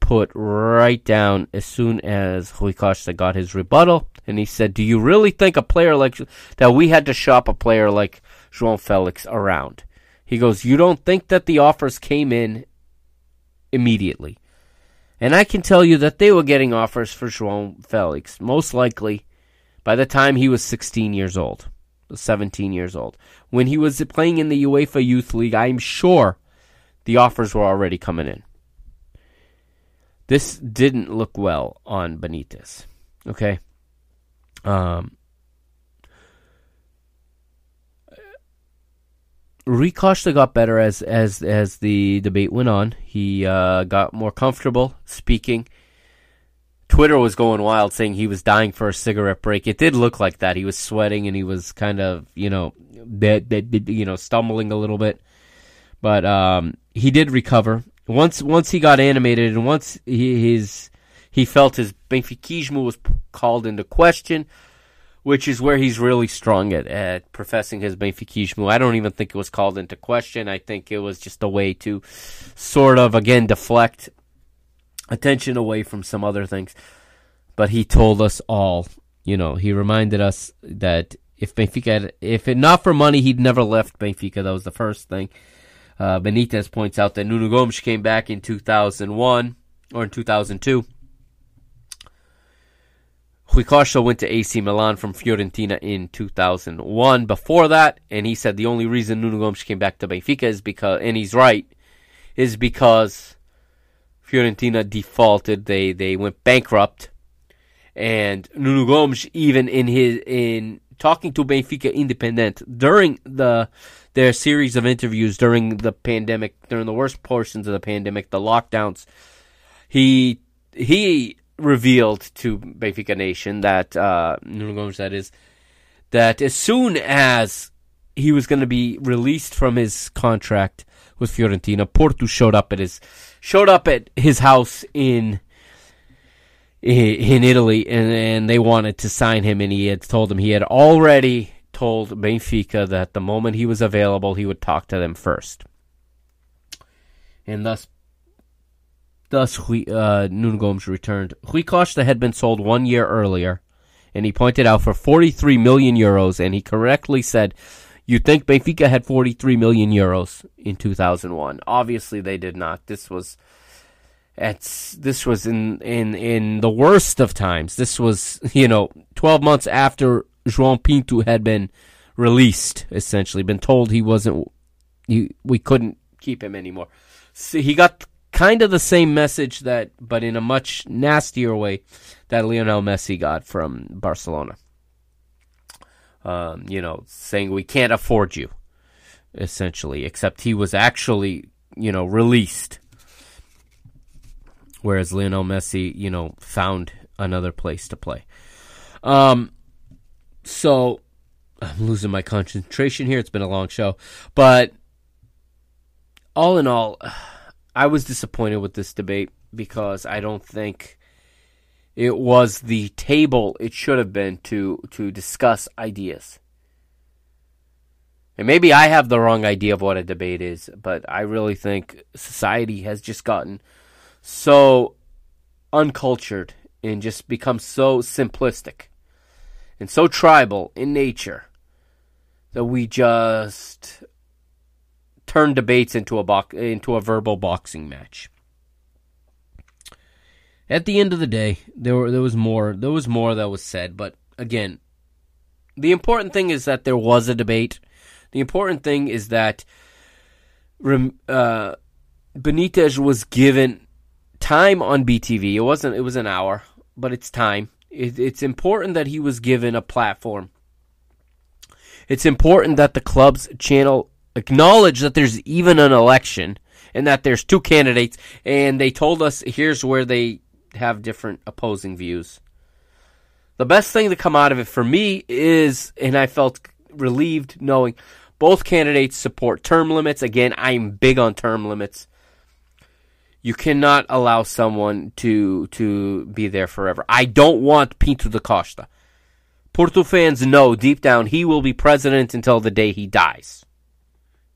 put right down as soon as Rui Costa got his rebuttal. And he said, Do you really think a player like that we had to shop a player like João Felix around? He goes, You don't think that the offers came in immediately? And I can tell you that they were getting offers for João Felix, most likely by the time he was 16 years old, 17 years old. When he was playing in the UEFA Youth League, I'm sure the offers were already coming in. This didn't look well on Benitez. Okay? Um, Costa got better as as as the debate went on. He uh, got more comfortable speaking. Twitter was going wild, saying he was dying for a cigarette break. It did look like that. He was sweating and he was kind of, you know, that that you know, stumbling a little bit. But um, he did recover once. Once he got animated, and once he, his he felt his Benfiquismo was called into question which is where he's really strong at, at professing his Benfiquismo. I don't even think it was called into question. I think it was just a way to sort of, again, deflect attention away from some other things. But he told us all, you know, he reminded us that if Benfica, had, if it not for money, he'd never left Benfica. That was the first thing. Uh, Benitez points out that Nuno Gomes came back in 2001 or in 2002 Rui went to AC Milan from Fiorentina in 2001 before that, and he said the only reason Nuno Gomes came back to Benfica is because, and he's right, is because Fiorentina defaulted. They they went bankrupt, and Nuno Gomes even in his in talking to Benfica Independent during the their series of interviews during the pandemic, during the worst portions of the pandemic, the lockdowns, he he revealed to Benfica Nation that uh, Nuno Gomes that is that as soon as he was going to be released from his contract with Fiorentina, Porto showed up at his showed up at his house in in Italy, and, and they wanted to sign him, and he had told them he had already told Benfica that the moment he was available, he would talk to them first, and thus Thus, uh, Gomes returned. Rui had been sold one year earlier, and he pointed out for 43 million euros, and he correctly said, you think Benfica had 43 million euros in 2001. Obviously, they did not. This was at this was in in in the worst of times. This was you know 12 months after João Pinto had been released, essentially been told he wasn't. He, we couldn't keep him anymore. So he got kind of the same message that, but in a much nastier way, that Lionel Messi got from Barcelona. Um, you know, saying we can't afford you, essentially. Except he was actually, you know, released, whereas Lionel Messi, you know, found another place to play. Um, so I'm losing my concentration here. It's been a long show, but all in all. I was disappointed with this debate because I don't think it was the table it should have been to to discuss ideas. And maybe I have the wrong idea of what a debate is, but I really think society has just gotten so uncultured and just become so simplistic and so tribal in nature that we just turn debates into a bo- into a verbal boxing match. At the end of the day, there were, there was more there was more that was said, but again, the important thing is that there was a debate. The important thing is that uh, Benitez was given time on BTV. It wasn't. It was an hour, but it's time. It, it's important that he was given a platform. It's important that the club's channel acknowledge that there's even an election and that there's two candidates, and they told us here's where they have different opposing views. The best thing to come out of it for me is, and I felt relieved knowing both candidates support term limits. Again, I'm big on term limits. You cannot allow someone to to be there forever. I don't want Pinto da Costa. Porto fans know deep down he will be president until the day he dies.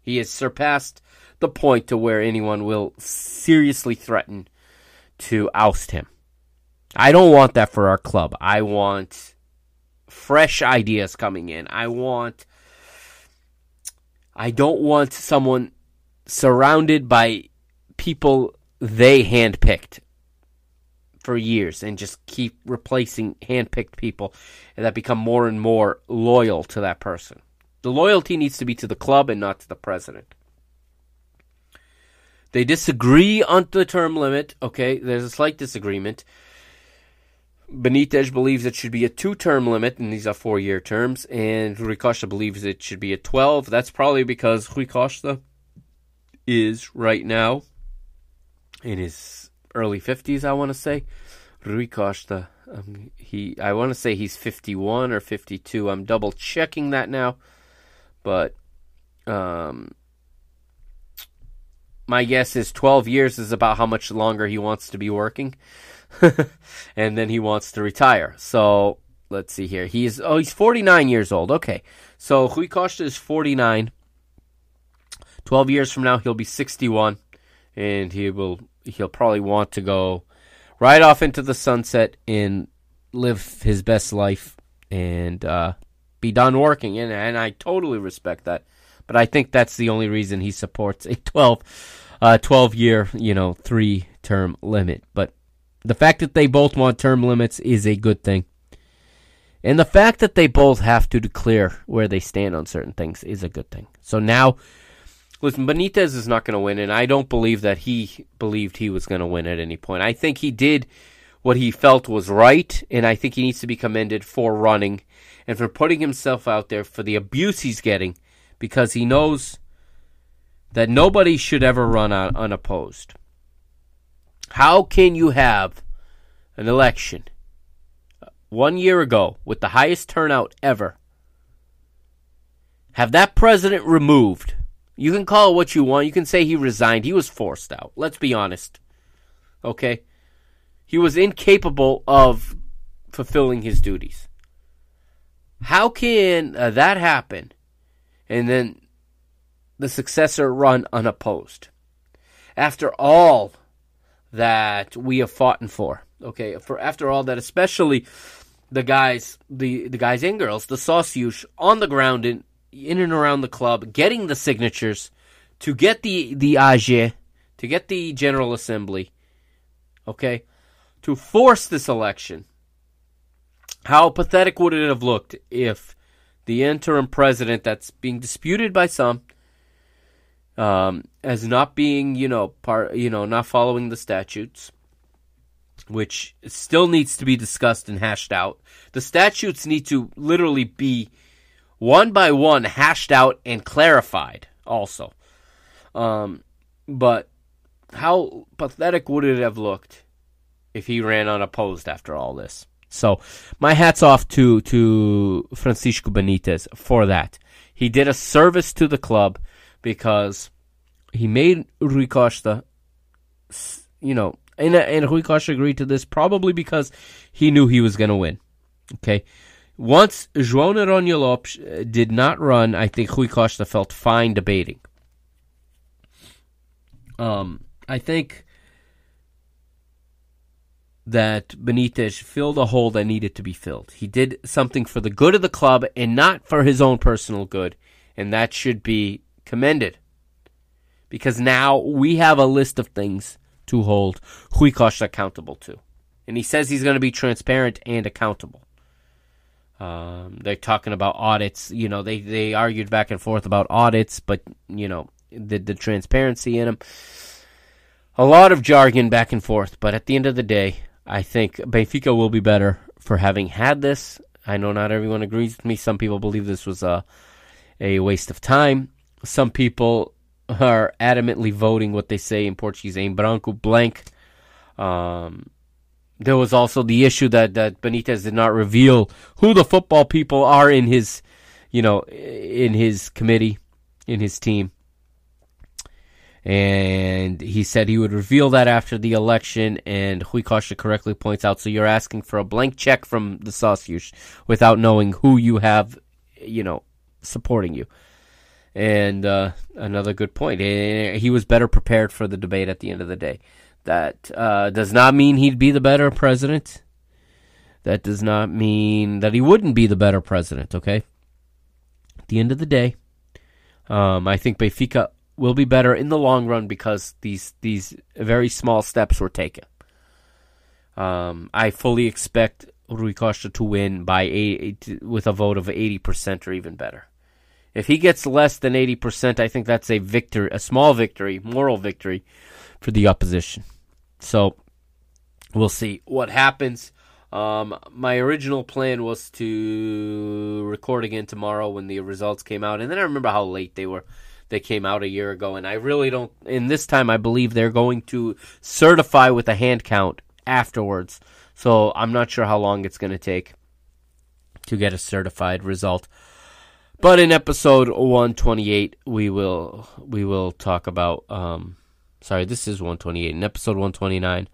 He has surpassed the point to where anyone will seriously threaten to oust him. I don't want that for our club. I want fresh ideas coming in. I want I don't want someone surrounded by people they handpicked for years and just keep replacing handpicked people that become more and more loyal to that person. The loyalty needs to be to the club and not to the president. They disagree on the term limit. Okay, there's a slight disagreement. Benitez believes it should be a two term limit, and these are four year terms, and Rui Costa believes it should be a 12. That's probably because Rui Costa is right now in his early 50s, I want to say. Rui Costa, um, he, I want to say he's 51 or 52. I'm double checking that now, but um, my guess is 12 years is about how much longer he wants to be working. and then he wants to retire. So let's see here. He's oh he's 49 years old. Okay. So Rui Costa is 49. 12 years from now he'll be 61 and he will he'll probably want to go right off into the sunset and live his best life and uh, be done working and and I totally respect that. But I think that's the only reason he supports a 12 uh, 12 year, you know, three term limit. But the fact that they both want term limits is a good thing. And the fact that they both have to declare where they stand on certain things is a good thing. So now, listen, Benitez is not going to win, and I don't believe that he believed he was going to win at any point. I think he did what he felt was right, and I think he needs to be commended for running and for putting himself out there for the abuse he's getting because he knows that nobody should ever run unopposed. How can you have an election uh, one year ago with the highest turnout ever? Have that president removed? You can call it what you want. You can say he resigned. He was forced out. Let's be honest. Okay? He was incapable of fulfilling his duties. How can uh, that happen? And then the successor run unopposed? After all that we have fought for. Okay, for after all that, especially the guys, the the guys and girls, the Sócios on the ground in in and around the club, getting the signatures to get the the AG, to get the General Assembly. Okay, to force this election. How pathetic would it have looked if the interim president, that's being disputed by some, um, as not being, you know, part, you know, not following the statutes, which still needs to be discussed and hashed out. The statutes need to literally be one by one hashed out and clarified. Also, um, but how pathetic would it have looked if he ran unopposed after all this? So, my hats off to to Francisco Benitez for that. He did a service to the club because he made Rui Costa, you know, and, and Rui Costa agreed to this probably because he knew he was going to win. Okay. Once João Noronha Lopes uh, did not run, I think Rui Costa felt fine debating. Um, I think that Benitez filled a hole that needed to be filled. He did something for the good of the club and not for his own personal good, and that should be commended. Because now we have a list of things to hold Rui Costa accountable to. And he says he's going to be transparent and accountable. Um, they're talking about audits. You know, they, they argued back and forth about audits, but, you know, the, the transparency in them. a lot of jargon back and forth, but at the end of the day, I think Benfica will be better for having had this. I know not everyone agrees with me. Some people believe this was a a waste of time. Some people are adamantly voting what they say in Portuguese, em branco, blank. Um, there was also the issue that, that Benitez did not reveal who the football people are in his, you know, in his committee, in his team. And he said he would reveal that after the election. And Rui Costa correctly points out, so you're asking for a blank check from the Sócios without knowing who you have, you know, supporting you. And uh, another good point. Eh, He was better prepared for the debate at the end of the day. That uh, does not mean he'd be the better president. That does not mean that he wouldn't be the better president, okay? At the end of the day, um, I think Benfica will be better in the long run because these these very small steps were taken. Um, I fully expect Rui Costa to win by eight, with a vote of eighty percent or even better. If he gets less than eighty percent, I think that's a victory, a small victory, moral victory for the opposition. So we'll see what happens. Um, my original plan was to record again tomorrow when the results came out, and then I remember how late they were. They came out a year ago, and I really don't. In this time, I believe they're going to certify with a hand count afterwards. So I'm not sure how long it's going to take to get a certified result. But in episode 128, we will we will talk about. Um, sorry, this is 128. In episode 129,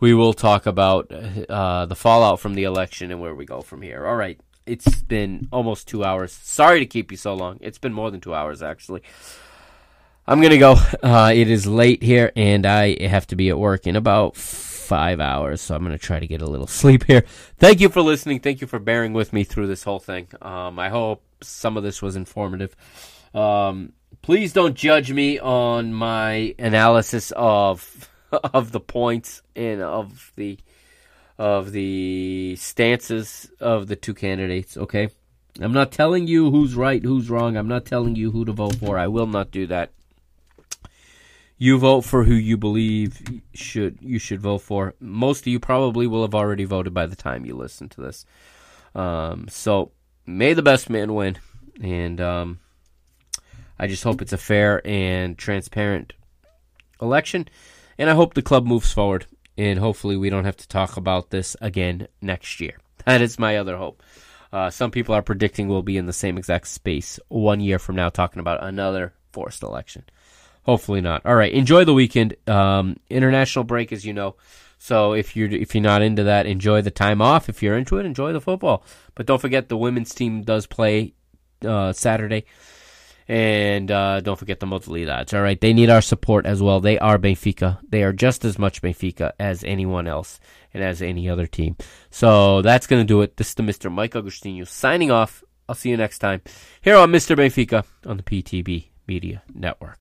we will talk about uh, the fallout from the election and where we go from here. All right, it's been almost two hours. Sorry to keep you so long. It's been more than two hours actually. I'm gonna go. Uh, it is late here, and I have to be at work in about five hours, so I'm gonna try to get a little sleep here. Thank you for listening. Thank you for bearing with me through this whole thing. Um, I hope some of this was informative. Um, please don't judge me on my analysis of of the points and of the of the stances of the two candidates. Okay, I'm not telling you who's right, who's wrong. I'm not telling you who to vote for. I will not do that. You vote for who you believe should you should vote for. Most of you probably will have already voted by the time you listen to this. Um, so may the best man win, and um, I just hope it's a fair and transparent election, and I hope the club moves forward, and hopefully we don't have to talk about this again next year. That is my other hope. Uh, some people are predicting we'll be in the same exact space one year from now, talking about another forced election. Hopefully not. All right, enjoy the weekend. Um, international break, as you know. So if you're if you're not into that, enjoy the time off. If you're into it, enjoy the football. But don't forget the women's team does play uh, Saturday, and uh, don't forget the Modalidades. All right, they need our support as well. They are Benfica. They are just as much Benfica as anyone else and as any other team. So that's gonna do it. This is the Mr. Mike Agostinho signing off. I'll see you next time here on Mr. Benfica on the PTB Media Network.